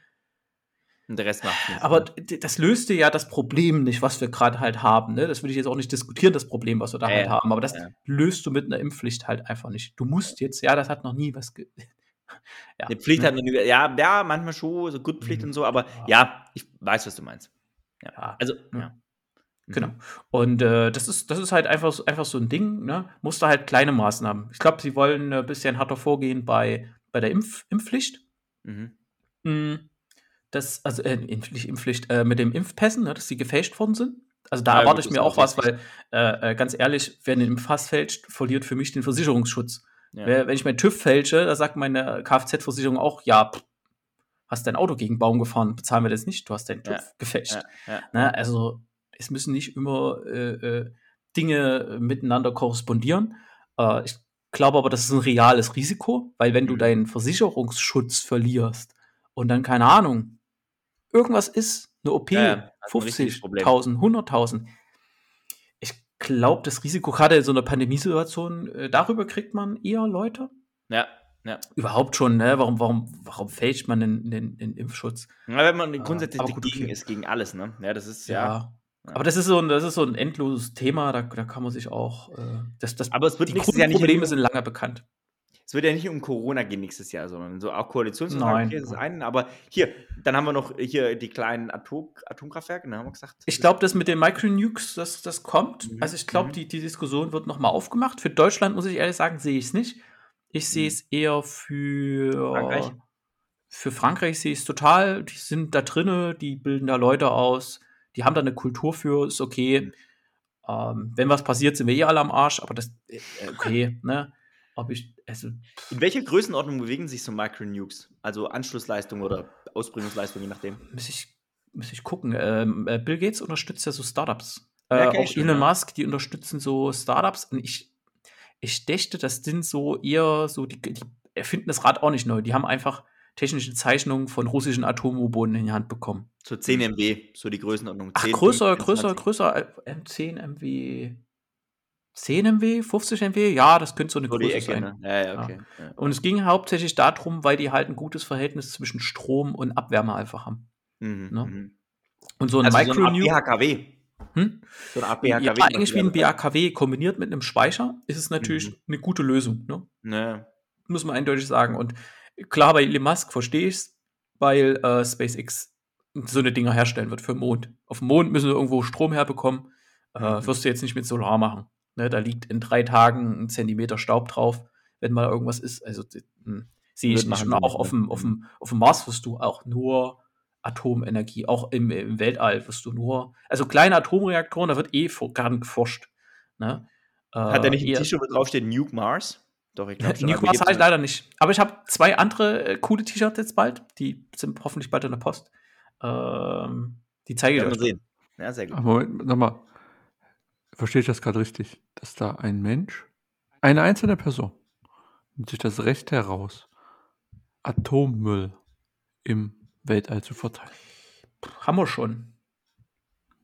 Und der Rest macht nichts.
Aber d- das löste ja das Problem nicht, was wir gerade halt haben. Ne? Das will ich jetzt auch nicht diskutieren, das Problem, was wir da
Ja,
halt
ja.
haben. Aber das
Ja.
löst du mit einer Impfpflicht halt einfach nicht. Du musst jetzt, ja, das hat noch nie was. Ge <laughs> ja,
Eine Pflicht
ne?
hat noch nie, ja, ja, manchmal schon, so Gutpflicht
Mhm.
und so, aber ja, ich weiß, was du meinst. Ja.
Ja.
Also,
Ja.
ja. Mhm.
Genau. Und äh, das, ist, das ist halt einfach, so- einfach so ein Ding, ne? Musste halt kleine Maßnahmen. Ich glaube, sie wollen ein bisschen härter vorgehen bei, bei der Impf Impfpflicht.
Mhm.
Mm, Das, also äh, nicht Impfpflicht, äh, mit dem Impfpässen, ne, dass die gefälscht worden sind. Also da
Ja,
erwarte
gut,
ich mir auch was, weil äh, äh, ganz ehrlich, wer den Impfpass fälscht, verliert für mich den Versicherungsschutz.
Ja.
Wer, wenn ich meinen TÜV fälsche, da sagt meine Kfz-Versicherung auch, ja, pff, hast dein Auto gegen Baum gefahren, bezahlen wir das nicht, du hast deinen TÜV
Ja,
gefälscht.
ja.
Ne? Also es müssen nicht immer äh, äh, Dinge miteinander korrespondieren. Ich glaube aber, das ist ein reales Risiko, weil wenn du
Mhm.
deinen Versicherungsschutz verlierst und dann, keine Ahnung, irgendwas ist, eine OP,
Ja, ja, hast ein richtiges Problem.
50.000, 100.000. Ich glaube, das Risiko, gerade in so einer Pandemiesituation, äh, darüber kriegt man eher Leute.
Ja, ja.
Überhaupt schon, ne? Warum, warum, warum fälscht man den, den, den Impfschutz?
Ja, wenn man grundsätzlich
gut,
dagegen
okay.
ist, gegen alles, ne? Ja, das ist ja.
Ja.
Ja.
Aber das ist so ein, das ist so ein endloses Thema, da, da kann man sich auch. Äh, das, das,
Aber es wird
die
nächstes Jahr nicht nur-
sind lange bekannt.
Es wird ja nicht um Corona gehen nächstes Jahr, sondern so auch Koalitionsvertrag, okay, das ist ein, aber hier, dann haben wir noch hier die kleinen Atom Atomkraftwerke, ne, haben wir gesagt.
Ich glaube, das mit den Micronukes, das, das kommt.
Mhm,
Also ich glaube,
mhm.
die, die Diskussion wird nochmal aufgemacht. Für Deutschland, muss ich ehrlich sagen, sehe ich es nicht. Ich sehe es eher für
Mhm. Frankreich?
Für Frankreich sehe ich es total. Die sind da drinne, die bilden da Leute aus, die haben da eine Kultur für, ist okay.
Mhm.
Ähm, wenn was passiert, sind wir eh alle am Arsch, aber das äh, okay, ne? Ob ich, also,
In welcher Größenordnung bewegen sich so Micronukes? Also Anschlussleistung oder Ausbringungsleistung, je nachdem.
muss ich, muss ich gucken. Ähm, äh, Bill Gates unterstützt ja so Startups.
Ja,
Äh, auch
schon,
Elon
ja.
Musk, die unterstützen so Startups. Und ich, ich dächte, das sind so eher so, die, die erfinden das Rad auch nicht neu. Die haben einfach technische Zeichnungen von russischen Atom-U-Booten in die Hand bekommen.
So 10 MB, so die Größenordnung.
Ach,
10,
größer,
15,
größer,
20.
größer. äh, M10 MW. 10 MW, 50 MW? Ja, das könnte so eine
So
Größe
Ecke,
sein.
ne? Ja, ja, okay. Ja.
Und es ging hauptsächlich darum, weil die halt ein gutes Verhältnis zwischen Strom und Abwärme einfach haben.
Mhm,
Ne?
mhm.
Und so ein
Also so eine Art
Micro-Nuke.
BHKW.
Hm?
So eine Art
Ja,
BHKW.
eigentlich wie ein BAKW kombiniert mit einem Speicher ist es natürlich
Mhm.
eine gute Lösung, ne?
Ne.
muss man eindeutig sagen. Und klar, bei Elon Musk verstehe ich es, weil äh, SpaceX so eine Dinger herstellen wird für den Mond. Auf dem Mond müssen wir irgendwo Strom herbekommen. Äh,
Mhm.
wirst du jetzt nicht mit Solar machen. Ne? Da liegt in drei Tagen ein Zentimeter Staub drauf, wenn mal irgendwas ist. Also hm, sehe ich
wir
auch auf
ne?
dem, auf, dem, auf dem Mars wirst du auch nur Atomenergie, auch im, im Weltall wirst du nur, also kleine Atomreaktoren, da wird eh vor- gar nicht geforscht. Ne?
Hat er nicht ein T-Shirt, wo drauf steht Nuke Mars? Doch, ich glaube <laughs> schon.
Nuke Mars
gibt's
habe ich
nicht.
leider nicht. Aber ich habe zwei andere äh, coole T-Shirts jetzt bald. Die sind hoffentlich bald in der Post. Ähm, die zeige ich euch.
wir sehen. Ja, sehr gut.
Moment, nochmal. Verstehe ich das gerade richtig? Dass da ein Mensch, eine einzelne Person, nimmt sich das Recht heraus, Atommüll im Weltall zu verteilen.
Haben wir schon.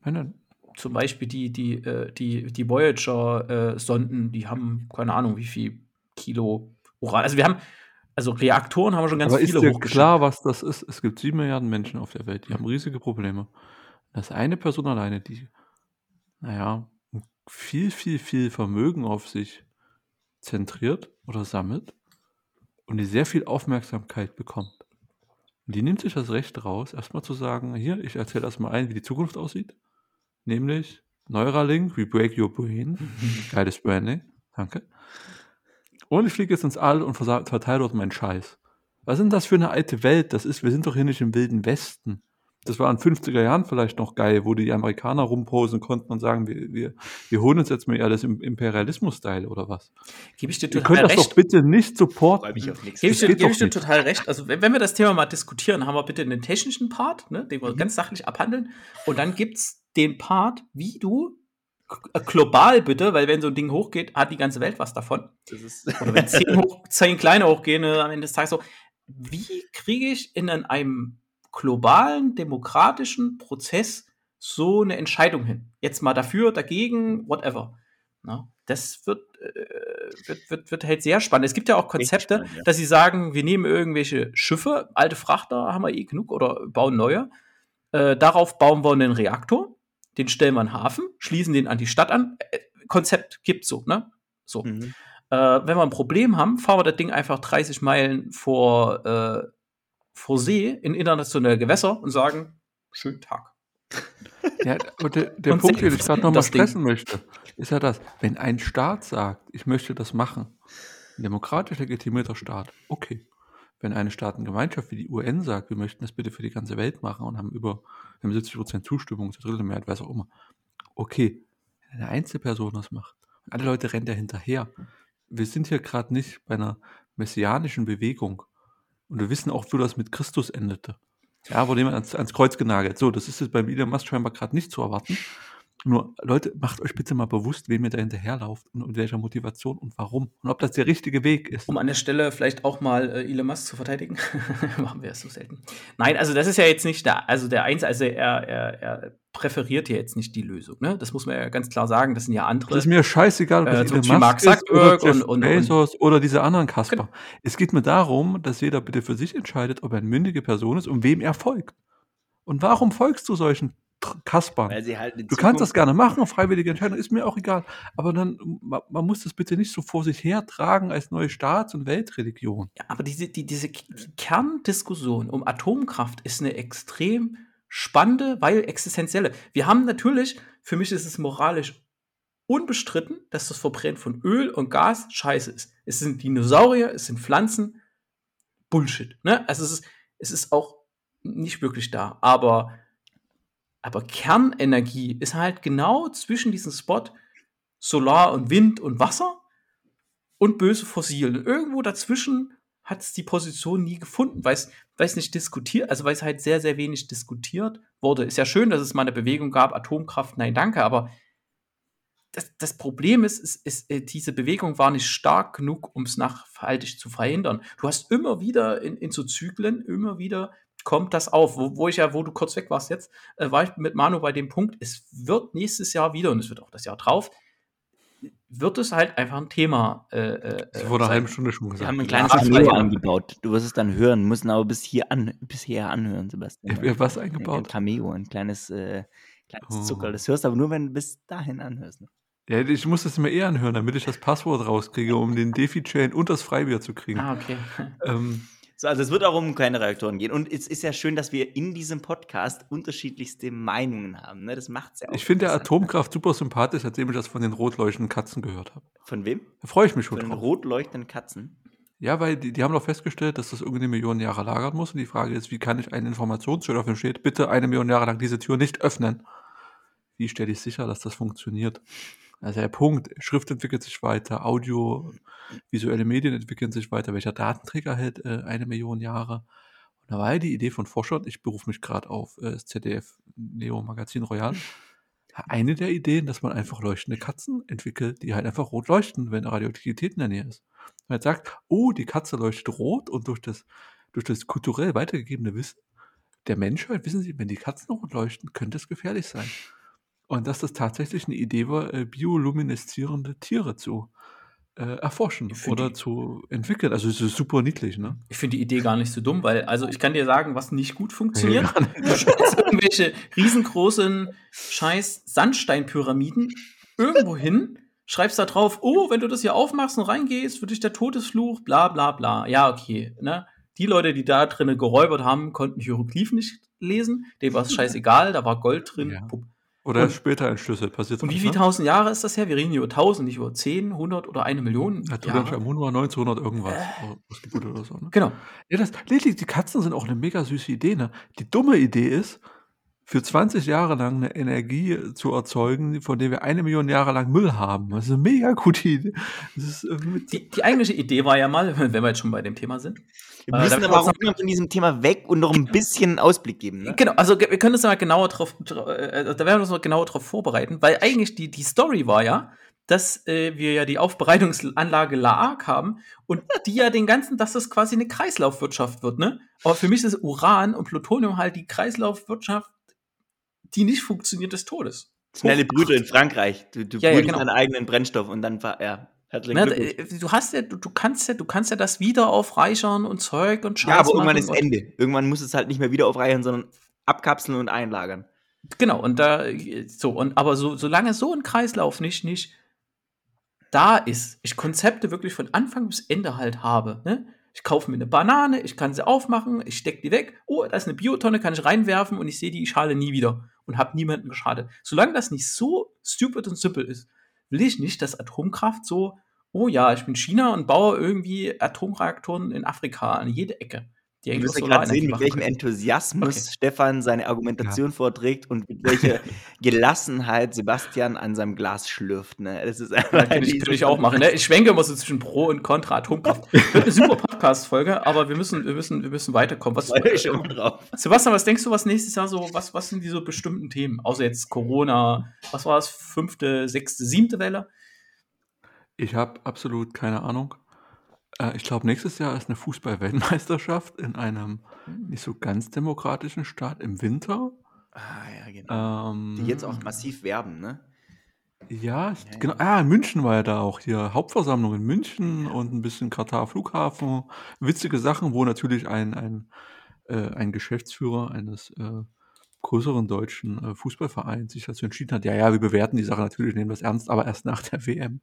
Nein.
Zum Beispiel die, die, äh, die, die Voyager-Sonden, die haben keine Ahnung, wie viel Kilo Uran. Also wir haben, also Reaktoren haben wir schon ganz
Aber ist
viele
dir
hochgeschickt.
klar, was das ist? Es gibt sieben Milliarden Menschen auf der Welt, die haben riesige Probleme. Das ist eine Person alleine, die, naja, viel, viel, viel Vermögen auf sich zentriert oder sammelt und die sehr viel Aufmerksamkeit bekommt. Und die nimmt sich das Recht raus, erstmal zu sagen, hier, ich erzähle erstmal ein, wie die Zukunft aussieht. Nämlich Neuralink, we break your brain. <laughs> Geiles Branding, danke. Und ich fliege jetzt ins All und verteile dort meinen Scheiß. Was ist denn das für eine alte Welt? Das ist, wir sind doch hier nicht im Wilden Westen. Das war in 50er Jahren vielleicht noch geil, wo die Amerikaner rumposen konnten und sagen, wir, wir, wir holen uns jetzt mal alles im Imperialismus-Style oder was.
Gebe ich dir
Ihr
total
könnt das
recht.
doch bitte nicht supporten.
Freue mich auf nichts.
Gebe ich,
Das
dir,
doch
ich dir total recht. Also, wenn, wenn wir das Thema mal diskutieren, haben wir bitte den technischen Part, ne, den wir
Mhm.
ganz sachlich abhandeln. Und dann gibt es den Part, wie du äh, global bitte, weil wenn so ein Ding hochgeht, hat die ganze Welt was davon.
Das ist <laughs>
Oder wenn zehn, hoch, zehn kleine hochgehen, ne, am Ende des Tages so. Wie kriege ich in einem globalen, demokratischen Prozess so eine Entscheidung hin? Jetzt mal dafür, dagegen, whatever. Na, das wird, äh, wird, wird, wird halt sehr spannend. Es gibt ja auch Konzepte,
spannend, ja.
dass sie sagen, wir nehmen irgendwelche Schiffe, alte Frachter haben wir eh genug oder bauen neue. Äh, darauf bauen wir einen Reaktor, den stellen wir in den Hafen, schließen den an die Stadt an. Äh, Konzept gibt's so, ne? So.
Mhm.
Äh, wenn wir ein Problem haben, fahren wir das Ding einfach 30 Meilen vor, äh, vor See in internationale Gewässer und sagen, schönen Tag.
Ja, der, der
Und
Punkt, den ich gerade nochmal
das Ding.
stressen möchte, ist ja das, wenn ein Staat sagt, ich möchte das machen, ein demokratisch legitimierter Staat, okay. Wenn eine Staatengemeinschaft wie die UN sagt, wir möchten das bitte für die ganze Welt machen und haben über wir haben 70% Zustimmung, zur Drittel Mehrheit, was auch immer, okay. Wenn eine Einzelperson das macht und alle Leute rennen da hinterher, wir sind hier gerade nicht bei einer messianischen Bewegung und wir wissen auch, wo das mit Christus endete. Ja, wurde jemand ans, ans Kreuz genagelt. So, das ist jetzt beim Elon Musk scheinbar gerade nicht zu erwarten. Nur, Leute, macht euch bitte mal bewusst, wem ihr da hinterherlauft und mit welcher Motivation und warum. Und ob das der richtige Weg ist.
Um an der Stelle vielleicht auch mal äh, Elon Musk zu verteidigen. <laughs> Machen wir es so selten. Nein, also das ist ja jetzt nicht der, also der Einzige, also er, er, er präferiert ja jetzt nicht die Lösung. Ne? Das muss man ja ganz klar sagen. Das sind ja andere.
Das ist mir scheißegal, ob
Äh, zum
Elon
Mark
ist oder
Zuckerberg
Jeff
und- und- und-
Bezos oder diese anderen Kasper.
Genau.
Es geht mir darum, dass jeder bitte für sich entscheidet, ob er eine mündige Person ist und wem er folgt. Und warum folgst du solchen Kaspern?
Halt
Du kannst das gerne machen, freiwillige Entscheidung, ist mir auch egal. Aber dann, man, man muss das bitte nicht so vor sich hertragen als neue Staats- und Weltreligion.
Ja, aber diese, die, diese Kerndiskussion um Atomkraft ist eine extrem spannende, weil existenzielle. Wir haben natürlich, für mich ist es moralisch unbestritten, dass das Verbrennen von Öl und Gas scheiße ist. Es sind Dinosaurier, es sind Pflanzen, Bullshit. Ne? Also es ist, es ist auch nicht wirklich da. Aber, aber Kernenergie ist halt genau zwischen diesem Spot Solar und Wind und Wasser und böse Fossilien. Irgendwo dazwischen hat es die Position nie gefunden, weil es weil es nicht diskutiert, also weil es halt sehr, sehr wenig diskutiert wurde. Ist ja schön, dass es mal eine Bewegung gab, Atomkraft, nein, danke, aber das, das Problem ist, ist, ist, äh, diese Bewegung war nicht stark genug, um es nachhaltig zu verhindern. Du hast immer wieder in, in so Zyklen, immer wieder kommt das auf, wo, wo ich ja, wo du kurz weg warst jetzt, äh, war ich mit Manu bei dem Punkt, es wird nächstes Jahr wieder, und es wird auch das Jahr drauf, wird es halt einfach ein Thema. Äh, äh,
Das wurde eine halbe Stunde schon
Wir
gesagt.
haben ein kleines
ja-
angebaut. Du wirst es dann hören, müssen aber bis hier an, bis hierher anhören, Sebastian.
Ja, was
Ein
eingebaut?
Cameo, ein kleines, äh, kleines
Oh.
Zucker. Das hörst du aber nur, wenn du bis dahin anhörst. Ne?
Ja, ich muss das mir eher anhören, damit ich das Passwort rauskriege, um den Defi-Chain und das Freibier zu kriegen.
Ah, okay.
Ähm,
So, also es wird auch um kleine Reaktoren gehen. Und es ist ja schön, dass wir in diesem Podcast unterschiedlichste Meinungen haben. Ne? Das macht es ja auch.
ich finde. Atomkraft super sympathisch, seitdem ich das von den rot leuchtenden Katzen gehört habe.
Von wem?
Da freue ich mich schon
Von den
drauf.
rot leuchtenden Katzen.
Ja, weil die, die haben doch festgestellt, dass das irgendwie Millionen Jahre lagern muss. Und die Frage ist, wie kann ich eine Informationsschild auf dem steht, bitte eine Million Jahre lang diese Tür nicht öffnen? Wie stelle ich sicher, dass das funktioniert? Also der Punkt, Schrift entwickelt sich weiter, Audio, visuelle Medien entwickeln sich weiter. Welcher Datenträger hält äh, eine Million Jahre? Und da war ja die Idee von Forschern, ich berufe mich gerade auf äh, das ZDF Neo Magazin Royal, eine der Ideen, dass man einfach leuchtende Katzen entwickelt, die halt einfach rot leuchten, wenn Radioaktivität in der Nähe ist. Man halt sagt, oh, die Katze leuchtet rot und durch das, durch das kulturell weitergegebene Wissen der Menschheit wissen sie, wenn die Katzen rot leuchten, könnte es gefährlich sein. Und dass das tatsächlich eine Idee war, äh, biolumineszierende Tiere zu äh, erforschen oder
die-
zu entwickeln. Also es ist super niedlich, ne?
Ich finde die Idee gar nicht so dumm, weil, also ich kann dir sagen, was nicht gut <laughs> funktioniert.
gar nicht. <laughs>
Irgendwelche riesengroßen scheiß Sandsteinpyramiden irgendwo hin, schreibst da drauf, oh, wenn du das hier aufmachst und reingehst, für dich der Todesfluch, bla bla bla. Ja, okay. Ne? Die Leute, die da drinnen geräubert haben, konnten Hieroglyphen nicht lesen. Dem war es scheißegal, da war Gold drin.
Ja. Oder
Und-
später entschlüsselt. Passiert
Und wie viele tausend Jahre ist das her? Wir reden hier über tausend, nicht über zehn, hundert oder eine Million.
Ja. Tutanchamun war 1900 irgendwas ausgebucht oder so. Ne?
Genau.
Ja, das, lediglich, die Katzen sind auch eine mega süße Idee. Ne? Die dumme Idee ist, für 20 Jahre lang eine Energie zu erzeugen, von der wir eine Million Jahre lang Müll haben. Das ist eine mega gute Idee. Das ist, äh, mit,
Die, die eigentliche Idee war ja mal, <laughs> wenn wir jetzt schon bei dem Thema sind,
Wir
Äh,
müssen
damit
aber auch immer von diesem Thema weg und noch ein bisschen Ausblick geben. Ne?
Genau, also wir können uns mal genauer drauf, dra- äh, da werden wir uns mal genauer drauf vorbereiten, weil eigentlich die, die Story war ja, dass äh, wir ja die Aufbereitungsanlage LAAG haben und die ja den ganzen, dass das quasi eine Kreislaufwirtschaft wird, ne? Aber für mich ist Uran und Plutonium halt die Kreislaufwirtschaft, die nicht funktioniert des Todes.
Schnelle Brüder in Frankreich. Du, du
Ja, ja, genau.
deinen eigenen Brennstoff und dann war ja. Glückwunsch.
äh, du hast ja, du, du kannst ja, du kannst ja das wieder aufreichern und Zeug und Scheiß
Ja, aber irgendwann ist Ende. Irgendwann muss es halt nicht mehr wieder aufreichern, sondern abkapseln und einlagern.
Genau, und da, so, und aber so, solange so ein Kreislauf nicht, nicht da ist, ich Konzepte wirklich von Anfang bis Ende halt habe, ne? Ich kaufe mir eine Banane, ich kann sie aufmachen, ich stecke die weg, oh, da ist eine Biotonne, kann ich reinwerfen und ich sehe die Schale nie wieder und habe niemanden geschadet. Solange das nicht so stupid und simpel ist, will ich nicht, dass Atomkraft so, oh ja, ich bin China und baue irgendwie Atomreaktoren in Afrika an jede Ecke. Die
Ich
eigentlich
muss
auch
ja gerade sehen, mit welchem. Enthusiasmus
Okay.
Stefan seine Argumentation vorträgt und mit welcher <laughs> Gelassenheit Sebastian an seinem Glas schlürft. Ne? Das ist einfach
Ja, kann ich, kann ich auch machen. Ne? Ich schwenke immer so zwischen Pro und Contra Atomkraft. Wird eine super Podcast-Folge, aber wir müssen, wir, müssen, wir müssen weiterkommen. Was,
ich schon drauf.
Sebastian, was denkst du, was nächstes Jahr so, was, was sind die so bestimmten Themen? Außer jetzt Corona, was war das? Fünfte, sechste, siebte Welle?
Ich habe absolut keine Ahnung. Äh, ich glaube, nächstes Jahr ist eine Fußball-Weltmeisterschaft in einem nicht so ganz demokratischen Staat im Winter.
Ah, ja, genau.
Ähm,
Die jetzt auch massiv werben, ne?
Ja, ich,
Ja,
genau. Ah, in München war ja da auch hier Hauptversammlung in München und ein bisschen Katar Flughafen. Witzige Sachen, wo natürlich ein, ein, äh, ein Geschäftsführer eines äh, größeren deutschen äh, Fußballvereins sich dazu entschieden hat, ja, ja, wir bewerten die Sache natürlich, nehmen das ernst, aber erst nach der <laughs> WM.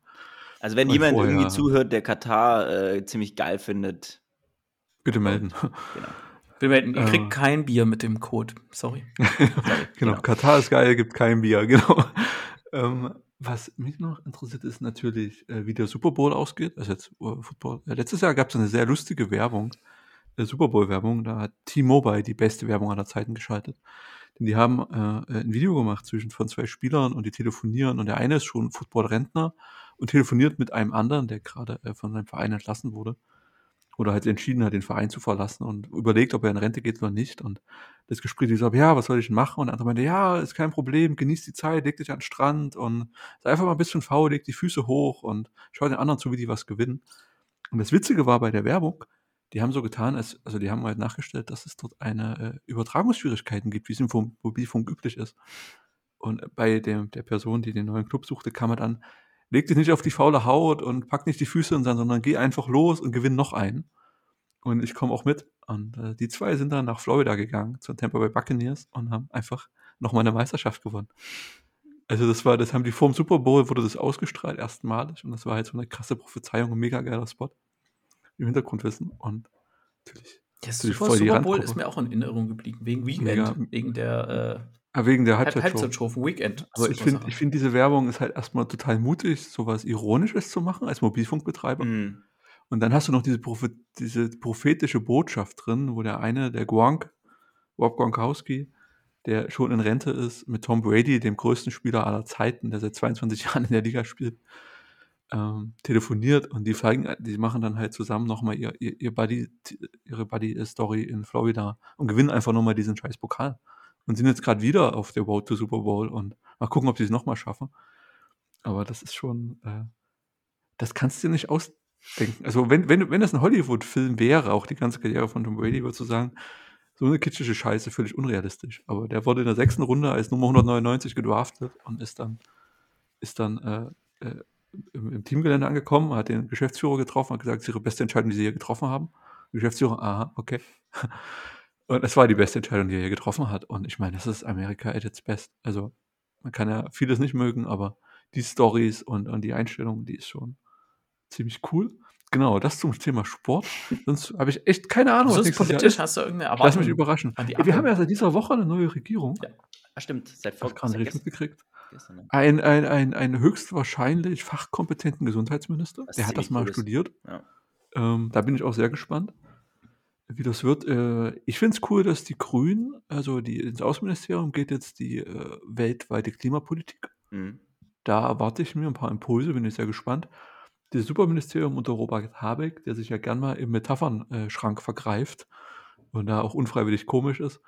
Also wenn
Weil
jemand
vorher-
irgendwie zuhört, der Katar äh, ziemlich geil findet,
Bitte melden.
genau.
Wir melden, ihr
Äh.
kriegt kein Bier mit dem Code. Sorry. <laughs>
genau,
genau.
Katar ist geil, gibt kein Bier, <laughs> genau. Ähm, was mich noch interessiert, ist natürlich, äh, wie der Super Bowl ausgeht. Also jetzt äh, Football. Äh, letztes Jahr gab es eine sehr lustige Werbung, äh, Super Bowl-Werbung. Da hat T-Mobile die beste Werbung aller Zeiten geschaltet. Denn die haben äh, ein Video gemacht zwischen von zwei Spielern und die telefonieren und der eine ist schon Football-Rentner und telefoniert mit einem anderen, der gerade äh, von seinem Verein entlassen wurde oder halt entschieden hat, den Verein zu verlassen und überlegt, ob er in Rente geht oder nicht. Und das Gespräch ist so, ja, was soll ich denn machen? Und der andere meinte, ja, ist kein Problem, genieß die Zeit, leg dich an den Strand und sei einfach mal ein bisschen faul, leg die Füße hoch und schau den anderen zu, wie die was gewinnen. Und das Witzige war bei der Werbung, die haben so getan, als, also die haben halt nachgestellt, dass es dort eine äh, Übertragungsschwierigkeiten gibt, wie es im Funk, Mobilfunk üblich ist. Und bei dem, der Person, die den neuen Club suchte, kam er dann, leg dich nicht auf die faule Haut und pack nicht die Füße in den Sand, sondern geh einfach los und gewinn noch einen. Und ich komme auch mit. Und äh, die zwei sind dann nach Florida gegangen, zu Tampa Bay Buccaneers und haben einfach nochmal eine Meisterschaft gewonnen. Also das war, das haben die vor dem Super Bowl, wurde das ausgestrahlt, erstmalig. Und das war halt so eine krasse Prophezeiung, ein mega geiler Spot. Im Hintergrundwissen. Und natürlich, Natürlich
Super,
voll die
Super Bowl ist mir auch in Erinnerung geblieben. Wegen Weekend,
Mega.
wegen der
ah, wegen der
äh, Halb- Weekend.
Aber ich finde, ich finde, diese Werbung ist halt erstmal total mutig, sowas Ironisches zu machen als Mobilfunkbetreiber.
Mhm.
Und dann hast du noch diese, Prophet diese prophetische Botschaft drin, wo der eine, der Gronk, Rob Gronkowski, der schon in Rente ist, mit Tom Brady, dem größten Spieler aller Zeiten, der seit 22 <laughs> Jahren in der Liga spielt, ähm, telefoniert und die zeigen, die machen dann halt zusammen nochmal ihr, ihr, ihr Buddy, ihre Buddy-Story in Florida und gewinnen einfach nochmal diesen scheiß Pokal. Und sind jetzt gerade wieder auf der Road to Super Bowl und mal gucken, ob sie es nochmal schaffen. Aber das ist schon, äh, das kannst du dir nicht ausdenken. Also wenn, wenn, wenn das ein Hollywood-Film wäre, auch die ganze Karriere von Tom Brady, würdest du sagen, so eine kitschische Scheiße, völlig unrealistisch. Aber der wurde in der sechsten Runde als Nummer 199 gedraftet und ist dann, ist dann äh, äh, im, im Teamgelände angekommen, hat den Geschäftsführer getroffen, hat gesagt, es ist ihre beste Entscheidung, die sie hier getroffen haben. Geschäftsführer, aha, okay. Und es war die beste Entscheidung, die er hier getroffen hat. Und ich meine, das ist Amerika at its best. Also man kann ja vieles nicht mögen, aber die Stories und, und die Einstellung, die ist schon ziemlich cool. Genau, das zum Thema Sport. Sonst habe ich echt keine Ahnung, was
Sonst
Jahr
politisch
ist.
hast du irgendeine
Ich lass
Erwartung.
mich überraschen. wir haben ja seit dieser Woche eine neue Regierung.
Ja.
Stimmt. Seit
Hast
vor
du gerade nicht
gestern,
mitgekriegt? Ein, ein, ein, ein höchstwahrscheinlich fachkompetenten Gesundheitsminister.
Was
Der hat das mal
cool
studiert.
Ja.
Ähm, da bin ich auch sehr gespannt, wie das wird. Äh, ich finde es cool, dass die Grünen, also die ins Außenministerium geht jetzt die äh, weltweite Klimapolitik.
Mhm.
Da erwarte ich mir ein paar Impulse, bin ich sehr gespannt. Das Superministerium unter Robert Habeck, der sich ja gern mal im Metaphernschrank vergreift und da auch unfreiwillig komisch ist,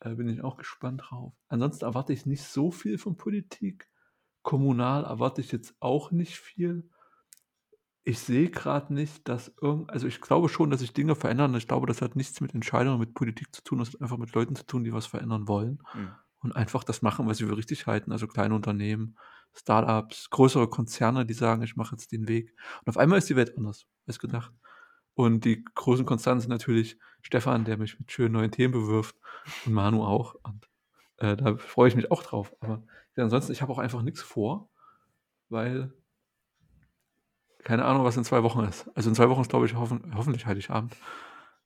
äh, bin ich auch gespannt drauf. Ansonsten erwarte ich nicht so viel von Politik. Kommunal erwarte ich jetzt auch nicht viel. Ich sehe gerade nicht, dass irgend, also ich glaube schon, dass sich Dinge verändern. Ich glaube, das hat nichts mit Entscheidungen, mit Politik zu tun. Das hat einfach mit Leuten zu tun, die was verändern wollen
Mhm.
und einfach das machen, was sie für richtig halten. Also kleine Unternehmen, Startups, größere Konzerne, die sagen, ich mache jetzt den Weg. Und auf einmal ist die Welt anders, als gedacht. Und die großen Konzerne sind natürlich Stefan, der mich mit schönen neuen Themen bewirft und Manu auch. Und äh, da freue ich mich auch drauf. Aber ansonsten, ich habe auch einfach nichts vor, weil keine Ahnung, was in zwei Wochen ist. Also in zwei Wochen ist, glaube ich, hoffen, hoffentlich Heiligabend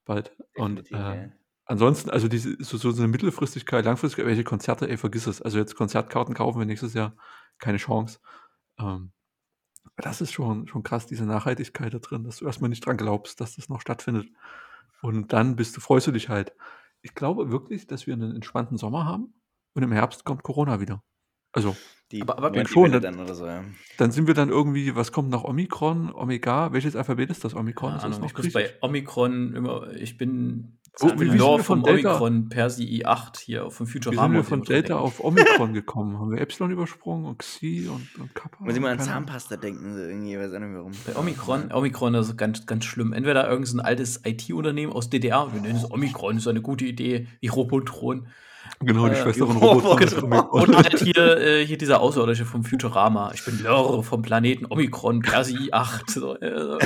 bald. Und äh,
ja.
Ansonsten, also diese, so, so eine Mittelfristigkeit, Langfristigkeit, welche Konzerte, ey, vergiss es. Also jetzt Konzertkarten kaufen wir nächstes Jahr, keine Chance. Ähm, das ist schon, schon krass, diese Nachhaltigkeit da drin, dass du erstmal nicht dran glaubst, dass das noch stattfindet. Und dann bist du, freust du dich halt. Ich glaube wirklich, dass wir einen entspannten Sommer haben und im Herbst kommt Corona wieder. Also,
Die
Aber- aber
schon, dann-
dann oder so, ja.
dann sind wir dann irgendwie, was kommt nach Omikron, Omega? Welches Alphabet ist das? Omikron?
Keine
ist das noch
ich muss bei
griechisch?
Omikron immer, ich bin
Oh, wie- wie sind
Lore
wir von
vom
Delta-
Omikron Persi i8 hier vom
Wie
Futurama.
sind wir von Delta auf Omikron gekommen? Haben wir Epsilon übersprungen und Xi und, und Kappa?
Muss ich mal an. Zahnpasta denken, so irgendwie, weiß auch nicht warum.
Bei Omikron, Omikron ist ganz, ganz schlimm. Entweder irgendein altes IT-Unternehmen aus DDR, wir nennen es Omikron, ist eine gute Idee, wie Robotron.
Genau, die
Äh,
Schwester von <laughs>
Robot-
Robotron <laughs>
Und halt hier, äh, hier dieser Außerirdische vom Futurama. Ich bin Lore vom Planeten Omikron, Persi i8. So, äh,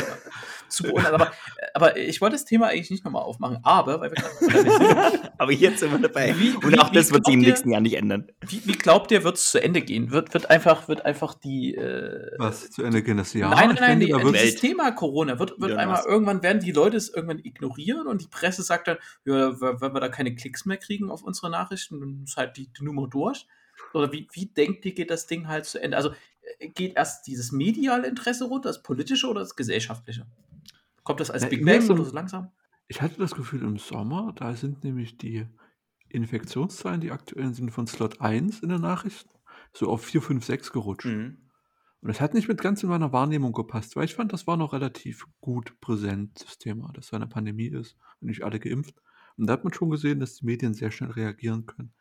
super. unnah- Aber, aber ich wollte das Thema eigentlich nicht nochmal aufmachen, aber, weil wir gerade <laughs>
Aber jetzt sind wir dabei.
Wie-
Und
wie-
auch das wird sich im
ihr-
nächsten Jahr nicht ändern.
Wie, wie glaubt ihr, wird es zu Ende gehen? Wird, wird, einfach, wird einfach die. Äh,
Was zu Ende gehen das Jahr?
nein, nein, nein,
denke, wird-
dieses
Welt.
Thema Corona wird, wird
Elon
einmal
Musk.
irgendwann werden die Leute es irgendwann ignorieren und die Presse sagt dann, ja, wenn wir da keine Klicks mehr kriegen auf unsere Nachrichten, dann ist halt die, die Nummer durch. Oder wie, wie denkt ihr, geht das Ding halt zu Ende? Also äh, geht erst dieses mediale Interesse runter, das politische oder das gesellschaftliche? Kommt das als
Ja,
Big Bang oder so langsam?
Ich hatte das Gefühl, im Sommer, da sind nämlich die Infektionszahlen, die aktuellen sind von Slot 1 in den Nachrichten, so auf 4, 5, 6 gerutscht.
Mhm.
Und das hat nicht mit ganz in meiner Wahrnehmung gepasst, weil ich fand, das war noch relativ gut präsent, das Thema, dass da eine Pandemie ist und nicht alle geimpft. Und da hat man schon gesehen, dass die Medien sehr schnell reagieren können.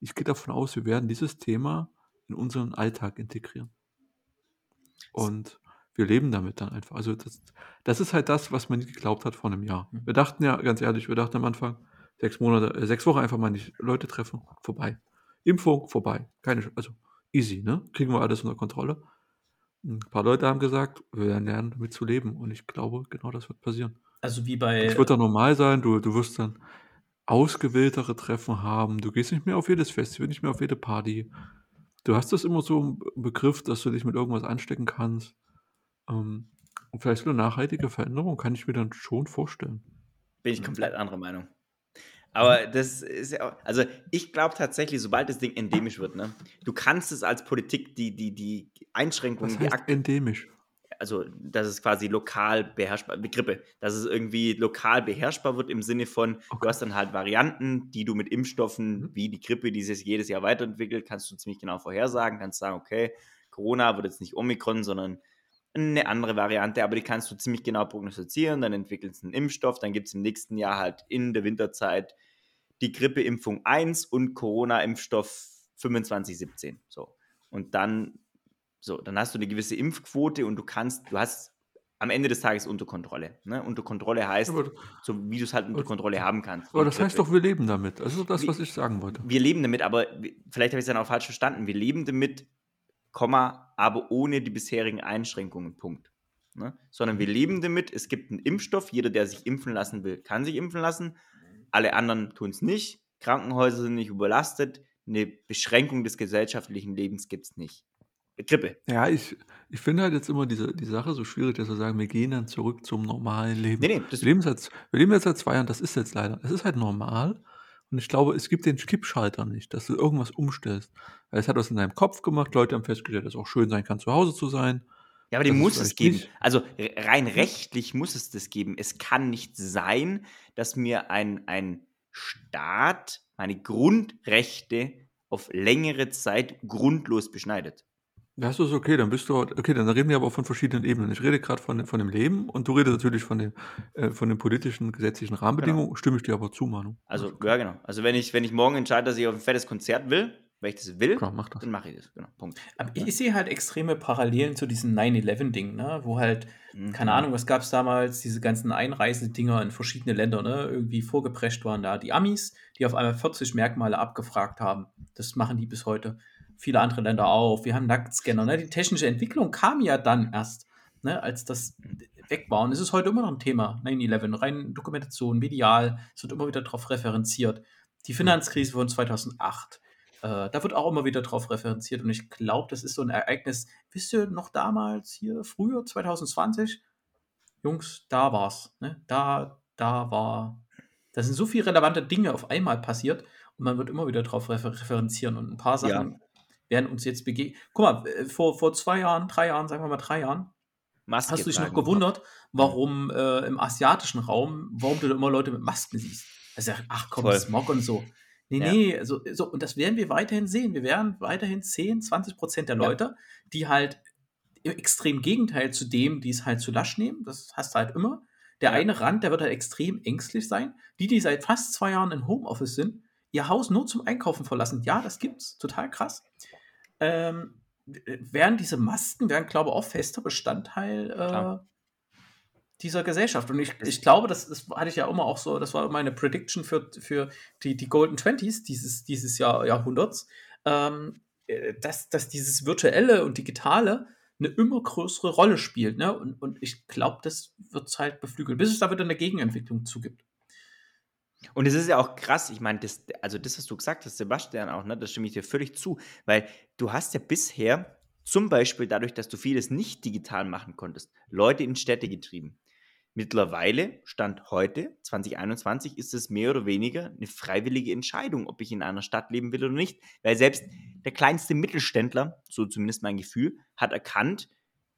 Ich gehe davon aus, wir werden dieses Thema in unseren Alltag integrieren. Und wir leben damit dann einfach. Also das, das ist halt das, was man nicht geglaubt hat vor einem Jahr.
Mhm.
Wir dachten ja, ganz ehrlich, wir dachten am Anfang, sechs Monate, äh, sechs Wochen einfach mal nicht Leute treffen, vorbei. Impfung, vorbei. Keine, also easy, ne? Kriegen wir alles unter Kontrolle. Ein paar Leute haben gesagt, wir werden lernen, damit zu leben. Und ich glaube, genau das wird passieren.
Also wie bei.
Es wird dann normal sein, du, du wirst dann ausgewähltere Treffen haben. Du gehst nicht mehr auf jedes Festival, nicht mehr auf jede Party. Du hast das immer so im Begriff, dass du dich mit irgendwas anstecken kannst. Ähm, und vielleicht eine nachhaltige Veränderung kann ich mir dann schon vorstellen.
Bin ich komplett anderer Meinung. Aber das ist ja auch, also ich glaube tatsächlich, sobald das Ding endemisch wird, ne, du kannst es als Politik die, die, die Einschränkungen,
Was
die
heißt
Ak
endemisch?
also dass es quasi lokal beherrschbar, Grippe, dass es irgendwie lokal beherrschbar wird im Sinne von, du
Okay.
hast dann halt Varianten, die du mit Impfstoffen,
Mhm.
wie die Grippe, die sich jedes Jahr weiterentwickelt, kannst du ziemlich genau vorhersagen, kannst sagen, okay, Corona wird jetzt nicht Omikron, sondern eine andere Variante, aber die kannst du ziemlich genau prognostizieren, dann entwickelst du einen Impfstoff, dann gibt es im nächsten Jahr halt in der Winterzeit die Grippeimpfung 1 und Corona-Impfstoff 2517. So. Und dann, so, dann hast du eine gewisse Impfquote und du kannst, du hast am Ende des Tages unter Kontrolle. Ne? Unter Kontrolle heißt,
Aber,
so wie du es halt unter Kontrolle haben kannst.
aber das heißt
Grippe.
doch, wir leben damit. Das ist das,
Wie-
was ich sagen wollte.
Wir leben damit, aber wir- vielleicht habe ich es dann auch falsch verstanden. Wir leben damit, Komma, aber ohne die bisherigen Einschränkungen, Punkt. Ne? Sondern wir leben damit, es gibt einen Impfstoff, jeder, der sich impfen lassen will, kann sich impfen lassen. Alle anderen tun es nicht. Krankenhäuser sind nicht überlastet. Eine Beschränkung des gesellschaftlichen Lebens gibt es nicht. Grippe.
Ja, ich, ich finde halt jetzt immer diese, die Sache so schwierig, dass wir sagen, wir gehen dann zurück zum normalen Leben.
Nee, nee, das,
Wir leben, seit, wir leben jetzt seit zwei Jahren, das ist jetzt leider, es ist halt normal. Und ich glaube, es gibt den Kippschalter nicht, dass du irgendwas umstellst. Weil es hat was in deinem Kopf gemacht, Leute haben festgestellt, dass es auch schön sein kann, zu Hause zu sein.
Ja, aber den
Das
muss es geben.
nicht-
Also re- rein rechtlich muss es das geben. Es kann nicht sein, dass mir ein, ein Staat meine Grundrechte auf längere Zeit grundlos beschneidet.
Das ist okay, dann bist du, okay, dann reden wir aber von verschiedenen Ebenen. Ich rede gerade von, von dem Leben und du redest natürlich von den, äh, von den politischen, gesetzlichen Rahmenbedingungen, stimme ich dir aber zu, Manu.
Also, ja, genau. Also, wenn ich, wenn ich morgen entscheide, dass ich auf ein fettes Konzert will, weil ich das will,
Klar, mach das.
dann mache ich das. Genau. Punkt.
Aber ich, ich sehe halt extreme Parallelen zu diesem 9-11-Ding, ne? wo halt
Mhm.
keine Ahnung, was gab es damals, diese ganzen Einreisedinger in verschiedene Länder, ne? Irgendwie vorgeprescht waren da die Amis, die auf einmal 40 Merkmale abgefragt haben. Das machen die bis heute. Viele andere Länder auch. Wir haben Nacktscanner. Ne? Die technische Entwicklung kam ja dann erst, ne? als das weg war. Und es ist heute immer noch ein Thema, 9-11, rein Dokumentation, medial, es wird immer wieder darauf referenziert. Die Finanzkrise von 2008. Äh, da wird auch immer wieder drauf referenziert und ich glaube, das ist so ein Ereignis. Wisst ihr noch damals hier, früher, 2020? Jungs, da war's. Ne? Da, da war. Da sind so viele relevante Dinge auf einmal passiert und man wird immer wieder drauf refer referenzieren und ein paar Sachen werden uns jetzt begegnen. Guck mal, äh, vor, vor zwei Jahren, drei Jahren, sagen wir mal drei Jahren,
Maske
Hast du dich noch gewundert, warum äh, im asiatischen Raum, warum du da immer Leute mit Masken siehst? Also, ach komm,
Voll.
Smog und so. Nee,
Ja.
nee, also, so, und das werden wir weiterhin sehen. Wir werden weiterhin 10, 20 Prozent der
Ja.
Leute, die halt im extrem Gegenteil zu dem, die es halt zu lasch nehmen, das hast du halt immer. Der
Ja.
eine Rand, der wird halt extrem ängstlich sein. Die, die seit fast zwei Jahren in Homeoffice sind, ihr Haus nur zum Einkaufen verlassen. Ja, das gibt's. Total krass. Ähm, wären diese Masken, wären, glaube ich, auch fester Bestandteil äh, dieser Gesellschaft. Und ich, ich glaube, das, das hatte ich ja immer auch so, das war meine Prediction für, für die, die Golden Twenties dieses, dieses Jahr, Jahrhunderts, ähm, äh, dass, dass dieses Virtuelle und Digitale eine immer größere Rolle spielt. Ne? Und, und ich glaube, das wird es halt beflügeln, bis es da wieder eine Gegenentwicklung zugibt.
Und es ist ja auch krass, ich meine, das, also das, was du gesagt hast, Sebastian auch, ne, das stimme ich dir völlig zu, weil du hast ja bisher zum Beispiel dadurch, dass du vieles nicht digital machen konntest, Leute in Städte getrieben. Mittlerweile, Stand heute, 2021, ist es mehr oder weniger eine freiwillige Entscheidung, ob ich in einer Stadt leben will oder nicht. Weil selbst der kleinste Mittelständler, so zumindest mein Gefühl, hat erkannt,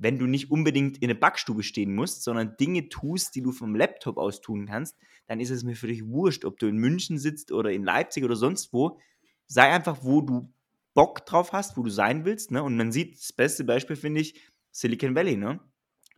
wenn du nicht unbedingt in der Backstube stehen musst, sondern Dinge tust, die du vom Laptop aus tun kannst, dann ist es mir für dich wurscht, ob du in München sitzt oder in Leipzig oder sonst wo. Sei einfach, wo du Bock drauf hast, wo du sein willst. Ne? Und man sieht, das beste Beispiel finde ich Silicon Valley. Ne?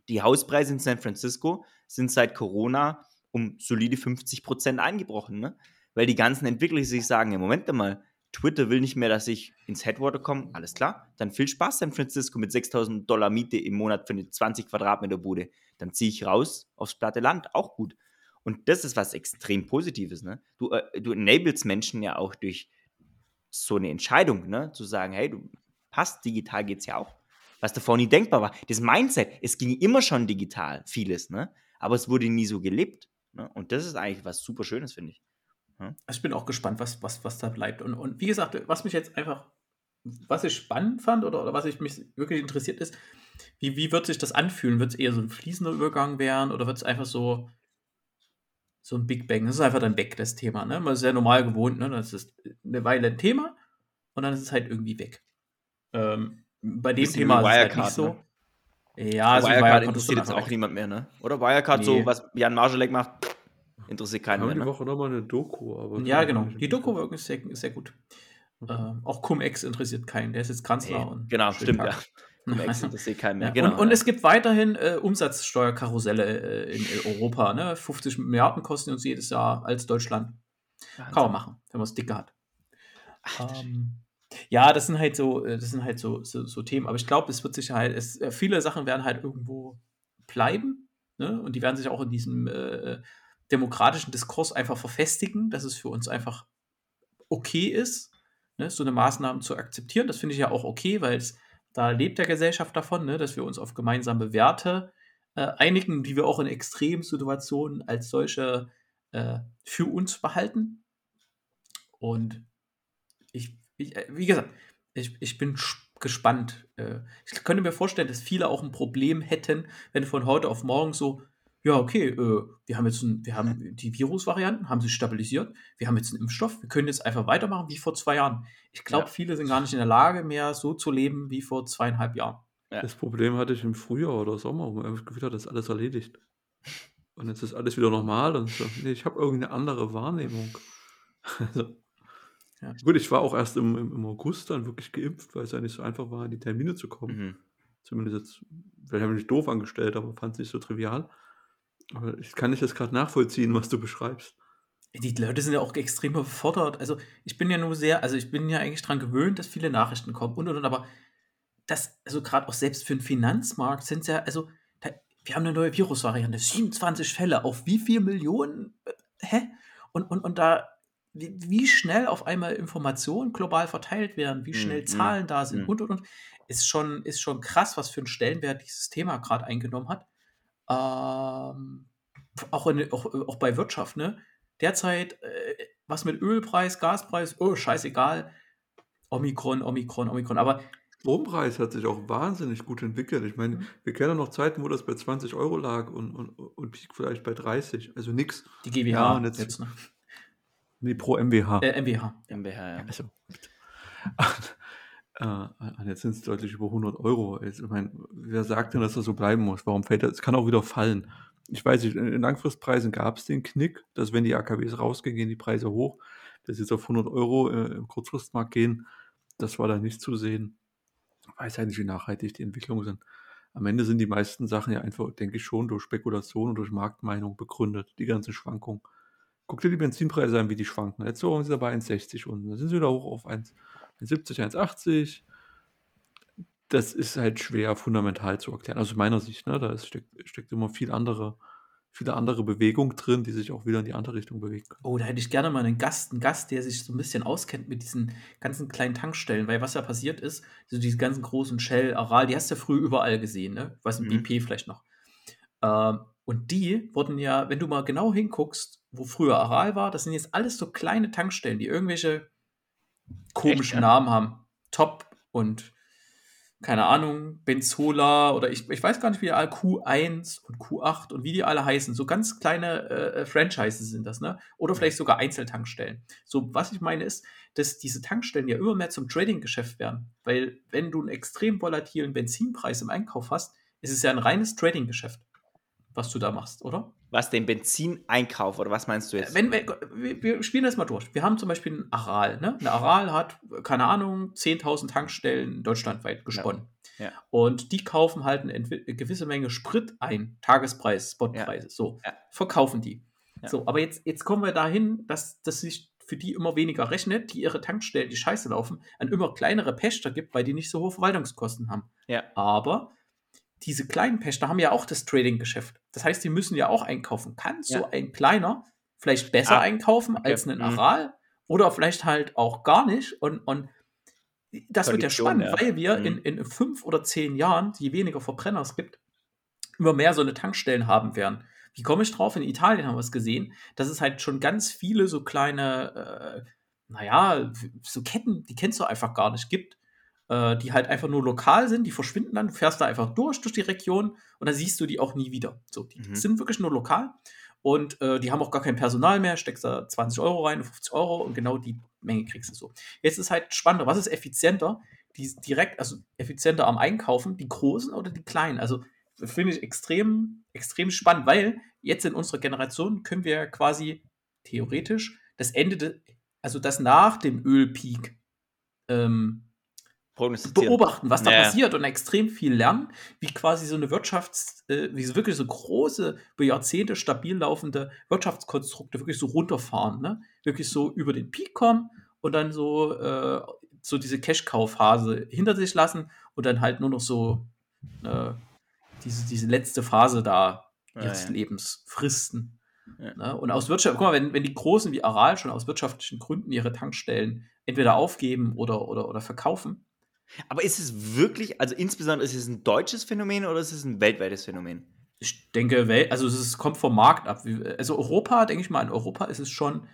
Die Hauspreise in San Francisco sind seit Corona um solide 50 Prozent eingebrochen. Ne? Weil die ganzen Entwickler sich sagen, ja, Moment mal, Twitter will nicht mehr, dass ich ins Headwater komme. Alles klar, dann viel Spaß San Francisco mit 6000 Dollar Miete im Monat für eine 20 Quadratmeter Bude. Dann ziehe ich raus aufs platte Land, auch gut. Und das ist was extrem Positives. Ne? Du, äh, du enablest Menschen ja auch durch so eine Entscheidung, ne? zu sagen, hey, du passt, digital geht's ja auch. Was davor nie denkbar war. Das Mindset, es ging immer schon digital, vieles, ne? aber es wurde nie so gelebt. Ne? Und das ist eigentlich was super Schönes, finde ich.
Also ich bin auch gespannt, was, was, was da bleibt. Und, und wie gesagt, was mich jetzt einfach, was ich spannend fand oder, oder was ich mich wirklich interessiert ist, wie, wie wird sich das anfühlen? Wird es eher so ein fließender Übergang werden oder wird es einfach so, so ein Big Bang? Das ist einfach dann weg, das Thema. Ne? Man ist ja normal gewohnt, ne? das ist eine Weile ein Thema und dann ist es halt irgendwie weg. Ähm, bei dem Thema ist es halt nicht so.
ne?
Ja, also
Wirecard
Wirecard
interessiert jetzt auch
weg.
niemand mehr, ne? Oder Wirecard,
Nee.
so was Jan Marschalek macht, interessiert
Wir
keinen
haben
mehr.
die
Ne?
Woche nochmal eine Doku, aber.
Ja, genau. Die Doku war wirklich sehr, sehr gut.
Okay.
Ähm, auch Cum-Ex interessiert keinen. Der ist jetzt Kanzler.
Nee,
und
genau, stimmt, ja. Cum-Ex <laughs> interessiert keinen mehr.
Ja,
genau,
und, und
ja.
es gibt weiterhin äh, Umsatzsteuerkarusselle äh, in Europa. Ne? 50 Milliarden kosten uns jedes Jahr als Deutschland. Kann man machen, wenn man es dicke hat. Ähm, ja, das sind halt so, äh, das sind halt so, so, so Themen. Aber ich glaube, es wird sich halt, es, äh, viele Sachen werden halt irgendwo bleiben. Ne? Und die werden sich auch in diesem äh, demokratischen Diskurs einfach verfestigen, dass es für uns einfach okay ist, ne? so eine Maßnahme zu akzeptieren. Das finde ich ja auch okay, weil es da lebt der Gesellschaft davon, ne? dass wir uns auf gemeinsame Werte äh, einigen, die wir auch in Extremsituationen als solche äh, für uns behalten. Und ich, ich äh, wie gesagt, ich, ich bin gespannt. Äh, ich könnte mir vorstellen, dass viele auch ein Problem hätten, wenn von heute auf morgen so, ja, okay, äh, wir haben jetzt ein, wir haben die Virusvarianten, haben sich stabilisiert, wir haben jetzt einen Impfstoff, wir können jetzt einfach weitermachen wie vor zwei Jahren. Ich glaube,
Ja.
viele sind gar nicht in der Lage, mehr so zu leben wie vor zweieinhalb Jahren.
Das Problem hatte ich im Frühjahr oder Sommer, wo man einfach das Gefühl hat, das ist alles erledigt. Und jetzt ist alles wieder normal und so. Nee, ich habe irgendeine andere Wahrnehmung. <laughs> Also,
Ja.
Gut, ich war auch erst im, im, im August dann wirklich geimpft, weil es ja nicht so einfach war, in die Termine zu kommen.
Mhm.
Zumindest jetzt, vielleicht habe ich mich doof angestellt, aber fand es nicht so trivial. Aber ich kann nicht das gerade nachvollziehen, was du beschreibst.
Die Leute sind ja auch extrem überfordert. Also ich bin ja nur sehr, also ich bin ja eigentlich dran gewöhnt, dass viele Nachrichten kommen und und und, aber das, also gerade auch selbst für den Finanzmarkt sind es ja, also da, wir haben eine neue Virusvariante, 27 Fälle auf wie viel Millionen? Äh, Hä? Und, und, und da, wie, wie schnell auf einmal Informationen global verteilt werden, wie schnell
Mm,
Zahlen
mm,
da sind
mm.
und und und, ist schon, ist schon krass, was für einen Stellenwert dieses Thema gerade eingenommen hat. Ähm, auch, in, auch, auch bei Wirtschaft, ne? Derzeit, äh, was mit Ölpreis, Gaspreis, oh, scheißegal. Omikron, Omikron, Omikron. Aber
Strompreis hat sich auch wahnsinnig gut entwickelt. Ich meine,
Mhm.
wir kennen ja noch Zeiten, wo das bei 20 Euro lag und, und, und Peak vielleicht bei 30. Also nix.
die GWH
Ja, und jetzt-
jetzt, ne?
Nee, pro MWH.
Äh, MWH.
MBH, ja.
Also. Äh, jetzt sind es deutlich über 100 Euro. Jetzt, ich meine, wer sagt denn, dass das so bleiben muss? Warum fällt das? Es kann auch wieder fallen. Ich weiß nicht, in Langfristpreisen gab es den Knick, dass wenn die AKWs rausgehen, gehen die Preise hoch. Dass jetzt auf 100 Euro äh, im Kurzfristmarkt gehen, das war da nicht zu sehen. Ich weiß halt nicht, wie nachhaltig die Entwicklungen sind. Am Ende sind die meisten Sachen ja einfach, denke ich, schon durch Spekulation und durch Marktmeinung begründet, die ganze Schwankung. Guck dir die Benzinpreise an, wie die schwanken. Jetzt waren sie dabei 1,60 und dann sind sie wieder hoch auf 1,70, 1,80. Das ist halt schwer fundamental zu erklären. Also aus meiner Sicht, ne? Da steckt, steckt immer viel andere viele andere Bewegung drin, die sich auch wieder in die andere Richtung bewegen können.
Oh, da hätte ich gerne mal einen Gast, einen Gast, der sich so ein bisschen auskennt mit diesen ganzen kleinen Tankstellen, weil was ja passiert ist, so diese ganzen großen Shell, Aral, die hast du ja früher überall gesehen, ne? Was ein mhm. BP vielleicht noch. Ähm, und die wurden ja, wenn du mal genau hinguckst, wo früher Aral war, das sind jetzt alles so kleine Tankstellen, die irgendwelche komischen Echt, Namen haben. Top und keine Ahnung, Benzola oder ich, ich weiß gar nicht, wie die alle Q1 und Q8 und wie die alle heißen. So ganz kleine äh, äh, Franchises sind das, ne? Oder vielleicht sogar Einzeltankstellen. So, was ich meine ist, dass diese Tankstellen ja immer mehr zum Trading-Geschäft werden. Weil, wenn du einen extrem volatilen Benzinpreis im Einkauf hast, ist es ja ein reines Trading-Geschäft was du da machst, oder?
Was, den Benzineinkauf oder was meinst du jetzt?
Wenn, wir, wir spielen das mal durch. Wir haben zum Beispiel ein Aral. Ne? Ein Aral hat, keine Ahnung, 10.000 Tankstellen deutschlandweit gesponnen. Ja. Ja. Und die kaufen halt eine, gewisse Menge Sprit ein, Tagespreis, Spotpreise. Ja. So, verkaufen die. So, aber jetzt, jetzt kommen wir dahin, dass das sich für die immer weniger rechnet, die ihre Tankstellen, die scheiße laufen, an immer kleinere Pächter gibt, weil die nicht so hohe Verwaltungskosten haben.
Ja.
Aber diese kleinen Pächter haben ja auch das Trading-Geschäft. Das heißt, die müssen ja auch einkaufen. Kann ja. so ein kleiner vielleicht besser ah, einkaufen okay. als ein mhm. Aral mhm. oder vielleicht halt auch gar nicht. Und, und das wird ja spannend, ja. weil wir mhm. in, in fünf oder zehn Jahren, je weniger Verbrenner es gibt, immer mehr so eine Tankstellen haben werden. Wie komme ich drauf? In Italien haben wir es gesehen, dass es halt schon ganz viele so kleine, äh, naja, so Ketten, die kennst du einfach gar nicht, gibt, äh, die halt einfach nur lokal sind, die verschwinden dann, du fährst da einfach durch, durch die Region und dann siehst du die auch nie wieder. So, die mhm. sind wirklich nur lokal und äh, die haben auch gar kein Personal mehr, steckst da 20 Euro rein, 50 Euro und genau die Menge kriegst du so. Jetzt ist halt spannender, was ist effizienter? Die direkt, also effizienter am Einkaufen, die großen oder die kleinen? Also finde ich extrem, extrem spannend, weil jetzt in unserer Generation können wir quasi theoretisch das Ende, de, also das nach dem Ölpeak ähm, beobachten, was da ja. passiert und extrem viel lernen, wie quasi so eine Wirtschafts-, äh, wie so wirklich so große, über Jahrzehnte stabil laufende Wirtschaftskonstrukte wirklich so runterfahren, ne? Wirklich so über den Peak kommen und dann so, äh, so diese Cash-Cow-Phase hinter sich lassen und dann halt nur noch so äh, diese, diese letzte Phase da ihres ja, ja. Lebens fristen. Ne? Und aus Wirtschaft, guck mal, wenn, wenn die Großen wie Aral schon aus wirtschaftlichen Gründen ihre Tankstellen entweder aufgeben oder, oder, oder verkaufen,
aber ist es wirklich, also insbesondere ist es ein deutsches Phänomen oder ist es ein weltweites Phänomen?
Ich denke, also es kommt vom Markt ab. Also Europa, denke ich mal, in Europa ist es schon,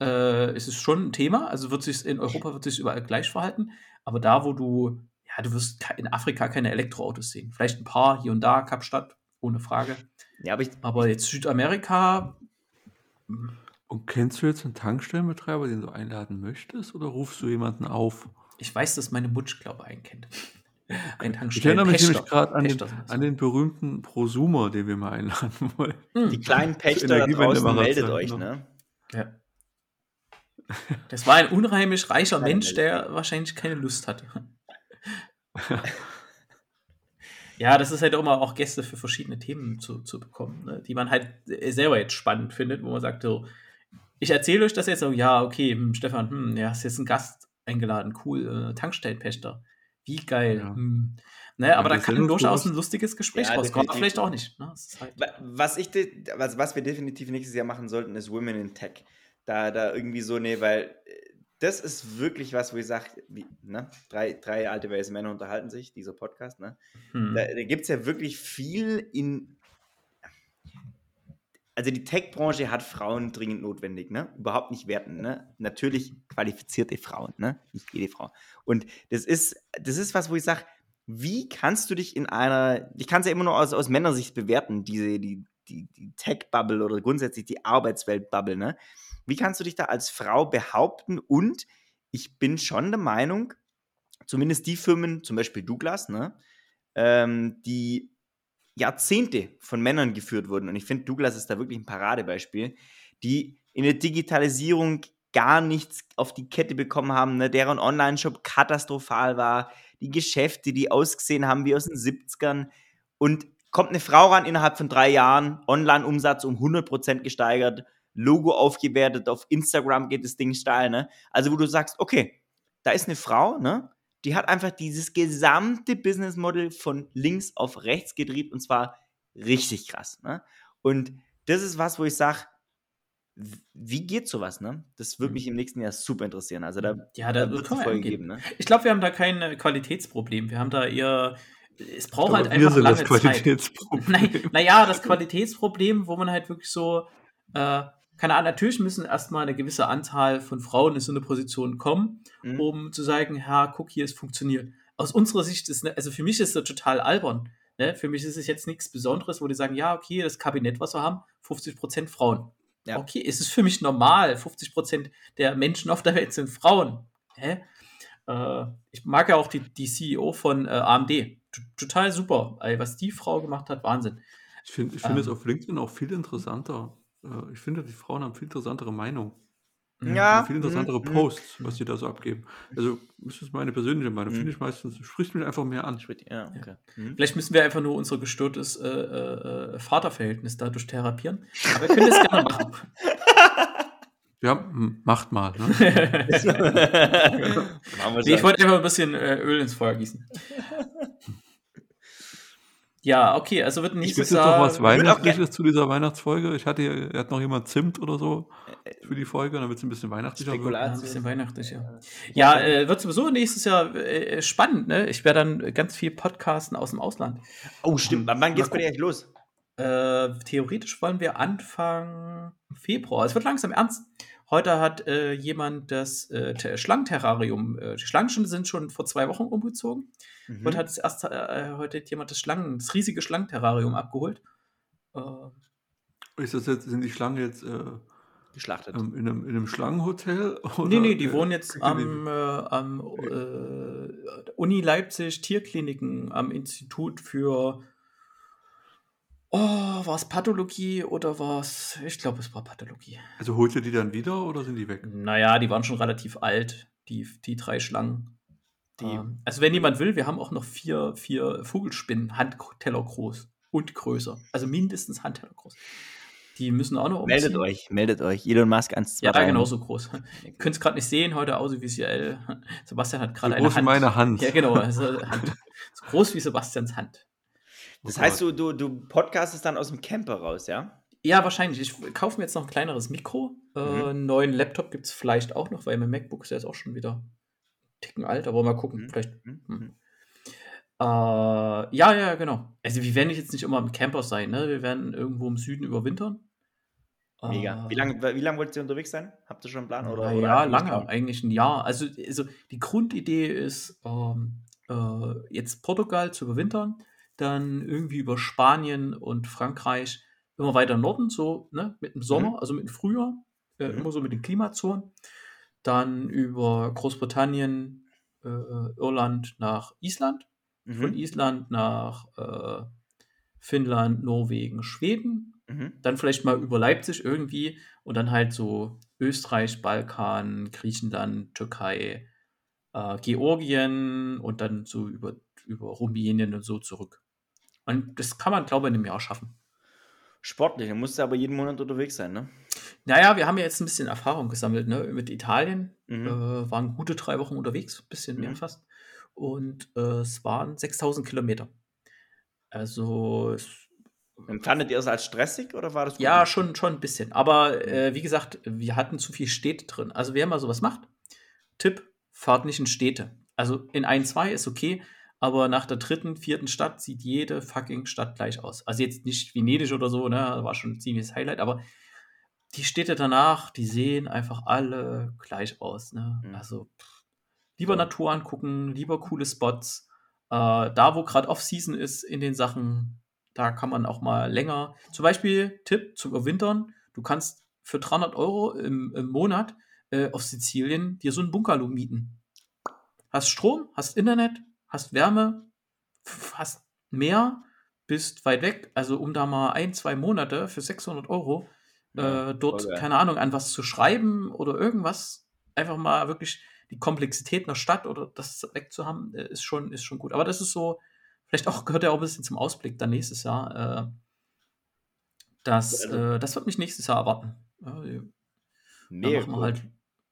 äh, ist es schon ein Thema. Also wird sich in Europa wird sich überall gleich verhalten. Aber da, wo du, ja, du wirst in Afrika keine Elektroautos sehen. Vielleicht ein paar hier und da, Kapstadt, ohne Frage.
Ja, aber, ich,
aber jetzt Südamerika.
Und kennst du jetzt einen Tankstellenbetreiber, den du einladen möchtest, oder rufst du jemanden auf?
Ich weiß, dass meine Mutsch, glaube ich, einen kennt. <laughs>
Ein Ich erinnere mich nämlich gerade an, den, an den berühmten Prosumer, den wir mal einladen <laughs> wollen.
Hm. Die kleinen Pächter da draußen, meldet euch, ne?
Ja. <laughs> Das war ein unheimlich reicher Mensch, der wahrscheinlich keine Lust hatte. ja, das ist halt auch immer auch Gäste für verschiedene Themen zu, zu bekommen, ne? die man halt selber jetzt spannend findet, wo man sagt so, ich erzähle euch das jetzt so, ja, okay, hm, Stefan, hm, ja, ist jetzt ein Gast, eingeladen, cool, äh, Tankstellenpächter. Wie geil. Ja. Hm. Naja, aber da kann durchaus ein lustiges Gespräch ja, rauskommen, aber vielleicht auch nicht. Ne?
Halt was, ich was, was wir definitiv nächstes Jahr machen sollten, ist Women in Tech. Da, da irgendwie so, nee, weil äh, das ist wirklich was, wo ich sage, ne? drei, drei alte weiße Männer unterhalten sich, dieser Podcast. Ne? Hm. Da, da gibt es ja wirklich viel in also die Tech-Branche hat Frauen dringend notwendig, ne? Überhaupt nicht werten, ne? Natürlich qualifizierte Frauen, ne? Nicht jede Frau. Und das ist, das ist was, wo ich sage, wie kannst du dich in einer, ich kann es ja immer nur aus, aus Männersicht bewerten, diese, die, die, die Tech-Bubble oder grundsätzlich die Arbeitswelt-Bubble, ne? Wie kannst du dich da als Frau behaupten? Und ich bin schon der Meinung, zumindest die Firmen, zum Beispiel Douglas, ne, ähm, die Jahrzehnte von Männern geführt wurden, und ich finde, Douglas ist da wirklich ein Paradebeispiel, die in der Digitalisierung gar nichts auf die Kette bekommen haben, ne, deren Online-Shop katastrophal war, die Geschäfte, die ausgesehen haben wie aus den 70ern und kommt eine Frau ran innerhalb von drei Jahren, Online-Umsatz um 100% gesteigert, Logo aufgewertet, auf Instagram geht das Ding steil, ne? Also wo du sagst, okay, da ist eine Frau, ne? Die hat einfach dieses gesamte Business Model von links auf rechts gedreht und zwar richtig krass, ne? Und das ist was, wo ich sage, wie geht sowas, ne? Das würde mich
Mhm.
im nächsten Jahr super interessieren. Also da,
Ja, da
da wird es
angehen.
geben, ne?
Ich glaube, wir haben da kein äh, Qualitätsproblem. Wir haben da eher. Es braucht halt
wir
einfach
sind das
lange Zeit.
Qualitätsproblem. <laughs>
Nein, naja, das Qualitätsproblem, wo man halt wirklich so, äh, keine Ahnung, natürlich müssen erstmal eine gewisse Anzahl von Frauen in so eine Position kommen,
Mhm.
um zu sagen, ja, guck hier, es funktioniert. Aus unserer Sicht ist, ne, also für mich ist das total albern. Ne? Für mich ist es jetzt nichts Besonderes, wo die sagen, ja, okay, das Kabinett, was wir haben, 50% Frauen.
Ja.
Okay, es ist für mich normal. 50% der Menschen auf der Welt sind Frauen. Hä? Äh, ich mag ja auch die, die CEO von äh, AMD. T total super. Ey, was die Frau gemacht hat, Wahnsinn.
Ich finde ich find es
Ähm.
auf LinkedIn auch viel interessanter. Äh, Ich finde, die Frauen haben viel interessantere Meinung.
Ja.
Viel interessantere
mhm, mhm.
Posts, was die da so abgeben. Also, das ist meine persönliche Meinung.
Mhm.
Finde ich meistens, spricht mich einfach mehr an.
Ja, okay. Mhm.
Vielleicht müssen wir einfach nur unser gestörtes äh, äh, äh, Vaterverhältnis dadurch therapieren. <laughs> Aber wir können das gerne machen. <laughs>
Ja, macht mal. Ne? <laughs>
Nee, ich wollte einfach ein bisschen äh, Öl ins Feuer gießen. Ja, okay, also wird
Gibt es
nächstes
jetzt noch was
auch
Weihnachtliches zu dieser Weihnachtsfolge? Ich hatte hier, hat noch jemand Zimt oder so für die Folge, damit es ein bisschen weihnachtlicher wird.
Ja, ein bisschen weihnachtlich, ja. Ja, äh, wird sowieso nächstes Jahr äh, spannend, ne? Ich werde dann ganz viel podcasten aus dem Ausland.
Oh, stimmt. Wann wann geht's bei dir eigentlich los?
Äh, theoretisch wollen wir Anfang Februar. Es wird langsam ernst. Heute hat äh, jemand das äh, Te- Schlangenterrarium, äh, die Schlangen sind schon vor zwei Wochen umgezogen.
Mhm.
Heute hat es erst, äh, heute hat jemand das Schlangen, das riesige Schlangenterrarium abgeholt. Äh,
Ist das jetzt, sind die Schlangen jetzt äh,
Geschlachtet.
ähm, in, einem, in einem Schlangenhotel? Oder,
nee, nee, die
äh,
wohnen jetzt am, äh, am äh, Uni Leipzig Tierkliniken, am Institut für Oh, war es Pathologie oder war es. Ich glaube, es war Pathologie.
Also holt ihr die dann wieder oder sind die weg?
Naja, die waren schon relativ alt, die, die drei Schlangen.
Die-
Ähm, also, wenn jemand will, wir haben auch noch vier, vier Vogelspinnen, Handteller groß und größer. Also mindestens Handteller groß. Die müssen auch noch umziehen.
Meldet euch, meldet euch. Elon Musk 1, 2,
Ja,
3.
genauso groß. Ihr könnt es gerade nicht sehen, heute audiovisuell. Sebastian hat
So
gerade eine
groß wie
Hand.
meine Hand.
Ja, genau. Also Hand. So groß wie Sebastians Hand.
Das
Oh
heißt,
Gott.
du, du, du podcastest dann aus dem Camper raus, ja?
Ja, wahrscheinlich. Ich kaufe mir jetzt noch ein kleineres Mikro. Äh,
Mhm.
einen neuen Laptop gibt es vielleicht auch noch, weil mein MacBook ist ja jetzt auch schon wieder einen ticken alt, aber mal gucken.
Mhm.
Vielleicht.
Mhm.
Hm. Äh, ja, ja, genau. Also wir werden jetzt nicht immer im Camper sein, ne? Wir werden irgendwo im Süden überwintern.
Mega.
Äh,
Wie lange wie lang wollt ihr unterwegs sein? Habt ihr schon einen Plan? Oder, oder
ja, lange, eigentlich ein Jahr. Also, also die Grundidee ist, ähm, äh, jetzt Portugal zu überwintern, dann irgendwie über Spanien und Frankreich immer weiter Norden, so ne, mit dem Sommer, also mit dem Frühjahr, äh,
Mhm.
immer so mit den Klimazonen. Dann über Großbritannien, äh, Irland nach Island, von
Mhm.
Island nach äh, Finnland, Norwegen, Schweden,
Mhm.
dann vielleicht mal über Leipzig irgendwie und dann halt so Österreich, Balkan, Griechenland, Türkei, äh, Georgien und dann so über, über Rumänien und so zurück. Und das kann man, glaube ich, in einem Jahr schaffen.
Sportlich, dann musst du aber jeden Monat unterwegs sein, ne?
Naja, wir haben ja jetzt ein bisschen Erfahrung gesammelt ne? mit Italien.
Mhm.
Äh, waren gute drei Wochen unterwegs, bisschen mehr
Mhm.
fast. Und äh, es waren 6000 Kilometer. Also
Empfandet ihr es als stressig oder war das gut?
Ja, schon, schon ein bisschen. Aber äh, wie gesagt, wir hatten zu viel Städte drin. Also wer mal sowas macht, Tipp, fahrt nicht in Städte. Also in ein, zwei ist okay, aber nach der dritten, vierten Stadt sieht jede fucking Stadt gleich aus. Also jetzt nicht Venedig oder so, ne, war schon ein ziemliches Highlight, aber die Städte danach, die sehen einfach alle gleich aus. Ne?
Mhm.
Also pff, lieber
Ja.
Natur angucken, lieber coole Spots. Äh, da, wo gerade Off-Season ist in den Sachen, da kann man auch mal länger. Zum Beispiel, Tipp zum Überwintern: Du kannst für 300 Euro im, im Monat äh, auf Sizilien dir so einen Bungalow mieten. hast Strom, hast Internet, hast Wärme, hast Meer, bist weit weg. Also um da mal ein, zwei Monate für 600 Euro
Ja,
äh, dort,
geil.
keine Ahnung, an was zu schreiben oder irgendwas, einfach mal wirklich die Komplexität einer Stadt oder das wegzuhaben, äh, ist schon, ist schon gut. Aber das ist so, vielleicht auch, gehört ja auch ein bisschen zum Ausblick dann nächstes Jahr. Äh, das,
Also-
äh, das wird mich nächstes Jahr erwarten. Dann
Mega
macht man, halt,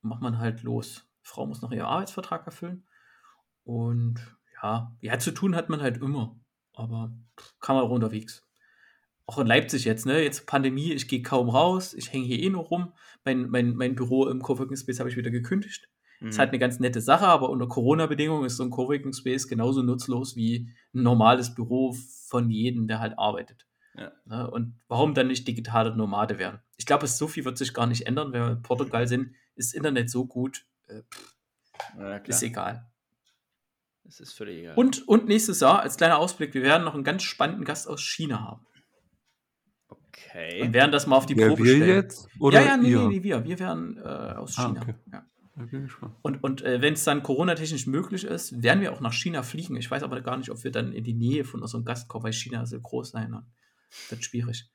macht man halt los. Frau muss noch ihren Arbeitsvertrag erfüllen. Und ja, ja, zu tun hat man halt immer. Aber kann man auch unterwegs. Auch in Leipzig jetzt, ne? Jetzt Pandemie, ich gehe kaum raus, ich hänge hier eh nur rum. Mein, mein, mein Büro im Coworking Space habe ich wieder gekündigt. Ist
Mhm.
halt eine ganz nette Sache, aber unter Corona-Bedingungen ist so ein Coworking Space genauso nutzlos wie ein normales Büro von jedem, der halt arbeitet.
Ja.
Ne? Und warum dann nicht digitale Nomade werden? Ich glaube, so viel wird sich gar nicht ändern. Wenn wir in Portugal sind, ist Internet so gut, äh, pff,
Ja,
ist egal.
Das ist völlig egal.
Und, und nächstes Jahr, als kleiner Ausblick, wir werden noch einen ganz spannenden Gast aus China haben.
Okay.
Und werden das mal auf die
Ja,
Probe
wir
stellen.
jetzt? Oder
ja, ja, nee, nee, nee, wir. Wir werden äh, aus
Ah,
China.
okay.
Ja. Und, und äh, wenn es dann coronatechnisch möglich ist, werden wir auch nach China fliegen. Ich weiß aber gar nicht, ob wir dann in die Nähe von so einem Gast kommen, weil China ist so groß sein. Dann wird schwierig.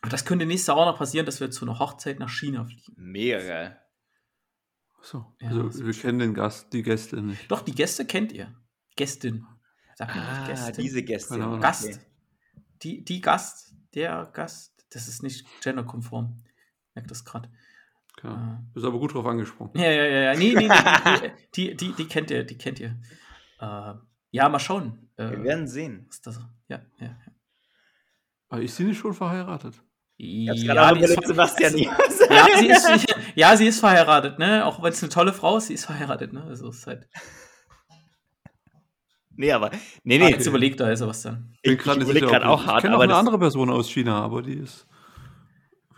Aber das könnte nächstes Jahr auch noch passieren, dass wir zu einer Hochzeit nach China fliegen.
Geil.
So,
Ja,
also wir kennen den Gast, die Gäste nicht.
Doch, die Gäste kennt ihr. Gästin. Sagt man
Ah,
nicht Gästin?
diese Gäste.
Ahnung.
Gast. Die, die Gast, der Gast. Das ist nicht genderkonform. Merkt das gerade.
Klar.
Äh,
Bist aber gut drauf angesprungen.
Ja, ja, ja, ja. Nee, nee, nee. Die, <laughs> die, die, die kennt ihr, die kennt ihr. Äh, ja, mal schauen. Äh,
Wir werden sehen.
was das, ja, ja. ja.
Aber ist sie nicht schon verheiratet?
Ich hab's
Ja,
gerade auch
die ist
überlegt, Sebastian. <laughs>
ja, sie ist, ja, sie ist verheiratet, ne? Auch wenn es eine tolle Frau ist, sie ist verheiratet, ne? Also ist halt.
nee, aber. Nee,
Ah,
nee.
jetzt überlegt er, Sebastian.
Ich, ich
ist
überlege
ja
gerade auch
Ich
hart,
kenne auch eine andere Person aus China, aber die ist.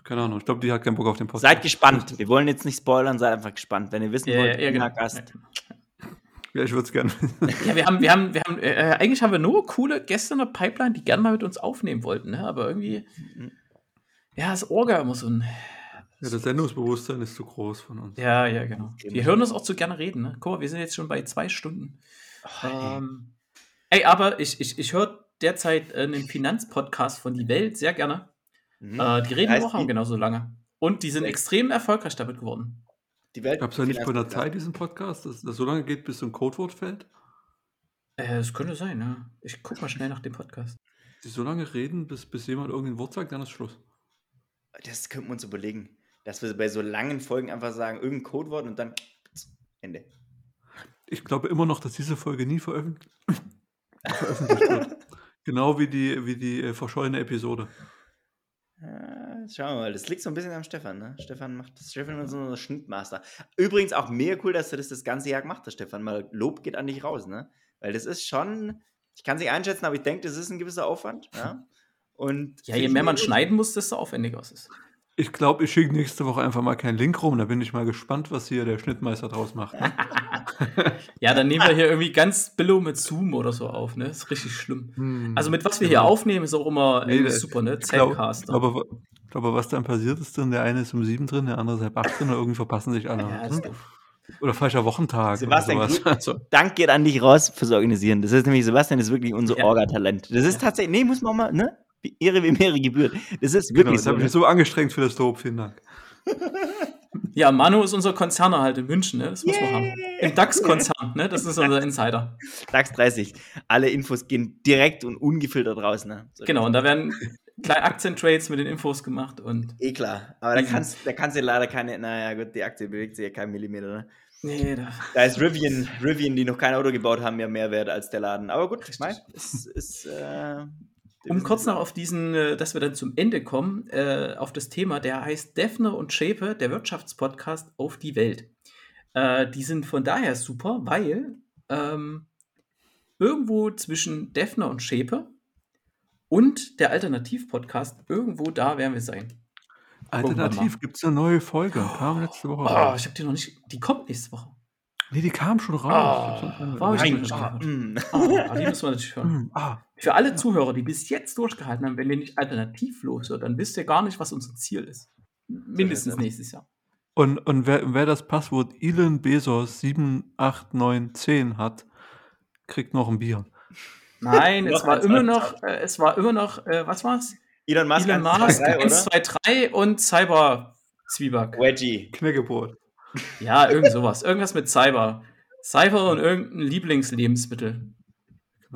Keine Ahnung, ich glaube, die hat keinen Bock auf den Podcast.
seid gespannt. Wir wollen jetzt nicht spoilern, seid einfach gespannt. Wenn ihr wissen
Ja,
wollt,
ja, ja, genau.
Gast.
Ja, ich würde es gerne.
Ja, wir haben, wir haben, wir haben, äh, eigentlich haben wir nur coole Gäste in der Pipeline, die gerne mal mit uns aufnehmen wollten, ne? Aber irgendwie,
Mhm.
Ja, ist Orga immer so ein.
Ja, das Sendungsbewusstsein ist zu groß von uns.
Ja, ja, genau. Wir hören uns auch zu gerne reden, ne? Guck mal, wir sind jetzt schon bei zwei Stunden.
Oh, ey.
Ähm, ey, aber ich, ich, ich höre derzeit äh, einen Finanzpodcast von Die Welt sehr gerne.
Mhm.
Äh, die reden auch
die?
genauso lange. Und die sind extrem erfolgreich damit geworden.
Die Welt.
Gab es ja nicht von der. Zeit diesen Podcast, dass das so lange geht, bis so ein Codewort fällt?
Äh, das könnte sein, ne? Ich guck mal schnell nach dem Podcast.
Die so lange reden, bis, bis jemand irgendein Wort sagt, dann ist Schluss.
Das könnten wir uns überlegen. Dass wir bei so langen Folgen einfach sagen, irgendein Codewort und dann Ende.
Ich glaube immer noch, dass diese Folge nie veröffent <coughs> veröffentlicht wird. Genau wie die, wie die äh, verschollene Episode.
Ja, schauen wir mal. Das liegt so ein bisschen am Stefan, ne? Stefan macht das. Stefan ist unser Schnittmaster. Übrigens auch mega cool, dass du das das ganze Jahr gemacht hast, Stefan. Mal Lob geht an dich raus, ne? Weil das ist schon. Ich kann es nicht einschätzen, aber ich denke, das ist ein gewisser Aufwand, ja? Und
Ja, je mehr man schneiden muss, desto aufwendiger ist es.
Ich glaube, ich schicke nächste Woche einfach mal keinen Link rum. Da bin ich mal gespannt, was hier der Schnittmeister draus macht. Ne? <laughs>
Ja, dann nehmen wir hier irgendwie ganz billow mit Zoom oder so auf, ne? Ist richtig schlimm.
Hm.
Also mit was wir hier aufnehmen, ist auch immer
Nee, das-
super, ne? Zencaster.
aber, aber was dann passiert ist, dann der eine ist um sieben drin, der andere ist halb acht drin und irgendwie verpassen sich alle.
Ja, ist
Hm? Oder falscher Wochentag.
Sebastian,
oder sowas. Also,
Dank geht an dich raus fürs Organisieren. Das ist nämlich, Sebastian ist wirklich unser
Ja.
Orga-Talent. Das ist
Ja.
tatsächlich, nee, muss man auch mal, ne? Ehre wie Ehre gebührt. Das ist
genau,
wirklich
das
so.
habe ich
Ne?
mich so angestrengt für das Lob. Vielen Dank. <laughs>
Ja, Manu ist unser Konzerner halt in München, ne? Das muss man haben. Im DAX-Konzern, ne? Das ist unser Insider. <laughs>
DAX 30. Alle Infos gehen direkt und ungefiltert raus, ne? So.
Genau, und da werden kleine Aktientrades mit den Infos gemacht und.
Eh klar. Aber da
Easy.
kannst, da kannst du leider keine, naja gut, die Aktie bewegt sich ja keinen Millimeter, ne?
Nee, da,
Da ist Rivian, Rivian, die noch kein Auto gebaut haben, ja mehr wert als der Laden. Aber gut,
Richtig.
mein, es ist. Äh,
Um kurz noch auf diesen, äh, dass wir dann zum Ende kommen, äh, auf das Thema, der heißt Defner und Schäpe, der Wirtschaftspodcast auf die Welt. Äh, die sind von daher super, weil ähm, irgendwo zwischen Defner und Schäpe und der Alternativ-Podcast, irgendwo da werden wir sein.
Alternativ gibt es eine neue Folge. Kam letzte Woche
Oh, ich habe die noch nicht, die kommt nächste Woche.
Nee, die kam schon raus.
Ah,
schon-
war
Nein, ah,
mm.
Ah, die müssen wir natürlich hören.
hm, ah.
Für alle Zuhörer, die bis jetzt durchgehalten haben, wenn ihr nicht alternativlos hört, dann wisst ihr gar nicht, was unser Ziel ist. Mindestens nächstes Jahr.
Und, und wer, wer das Passwort Elon Bezos 78910 hat, kriegt noch ein Bier.
Nein, es war immer noch, äh, es war immer noch, äh, was war's?
Elon Musk,
Elon
1,
Musk
2, 3,
1,
oder?
2, 3 und Cyber-Zwieback.
Wedgie.
Knäckebrot.
Ja, irgend sowas. Irgendwas mit Cyber. Cyber und irgendein Lieblingslebensmittel.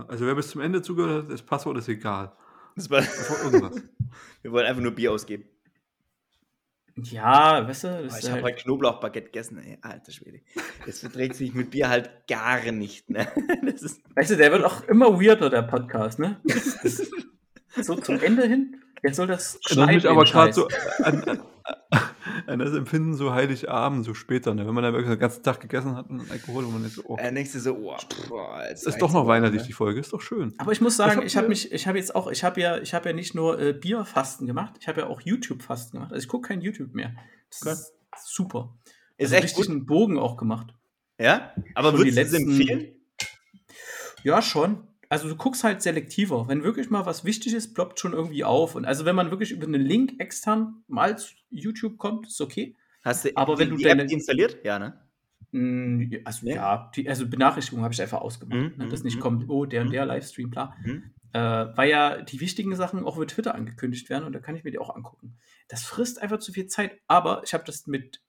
Also wer bis zum Ende zugehört hat, das Passwort ist egal.
Das war,
irgendwas. <laughs>
wir wollen einfach nur Bier ausgeben.
Ja, weißt du,
Oh,
das
ich
ist
habe
halt,
heute Knoblauchbaguette gegessen, ey, alter Schwede. Das verträgt sich mit Bier halt gar nicht, ne? <laughs> Das ist,
weißt du, der wird auch immer weirder, der Podcast, ne? So zum Ende hin, jetzt soll das
Erinnert mich
den
aber gerade so an, an, <laughs> an das Empfinden so Heiligabend, so später, ne? wenn man da wirklich den ganzen Tag gegessen hat und Alkohol und man ist so, oh,
äh, denkst du so, oh, boah,
ist doch noch weihnachtlich, die Folge, ist doch schön.
Aber ich muss sagen, ich habe mich, ich habe jetzt auch, ich habe ja, ich habe ja nicht nur äh, Bierfasten gemacht, ich habe ja auch YouTube-Fasten gemacht. Also ich gucke kein YouTube mehr. Das
Okay.
ist super.
Ist
also
echt
richtig
gut.
einen Bogen auch gemacht.
Ja? Aber würdest du es
letzten-
empfehlen?
Ja, schon. Also du guckst halt selektiver. Wenn wirklich mal was wichtig ist, ploppt schon irgendwie auf. Und also wenn man wirklich über einen Link extern mal zu YouTube kommt, ist okay.
Hast du
Aber
die,
wenn du
die
deine-
App installiert? Ja, ne?
Mm, Also
Nee?
ja, die, also Benachrichtigung habe ich einfach ausgemacht.
Mhm,
ne, dass
mhm,
nicht
mhm.
kommt, oh, der und
Mhm.
der Livestream, bla.
Mhm.
Äh, weil ja die wichtigen Sachen auch über Twitter angekündigt werden und da kann ich mir die auch angucken. Das frisst einfach zu viel Zeit, aber ich habe das mit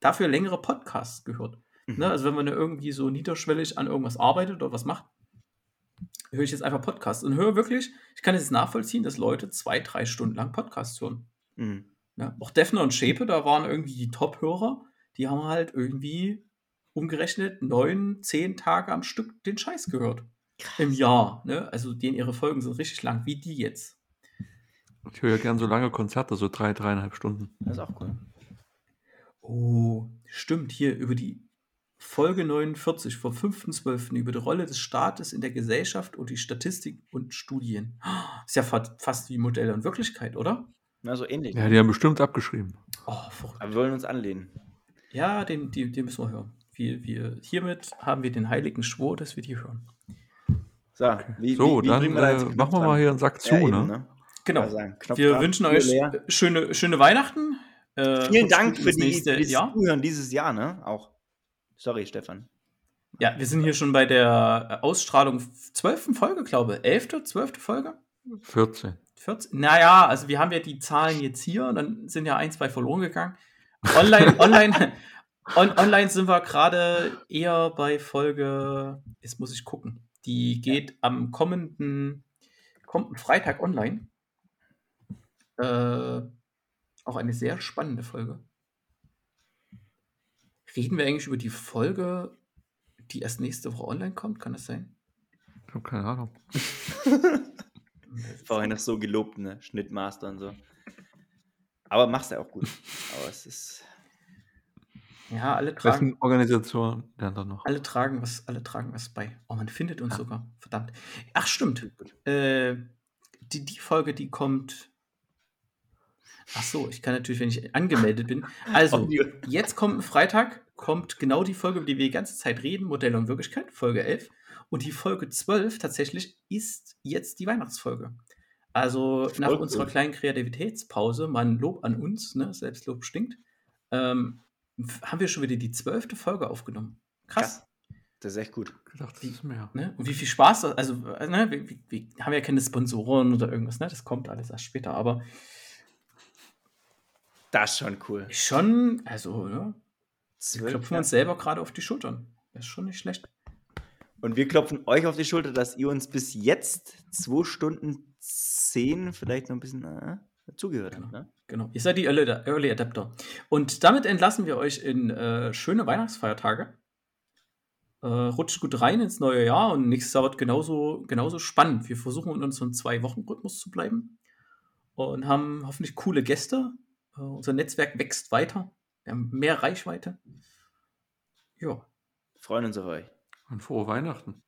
dafür längere Podcasts gehört.
Mhm.
Ne? Also wenn man da irgendwie so niederschwellig an irgendwas arbeitet oder was macht, höre ich jetzt einfach Podcasts und höre wirklich, ich kann es nachvollziehen, dass Leute zwei, drei Stunden lang Podcasts hören.
Mhm.
Ne? Auch Defner und Schäpe, da waren irgendwie die Top-Hörer, die haben halt irgendwie umgerechnet neun, zehn Tage am Stück den Scheiß gehört. Im Jahr. Ne? Also denen ihre Folgen sind richtig lang, wie die jetzt.
Ich höre ja gern so lange Konzerte, so drei, dreieinhalb Stunden.
Das ist auch cool.
Oh, stimmt, hier über die Folge 49 vom 5.12. über die Rolle des Staates in der Gesellschaft und die Statistik und Studien. Ist ja fa fast wie Modell und Wirklichkeit, oder?
Na, so ähnlich.
Ja, die haben bestimmt abgeschrieben.
Oh, verrückt.
Aber wir wollen uns anlehnen.
Ja, den, die, den müssen wir hören. Wir, wir, hiermit haben wir den heiligen Schwur, dass wir die hören.
So, wie,
So,
wie, wie
dann
wir da
äh, machen wir
Knopf
mal
dran?
hier einen Sack zu,
Ja, eben,
ne?
ne?
Genau.
Knopf
Wir
drauf,
wünschen euch
leer.
schöne, schöne Weihnachten. Äh,
Vielen Dank für die,
nächste
fürs
Jahr.
Zuhören dieses Jahr, ne? Auch. Sorry, Stefan.
Ja, wir sind hier schon bei der Ausstrahlung 12. Folge, glaube ich. 11., 12. Folge?
14.
14? Naja, also wir haben ja die Zahlen jetzt hier und dann sind ja ein, zwei verloren gegangen. Online, <laughs> online, on, online sind wir gerade eher bei Folge, jetzt muss ich gucken, die geht am kommenden, kommenden Freitag online. Äh, auch eine sehr spannende Folge. Reden wir eigentlich über die Folge, die erst nächste Woche online kommt? Kann das sein?
Ich habe keine Ahnung. <laughs>
Vorhin noch so gelobt, ne? Schnittmaster und so. Aber machst ja auch gut. Aber es ist.
Ja, alle tragen,
Organisation lernt er noch?
alle tragen was, alle tragen was bei. Oh, man findet uns sogar. Verdammt. Ach, stimmt. Äh, die, die Folge, die kommt. Ach so, ich kann natürlich, wenn ich angemeldet bin. Also, jetzt kommt ein Freitag, kommt genau die Folge, über die wir die ganze Zeit reden, Modell und Wirklichkeit, Folge 11. Und die Folge 12 tatsächlich ist jetzt die Weihnachtsfolge. Also nach
Voll
unserer
cool.
kleinen Kreativitätspause, mal ein Lob an uns, ne? Selbstlob stinkt, ähm, haben wir schon wieder die zwölfte Folge aufgenommen. Krass.
Das ist echt gut.
Gedacht, das ist mehr.
Ne? Und wie viel Spaß das, also, äh, ne? wir, wir, wir haben ja keine Sponsoren oder irgendwas, ne? Das kommt alles erst später, aber
Das ist schon cool.
schon, also, ne? Wir klopfen uns selber gerade auf die Schultern. Das ist schon nicht schlecht.
Und wir klopfen euch auf die Schulter, dass ihr uns bis jetzt zwei Stunden zehn, vielleicht noch ein bisschen äh, zugehört habt. Ne?
Genau. Ihr seid die Early, Early Adapter. Und damit entlassen wir euch in äh, schöne Weihnachtsfeiertage. Äh, rutscht gut rein ins neue Jahr und nächstes Jahr wird genauso, genauso spannend. Wir versuchen in unserem Zwei-Wochen-Rhythmus zu bleiben und haben hoffentlich coole Gäste. Äh, unser Netzwerk wächst weiter. Wir haben mehr Reichweite. Ja,
Freuen uns auf euch.
Und frohe Weihnachten.